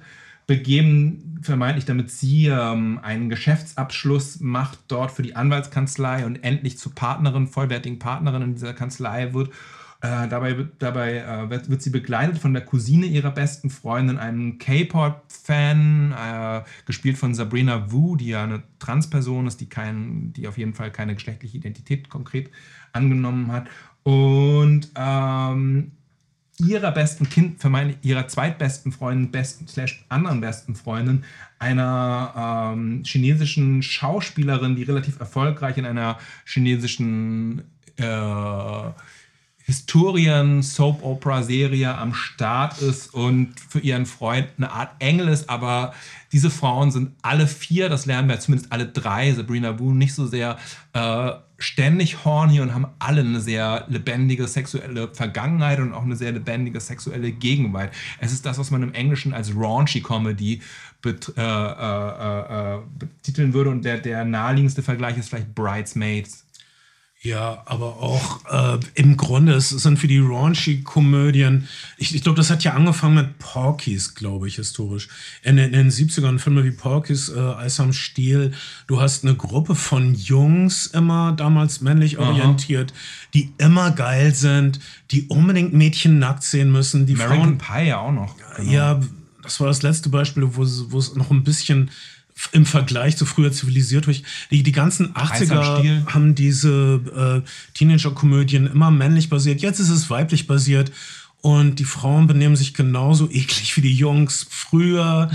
[SPEAKER 2] begeben, vermeintlich damit sie ähm, einen Geschäftsabschluss macht dort für die Anwaltskanzlei und endlich zur Partnerin, vollwertigen Partnerin in dieser Kanzlei wird. Äh, dabei dabei äh, wird, wird sie begleitet von der Cousine ihrer besten Freundin, einem K-Pop-Fan, äh, gespielt von Sabrina Wu, die ja eine Transperson ist, die, kein, die auf jeden Fall keine geschlechtliche Identität konkret angenommen hat. Und ähm, ihrer besten Kind, vermeintlich ihrer zweitbesten Freundin, besten slash anderen besten Freundin, einer ähm, chinesischen Schauspielerin, die relativ erfolgreich in einer chinesischen äh, Historien-Soap-Opera-Serie am Start ist und für ihren Freund eine Art Engel ist, aber diese Frauen sind alle vier, das lernen wir zumindest alle drei, Sabrina Wu nicht so sehr, äh, ständig horny und haben alle eine sehr lebendige sexuelle Vergangenheit und auch eine sehr lebendige sexuelle Gegenwart. Es ist das, was man im Englischen als raunchy Comedy bet äh, äh, äh, betiteln würde und der, der naheliegendste Vergleich ist vielleicht Bridesmaids.
[SPEAKER 1] Ja, aber auch äh, im Grunde, es sind für die raunchy-Komödien, ich, ich glaube, das hat ja angefangen mit Porkies, glaube ich, historisch. In, in, den 70ern Filme wie Porkies, äh, Eis am Stiel. Du hast eine Gruppe von Jungs, immer damals männlich orientiert, die immer geil sind, die unbedingt Mädchen nackt sehen müssen. Die
[SPEAKER 2] American
[SPEAKER 1] Frauen,
[SPEAKER 2] Pie ja auch noch. Genau.
[SPEAKER 1] ja, das war das letzte Beispiel, wo es noch ein bisschen im Vergleich zu früher zivilisiert durch die, die ganzen
[SPEAKER 2] am
[SPEAKER 1] 80er
[SPEAKER 2] Stiel.
[SPEAKER 1] haben diese äh, Teenager-Komödien immer männlich basiert. Jetzt ist es weiblich basiert und die Frauen benehmen sich genauso eklig wie die Jungs früher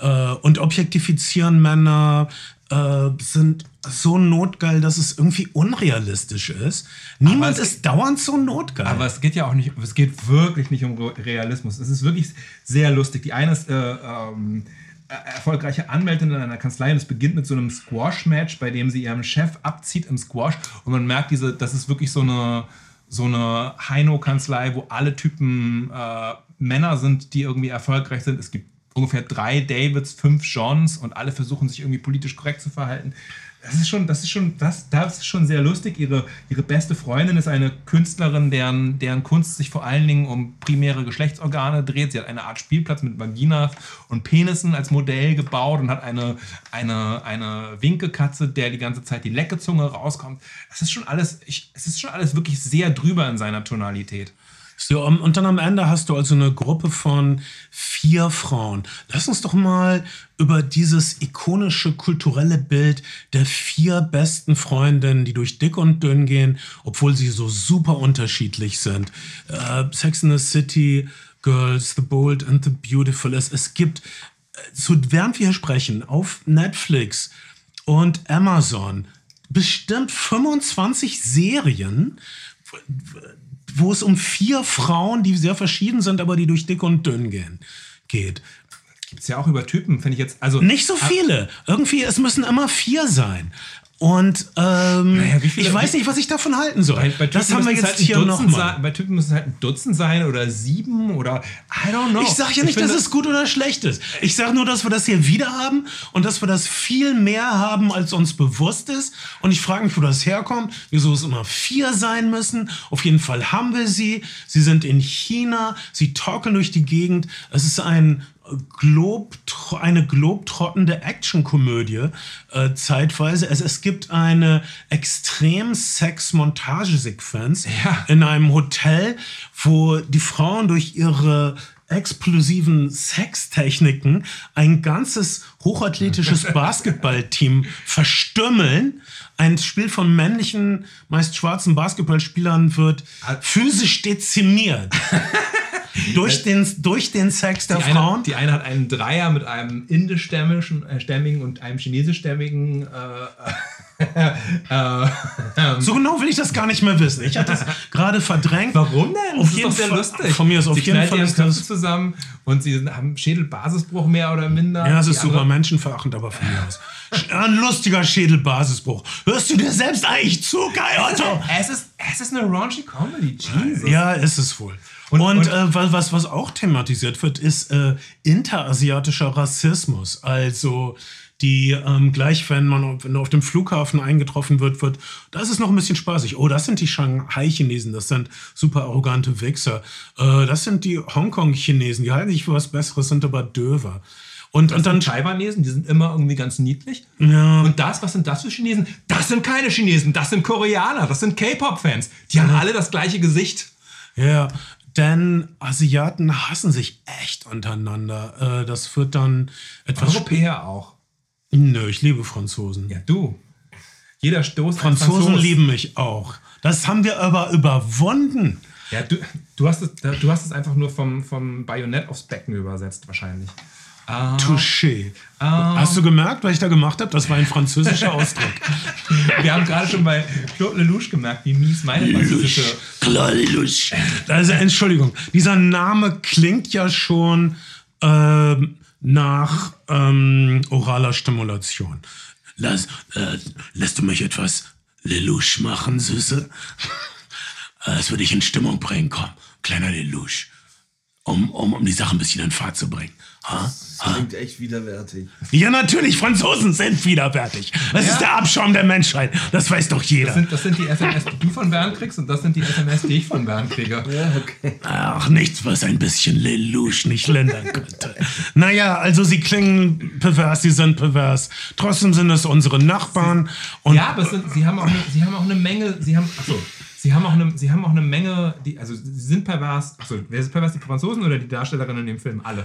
[SPEAKER 1] äh, und objektifizieren Männer, äh, sind so notgeil, dass es irgendwie unrealistisch ist. Niemand
[SPEAKER 2] es-
[SPEAKER 1] ist dauernd so notgeil.
[SPEAKER 2] Aber es geht ja auch nicht, es geht wirklich nicht um Realismus. Es ist wirklich sehr lustig. Die eine ist äh, ähm, äh, erfolgreiche Anwältin in einer Kanzlei und es beginnt mit so einem Squash-Match, bei dem sie ihrem Chef abzieht im Squash und man merkt, diese, das ist wirklich so eine, so eine Heino-Kanzlei, wo alle Typen äh, Männer sind, die irgendwie erfolgreich sind. Es gibt ungefähr drei Davids, fünf Johns und alle versuchen sich irgendwie politisch korrekt zu verhalten. Das ist schon, das ist schon, das, das ist schon sehr lustig. Ihre, ihre beste Freundin ist eine Künstlerin, deren, deren Kunst sich vor allen Dingen um primäre Geschlechtsorgane dreht. Sie hat eine Art Spielplatz mit Vaginas und Penissen als Modell gebaut und hat eine, eine, eine Winkekatze, der die ganze Zeit die Leckezunge rauskommt. Das ist schon alles, ich, es ist schon alles wirklich sehr drüber in seiner Tonalität.
[SPEAKER 1] So, und dann am Ende hast du also eine Gruppe von vier Frauen. Lass uns doch mal über dieses ikonische kulturelle Bild der vier besten Freundinnen, die durch dick und dünn gehen, obwohl sie so super unterschiedlich sind. Äh, Sex in the City, Girls, The Bold and the Beautiful. Es, es gibt, äh, so, während wir hier sprechen, auf Netflix und Amazon bestimmt 25 Serien, wo es um vier Frauen, die sehr verschieden sind, aber die durch dick und dünn gehen, geht.
[SPEAKER 2] Gibt es ja auch über Typen, finde ich jetzt. Also,
[SPEAKER 1] Nicht so viele. Irgendwie, es müssen immer vier sein. Und ähm,
[SPEAKER 2] Naja,
[SPEAKER 1] ich weiß nicht, was ich davon halten soll.
[SPEAKER 2] Bei, bei
[SPEAKER 1] das haben wir jetzt
[SPEAKER 2] halt
[SPEAKER 1] hier nochmal.
[SPEAKER 2] Bei Typen müssen es halt ein Dutzend sein oder sieben oder I don't know.
[SPEAKER 1] Ich sage ja nicht, dass es gut oder schlecht ist. Ich sage nur, dass wir das hier wieder haben und dass wir das viel mehr haben, als uns bewusst ist. Und ich frage mich, wo das herkommt, wieso es immer vier sein müssen. Auf jeden Fall haben wir sie. Sie sind in China, sie torkeln durch die Gegend. Es ist ein Glob, eine globtrottende Actionkomödie äh, zeitweise. Es, es gibt eine extrem Sex-Montagesequenz
[SPEAKER 2] Ja.
[SPEAKER 1] in einem Hotel, wo die Frauen durch ihre explosiven Sextechniken ein ganzes hochathletisches Basketballteam verstümmeln. Ein Spiel von männlichen, meist schwarzen Basketballspielern wird physisch dezimiert. durch, den, durch den Sex der
[SPEAKER 2] Die
[SPEAKER 1] Frauen.
[SPEAKER 2] eine, die eine hat einen Dreier mit einem indischstämmigen äh, stämmigen und einem chinesischstämmigen. Äh, äh, äh,
[SPEAKER 1] so genau will ich das gar nicht mehr wissen. Ich hatte das gerade verdrängt.
[SPEAKER 2] Warum denn?
[SPEAKER 1] Auf
[SPEAKER 2] das ist
[SPEAKER 1] jeden
[SPEAKER 2] doch sehr
[SPEAKER 1] Fall-
[SPEAKER 2] lustig.
[SPEAKER 1] von mir ist auf
[SPEAKER 2] sie
[SPEAKER 1] jeden Fall ist
[SPEAKER 2] Köpfe
[SPEAKER 1] das-
[SPEAKER 2] zusammen und sie haben Schädelbasisbruch mehr oder minder.
[SPEAKER 1] Ja, es
[SPEAKER 2] Die
[SPEAKER 1] ist super menschenverachtend, aber von mir aus. Ein lustiger Schädelbasisbruch. Hörst du dir selbst eigentlich zu, Kai Otto?
[SPEAKER 2] Es ist, es ist eine raunchy Comedy. Jesus.
[SPEAKER 1] Ja, ist es wohl.
[SPEAKER 2] Und-
[SPEAKER 1] Und,
[SPEAKER 2] und-
[SPEAKER 1] äh, wa- was, was auch thematisiert wird, ist äh, interasiatischer Rassismus. Also die ähm, gleich, wenn man wenn auf dem Flughafen eingetroffen wird, wird, da ist es noch ein bisschen spaßig. Oh, das sind die Shanghai-Chinesen, das sind super arrogante Wichser. Äh, das sind die Hongkong-Chinesen, die halten sich für was Besseres, sind aber Döver. Und, und dann
[SPEAKER 2] Taiwanesen, die sind immer irgendwie ganz niedlich.
[SPEAKER 1] Ja.
[SPEAKER 2] Und das, was sind das für Chinesen? Das sind keine Chinesen, das sind Koreaner, das sind K-Pop-Fans. Die haben alle das gleiche Gesicht.
[SPEAKER 1] Ja, denn Asiaten hassen sich echt untereinander. Äh, das wird dann etwas.
[SPEAKER 2] Europäer auch.
[SPEAKER 1] Nö, ich liebe Franzosen.
[SPEAKER 2] Ja, du. Jeder Stoß
[SPEAKER 1] Franzosen
[SPEAKER 2] Franzos.
[SPEAKER 1] lieben mich auch. Das haben wir aber überwunden.
[SPEAKER 2] Ja, du, du, hast es, du hast es einfach nur vom, vom Bajonett aufs Becken übersetzt, wahrscheinlich. Ah,
[SPEAKER 1] Touché. Hast du gemerkt, was ich da gemacht habe? Das war ein französischer Ausdruck.
[SPEAKER 2] wir haben gerade schon bei Claude Lelouch gemerkt, wie mies meine französische.
[SPEAKER 1] Klelusch. Also, Entschuldigung, dieser Name klingt ja schon ähm, nach ähm, oraler Stimulation. Lass, äh, lässt du mich etwas Lelouch machen, Süße? Das würde ich in Stimmung bringen, komm. Kleiner Lelouch. Um, um, um die Sache ein bisschen in Fahrt zu bringen. Ha?
[SPEAKER 3] Das klingt echt widerwärtig.
[SPEAKER 1] Ja, natürlich, Franzosen sind widerwärtig. Das
[SPEAKER 2] Ja.
[SPEAKER 1] ist der Abschaum der Menschheit. Das weiß doch jeder.
[SPEAKER 2] Das sind, das sind die SMS, die du von Bernd kriegst und das sind die SMS, die ich von Bernd kriege.
[SPEAKER 3] Ja, okay.
[SPEAKER 1] Ach, nichts, was ein bisschen Lelouch nicht lindern könnte. naja, also sie klingen pervers, sie sind pervers. Trotzdem sind es unsere Nachbarn. Und
[SPEAKER 2] Ja, aber sind, sie, haben auch eine, sie haben auch eine Menge, sie haben, achso, sie haben auch eine, sie haben auch eine Menge, die, also sie sind pervers, achso, wer ist pervers, die Franzosen oder die Darstellerinnen in dem Film? Alle.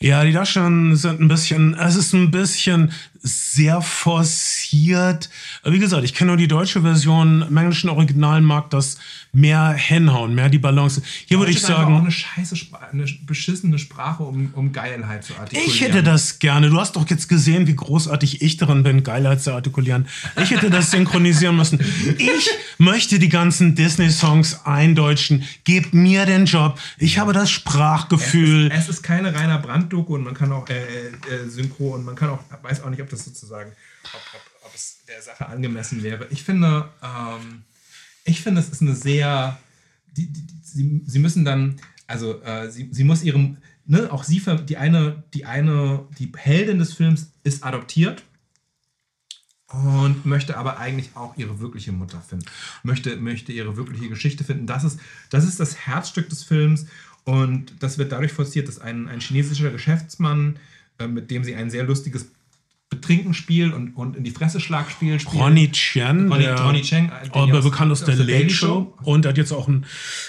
[SPEAKER 1] Ja, die Darsteller sind ein bisschen, es ist ein bisschen sehr forciert. Wie gesagt, ich kenne nur die deutsche Version. Im englischen Original mag das mehr hinhauen, mehr die Balance. Hier würde ich
[SPEAKER 2] ist einfach auch
[SPEAKER 1] sagen,
[SPEAKER 2] eine scheiße, eine beschissene Sprache, um, um Geilheit zu artikulieren.
[SPEAKER 1] ich hätte das gerne. Du hast doch jetzt gesehen, wie großartig ich darin bin, Geilheit zu artikulieren. Ich hätte das synchronisieren müssen. Ich möchte die ganzen Disney-Songs eindeutschen. Gebt mir den Job. Ich habe das Sprachgefühl.
[SPEAKER 2] Es ist keine reiner Branddoku und man kann auch äh, äh, Synchro und man kann auch, weiß auch nicht, ob das sozusagen, ob, ob, ob es der Sache angemessen wäre. Ich finde, ähm, ich finde, es ist eine sehr, die, die, die, sie, sie müssen dann, also äh, sie, sie muss ihrem, ne, auch sie, die eine, die eine, die Heldin des Films ist adoptiert und möchte aber eigentlich auch ihre wirkliche Mutter finden. Möchte, möchte ihre wirkliche Geschichte finden. Das ist, das ist das Herzstück des Films und das wird dadurch forciert, dass ein, ein chinesischer Geschäftsmann, äh, mit dem sie ein sehr lustiges Betrinken spielt und, und in die Fresse Schlagspiel spielt.
[SPEAKER 1] Ronnie Chen,
[SPEAKER 2] Ronny-
[SPEAKER 1] der,
[SPEAKER 2] Ronny Cheng,
[SPEAKER 1] bekannt aus
[SPEAKER 2] aus
[SPEAKER 1] der
[SPEAKER 2] der
[SPEAKER 1] Late Show.
[SPEAKER 2] Show.
[SPEAKER 1] Und hat jetzt auch ein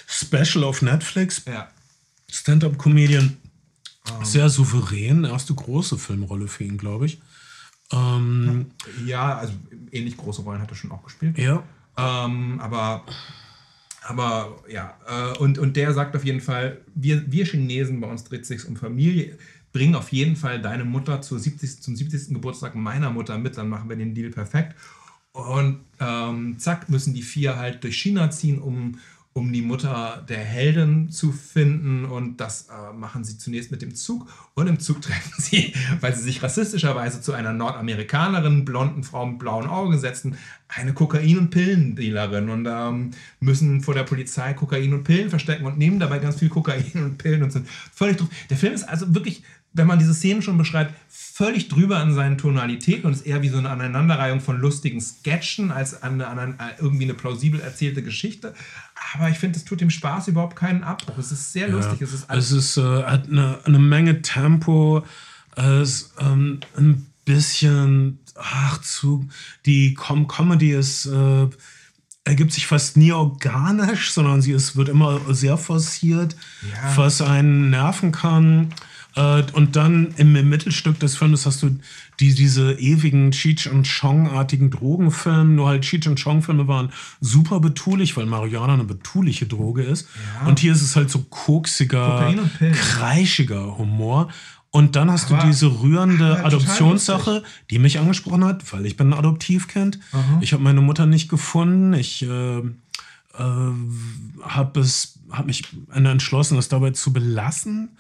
[SPEAKER 1] Special auf Netflix.
[SPEAKER 2] Ja.
[SPEAKER 1] Stand-up-Comedian.
[SPEAKER 2] Ähm.
[SPEAKER 1] Sehr souverän. Erste große Filmrolle für ihn, glaube ich. Ähm,
[SPEAKER 2] ja, also ähnlich große Rollen hat er schon auch gespielt.
[SPEAKER 1] ja.
[SPEAKER 2] Ähm, aber, aber ja, äh, und, und der sagt auf jeden Fall, wir, wir Chinesen, bei uns dreht sich um Familie, bring auf jeden Fall deine Mutter zur 70, zum 70. Geburtstag meiner Mutter mit, dann machen wir den Deal perfekt. Und ähm, zack, müssen die vier halt durch China ziehen, um, um die Mutter der Heldin zu finden. Und das äh, machen sie zunächst mit dem Zug. Und im Zug treffen sie, weil sie sich rassistischerweise zu einer Nordamerikanerin, blonden Frau mit blauen Augen setzen, eine Kokain- und Pillendealerin und ähm, müssen vor der Polizei Kokain und Pillen verstecken und nehmen dabei ganz viel Kokain und Pillen und sind völlig drauf. Der Film ist also wirklich, wenn man diese Szenen schon beschreibt, völlig drüber in seinen Tonalitäten und ist eher wie so eine Aneinanderreihung von lustigen Sketchen als eine, eine, irgendwie eine plausibel erzählte Geschichte. Aber ich finde, es tut dem Spaß überhaupt keinen Abbruch. Es ist sehr lustig. Es ist
[SPEAKER 1] Es ist, äh, hat eine, eine Menge Tempo. Es ist ähm, ein bisschen, ach, zu, die Com Comedy ist, äh, ergibt sich fast nie organisch, sondern sie ist, wird immer sehr forciert,
[SPEAKER 2] Ja.
[SPEAKER 1] was einen nerven kann. Äh, und dann im, im Mittelstück des Films hast du die, diese ewigen Cheech und Chong-artigen Drogenfilme. Nur halt Cheech und Chong-Filme waren super betulich, weil Marihuana eine betuliche Droge ist.
[SPEAKER 2] Ja.
[SPEAKER 1] Und hier ist es halt so koksiger, kreischiger Humor. Und dann hast
[SPEAKER 2] Aber-
[SPEAKER 1] du diese rührende
[SPEAKER 2] total
[SPEAKER 1] Adoptionssache, die mich angesprochen hat, weil ich bin ein Adoptivkind. Ich habe meine Mutter nicht gefunden. Ich äh, äh, habe es, habe mich entschlossen, es dabei zu belassen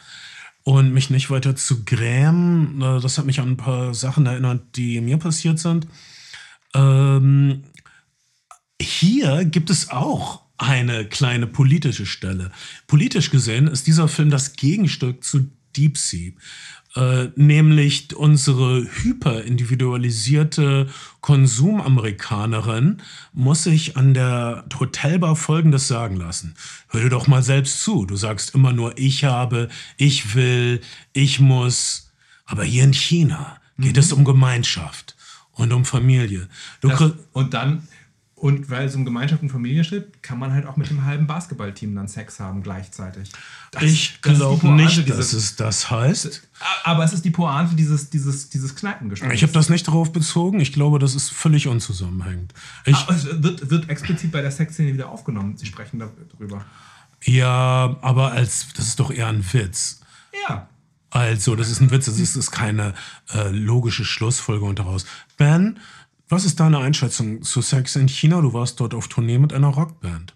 [SPEAKER 1] und mich nicht weiter zu grämen. Das hat mich an ein paar Sachen erinnert, die mir passiert sind. Ähm, hier gibt es auch eine kleine politische Stelle. Politisch gesehen ist dieser Film das Gegenstück zu Deep Sea. Äh, nämlich unsere hyperindividualisierte Konsumamerikanerin muss sich an der Hotelbar Folgendes sagen lassen. Hör dir doch mal selbst zu. Du sagst immer nur, ich habe, ich will, ich muss. Aber hier in China geht es um Gemeinschaft und um Familie.
[SPEAKER 2] Das, und dann, und weil es um Gemeinschaft und Familie steht, kann man halt auch mit dem halben Basketballteam dann Sex haben gleichzeitig. Das-
[SPEAKER 1] Ich
[SPEAKER 2] das
[SPEAKER 1] glaube nicht,
[SPEAKER 2] dieses-
[SPEAKER 1] dass es das heißt.
[SPEAKER 2] Aber es ist die Pointe dieses, dieses, dieses Kneipengesprächs.
[SPEAKER 1] Ich habe das nicht darauf bezogen. Ich glaube, das ist völlig unzusammenhängend. Ich,
[SPEAKER 2] Aber es wird, wird explizit bei der Sexszene wieder aufgenommen. Sie sprechen darüber.
[SPEAKER 1] ja, aber als das ist doch eher ein Witz.
[SPEAKER 2] Ja.
[SPEAKER 1] Also, das ist ein Witz, das ist, ist keine äh, logische Schlussfolgerung daraus. Ben, was ist deine Einschätzung zu Sex in China? Du warst dort auf Tournee mit einer Rockband.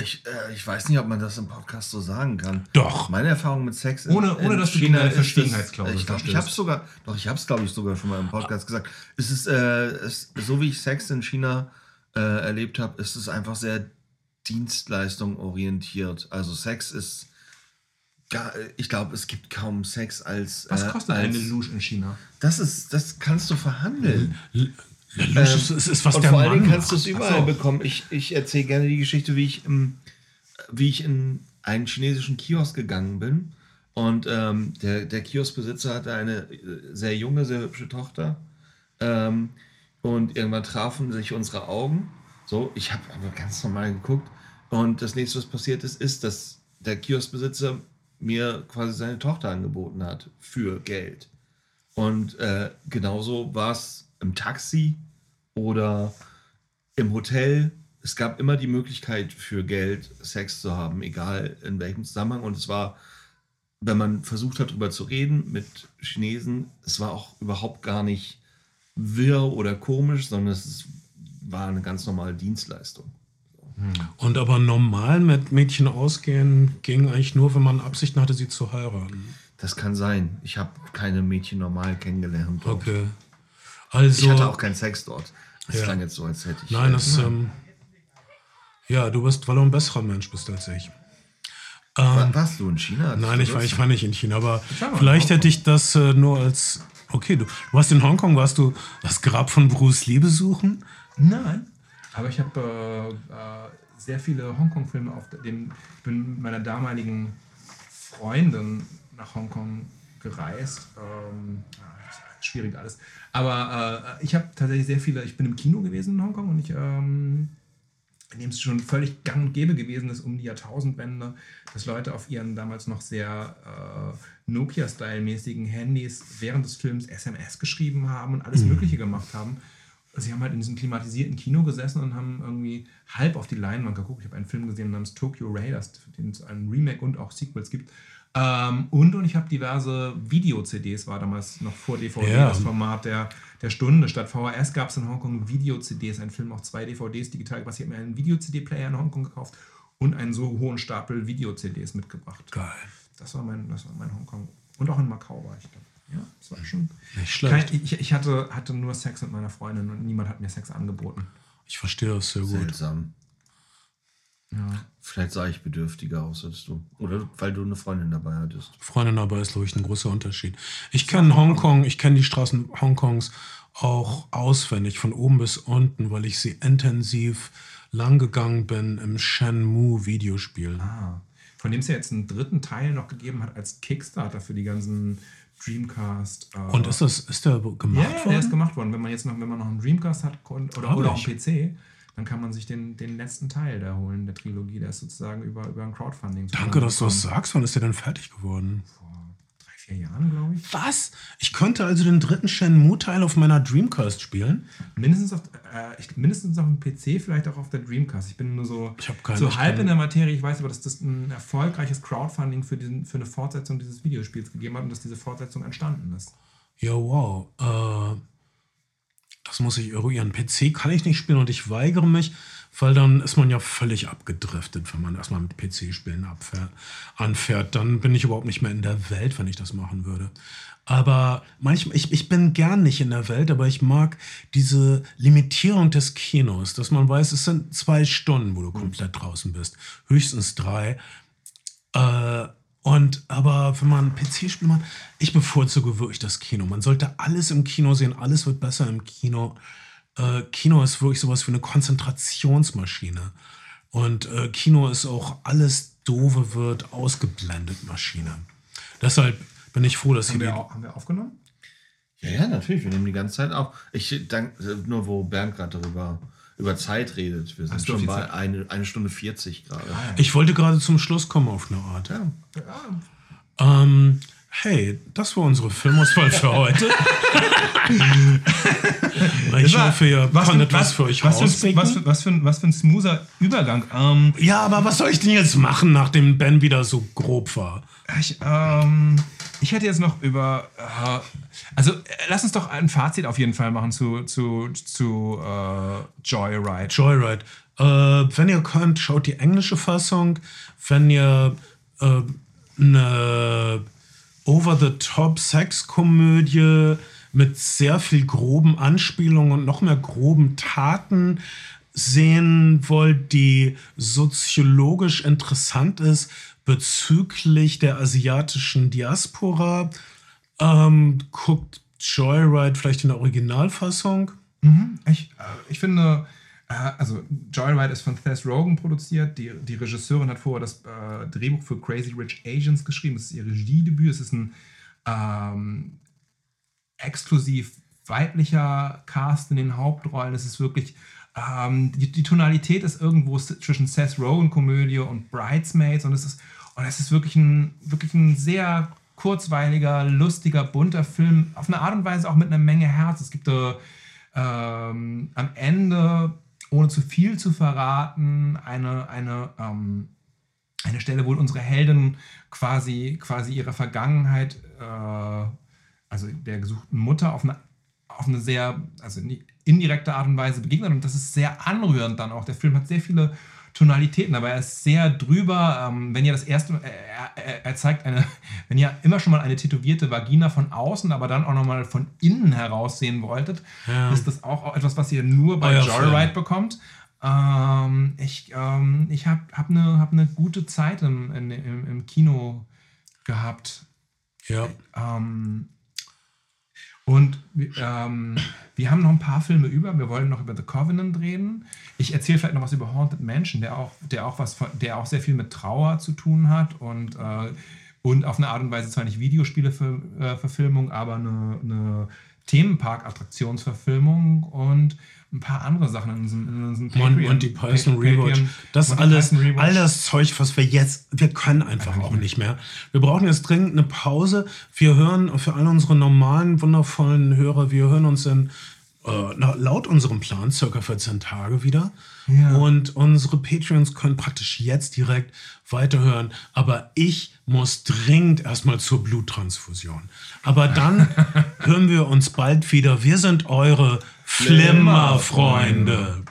[SPEAKER 3] Ich, äh, ich weiß nicht, ob man das im Podcast so sagen kann.
[SPEAKER 1] Doch.
[SPEAKER 3] Meine Erfahrung mit Sex
[SPEAKER 2] Ohne- ohne dass du gegen eine
[SPEAKER 3] ist das-
[SPEAKER 2] Verschwiegenheitsklausel
[SPEAKER 3] Ich glaube, ich habe sogar, doch, ich habe es, glaube ich, sogar schon mal im Podcast gesagt. Es ist, äh, es, so wie ich Sex in China äh, erlebt habe, ist es einfach sehr Dienstleistung orientiert. Also Sex ist, gar, ich glaube, es gibt kaum Sex als.
[SPEAKER 2] Was
[SPEAKER 3] äh,
[SPEAKER 2] kostet
[SPEAKER 3] als,
[SPEAKER 2] eine Luge in China?
[SPEAKER 3] Das ist, das kannst du verhandeln.
[SPEAKER 1] Lelouch ist, ist, ist was
[SPEAKER 3] Und
[SPEAKER 1] der
[SPEAKER 3] vor allen
[SPEAKER 1] Mann
[SPEAKER 3] Dingen kannst du es überall
[SPEAKER 2] so.
[SPEAKER 3] bekommen. Ich, ich erzähle gerne die Geschichte, wie ich, im, wie ich in einen chinesischen Kiosk gegangen bin. Und ähm, der, der Kioskbesitzer hatte eine äh, sehr junge, sehr hübsche Tochter. Ähm, und irgendwann trafen sich unsere Augen. So, ich habe aber ganz normal geguckt. Und das nächste, was passiert ist, ist, dass der Kioskbesitzer mir quasi seine Tochter angeboten hat für Geld. Und äh, genauso war es im Taxi oder im Hotel. Es gab immer die Möglichkeit für Geld Sex zu haben, egal in welchem Zusammenhang. Und es war, wenn man versucht hat, darüber zu reden mit Chinesen, es war auch überhaupt gar nicht wirr oder komisch, sondern es war eine ganz normale Dienstleistung.
[SPEAKER 1] Und aber normal mit Mädchen ausgehen ging eigentlich nur, wenn man Absichten hatte, sie zu heiraten.
[SPEAKER 3] Das kann sein. Ich habe keine Mädchen normal kennengelernt. dort.
[SPEAKER 1] Okay. Also.
[SPEAKER 3] Ich hatte auch keinen Sex dort. Das
[SPEAKER 1] Ja.
[SPEAKER 3] klang jetzt so, als hätte ich.
[SPEAKER 1] Nein,
[SPEAKER 3] äh,
[SPEAKER 1] das. Ähm, ja, du bist, weil du ein besserer Mensch bist als ich.
[SPEAKER 3] War, warst du in China?
[SPEAKER 1] Nein, ich war, ich war nicht in China, aber vielleicht hätte ich das äh, nur als. Okay, du, du warst in Hongkong, warst du das Grab von Bruce Lee besuchen?
[SPEAKER 2] Nein. Aber ich habe äh, äh, sehr viele Hongkong-Filme auf dem. Ich bin mit meiner damaligen Freundin nach Hongkong gereist. Ähm, schwierig alles. Aber äh, ich habe tatsächlich sehr viele. Ich bin im Kino gewesen in Hongkong und ich. Ähm, in dem es schon völlig gang und gäbe gewesen ist um die Jahrtausendwende, dass Leute auf ihren damals noch sehr äh, Nokia-Style-mäßigen Handys während des Films SMS geschrieben haben und alles Mögliche gemacht haben. Sie haben halt in diesem klimatisierten Kino gesessen und haben irgendwie halb auf die Leinwand geguckt. Ich habe einen Film gesehen namens Tokyo Raiders, den es einen Remake und auch Sequels gibt. Ähm, und, und ich habe diverse Video-CDs, war damals noch vor DVD
[SPEAKER 1] Ja.
[SPEAKER 2] das Format der, der Stunde. Statt VHS gab es in Hongkong Video-CDs, ein Film auch zwei DVDs digital gebracht. Ich habe mir einen Video-CD-Player in Hongkong gekauft und einen so hohen Stapel Video-CDs mitgebracht.
[SPEAKER 1] Geil.
[SPEAKER 2] Das war mein, das war mein Hongkong. Und auch in Macau war ich dann. Ja, das war schon.
[SPEAKER 1] Nicht schlecht.
[SPEAKER 2] Kein, ich ich hatte, hatte nur Sex mit meiner Freundin und niemand hat mir Sex angeboten.
[SPEAKER 1] Ich verstehe das sehr gut.
[SPEAKER 3] Seltsam.
[SPEAKER 2] Ja.
[SPEAKER 3] Vielleicht sah ich bedürftiger aus als du. Oder weil du eine Freundin dabei hattest.
[SPEAKER 1] Freundin dabei ist, glaube ich, ein großer Unterschied. Ich kenne Hongkong, ich kenne die Straßen Hongkongs auch auswendig, von oben bis unten, weil ich sie intensiv lang gegangen bin im Shenmue-Videospiel.
[SPEAKER 2] Ah, von dem es ja jetzt einen dritten Teil noch gegeben hat als Kickstarter für die ganzen Dreamcast. äh,
[SPEAKER 1] Und ist das, ist der gemacht
[SPEAKER 2] ja, ja,
[SPEAKER 1] worden?
[SPEAKER 2] der ist gemacht worden. Wenn man jetzt noch, wenn man noch einen Dreamcast hat oder, oder auch einen PC, dann kann man sich den, den letzten Teil da holen, der Trilogie. Der ist sozusagen über, über ein Crowdfunding.
[SPEAKER 1] Danke, dass du das sagst. Wann ist der denn fertig geworden?
[SPEAKER 2] Vor vier Jahren, glaube ich.
[SPEAKER 1] Was? Ich könnte also den dritten Shenmue-Teil auf meiner Dreamcast spielen?
[SPEAKER 2] Mindestens auf, äh, ich, mindestens auf dem PC, vielleicht auch auf der Dreamcast. Ich bin nur so,
[SPEAKER 1] keine-
[SPEAKER 2] so halb
[SPEAKER 1] kann-
[SPEAKER 2] in der Materie. Ich weiß aber, dass das ein erfolgreiches Crowdfunding für, diesen, für eine Fortsetzung dieses Videospiels gegeben hat und dass diese Fortsetzung entstanden ist.
[SPEAKER 1] Ja, wow. Äh, das muss ich eruieren. PC kann ich nicht spielen und ich weigere mich, weil dann ist man ja völlig abgedriftet, wenn man erstmal mit PC-Spielen anfährt. Dann bin ich überhaupt nicht mehr in der Welt, wenn ich das machen würde. Aber manchmal, ich, ich bin gern nicht in der Welt, aber ich mag diese Limitierung des Kinos, dass man weiß, es sind zwei Stunden, wo du komplett draußen bist. Höchstens drei. Äh, und aber wenn man PC-Spiele macht, ich bevorzuge wirklich das Kino. Man sollte alles im Kino sehen, alles wird besser im Kino. Äh, Kino ist wirklich sowas wie eine Konzentrationsmaschine. Und äh, Kino ist auch alles doofe wird ausgeblendet Maschine. Deshalb bin ich froh, dass
[SPEAKER 2] Haben
[SPEAKER 1] hier
[SPEAKER 2] wir,
[SPEAKER 1] die,
[SPEAKER 2] au- haben wir aufgenommen?
[SPEAKER 3] Ja, ja, natürlich. Wir nehmen die ganze Zeit auf. Ich dank, nur wo Bernd gerade darüber über Zeit redet. Wir sind
[SPEAKER 2] Hast
[SPEAKER 3] schon bei eine, eine Stunde 40 gerade.
[SPEAKER 1] Ich wollte gerade zum Schluss kommen auf eine Art.
[SPEAKER 3] Ja.
[SPEAKER 1] Ähm, hey, das war unsere Filmauswahl für heute. ich hoffe, ihr konntet was für euch
[SPEAKER 2] was für, was, für, was, für, ein- was für ein smoother Übergang. Ähm,
[SPEAKER 1] Ja, aber was soll ich denn jetzt machen, nachdem Ben wieder so grob war?
[SPEAKER 2] ich, ähm, Ich hätte jetzt noch über. Äh, also, äh, lass uns doch ein Fazit auf jeden Fall machen zu, zu, zu äh, Joyride.
[SPEAKER 1] Joyride. Äh, wenn ihr könnt, schaut die englische Fassung. Wenn ihr äh, eine Over-the-Top-Sex-Komödie mit sehr viel groben Anspielungen und noch mehr groben Taten sehen wollt, die soziologisch interessant ist bezüglich der asiatischen Diaspora, ähm, guckt Joyride vielleicht in der Originalfassung.
[SPEAKER 2] Mhm. Ich, äh, ich finde, also Joyride ist von Thess Rogen produziert. Die, die Regisseurin hat vorher das äh, Drehbuch für Crazy Rich Asians geschrieben. Das ist ihr Regiedebüt. Es ist ein ähm, exklusiv weiblicher Cast in den Hauptrollen. Es ist wirklich ähm, die, die, Tonalität ist irgendwo zwischen Seth Rogen Komödie und Bridesmaids und es ist und es ist wirklich ein wirklich ein sehr kurzweiliger, lustiger, bunter Film auf eine Art und Weise auch mit einer Menge Herz. Es gibt äh, ähm, am Ende ohne zu viel zu verraten eine eine ähm, eine Stelle, wo unsere Heldin quasi quasi ihre Vergangenheit äh, also der gesuchten Mutter auf eine auf eine sehr, also indirekte Art und Weise begegnet. Und das ist sehr anrührend dann auch. Der Film hat sehr viele Tonalitäten, aber er ist sehr drüber. Ähm, wenn ihr das erste, er, er, er, zeigt eine, wenn ihr immer schon mal eine tätowierte Vagina von außen, aber dann auch nochmal von innen heraus sehen wolltet, ja. ist das auch etwas, was ihr nur bei Euer Joyride Film. bekommt. Ähm, ich ähm, ich habe hab eine hab ne gute Zeit im, im, im Kino gehabt.
[SPEAKER 1] Ja.
[SPEAKER 2] Ähm, und ähm, wir haben noch ein paar Filme über. Wir wollen noch über The Covenant reden. Ich erzähle vielleicht noch was über Haunted Mansion, der auch, der auch was, der auch sehr viel mit Trauer zu tun hat und, äh, und auf eine Art und Weise zwar nicht Videospiele-Verfilmung, aber eine, eine Themenpark-Attraktionsverfilmung und ein paar andere Sachen in unserem, in unserem
[SPEAKER 1] Patreon. Monty Python Rewatch. Das Monty alles, all das Zeug, was wir jetzt, wir können einfach auch nicht mehr. Wir brauchen jetzt dringend eine Pause. Wir hören für alle unsere normalen, wundervollen Hörer, wir hören uns in äh, laut unserem Plan circa 14 Tage wieder. Ja. Und unsere Patreons können praktisch jetzt direkt weiterhören. Aber ich muss dringend erstmal zur Bluttransfusion. Aber dann hören wir uns bald wieder. Wir sind eure Flimmerfreunde.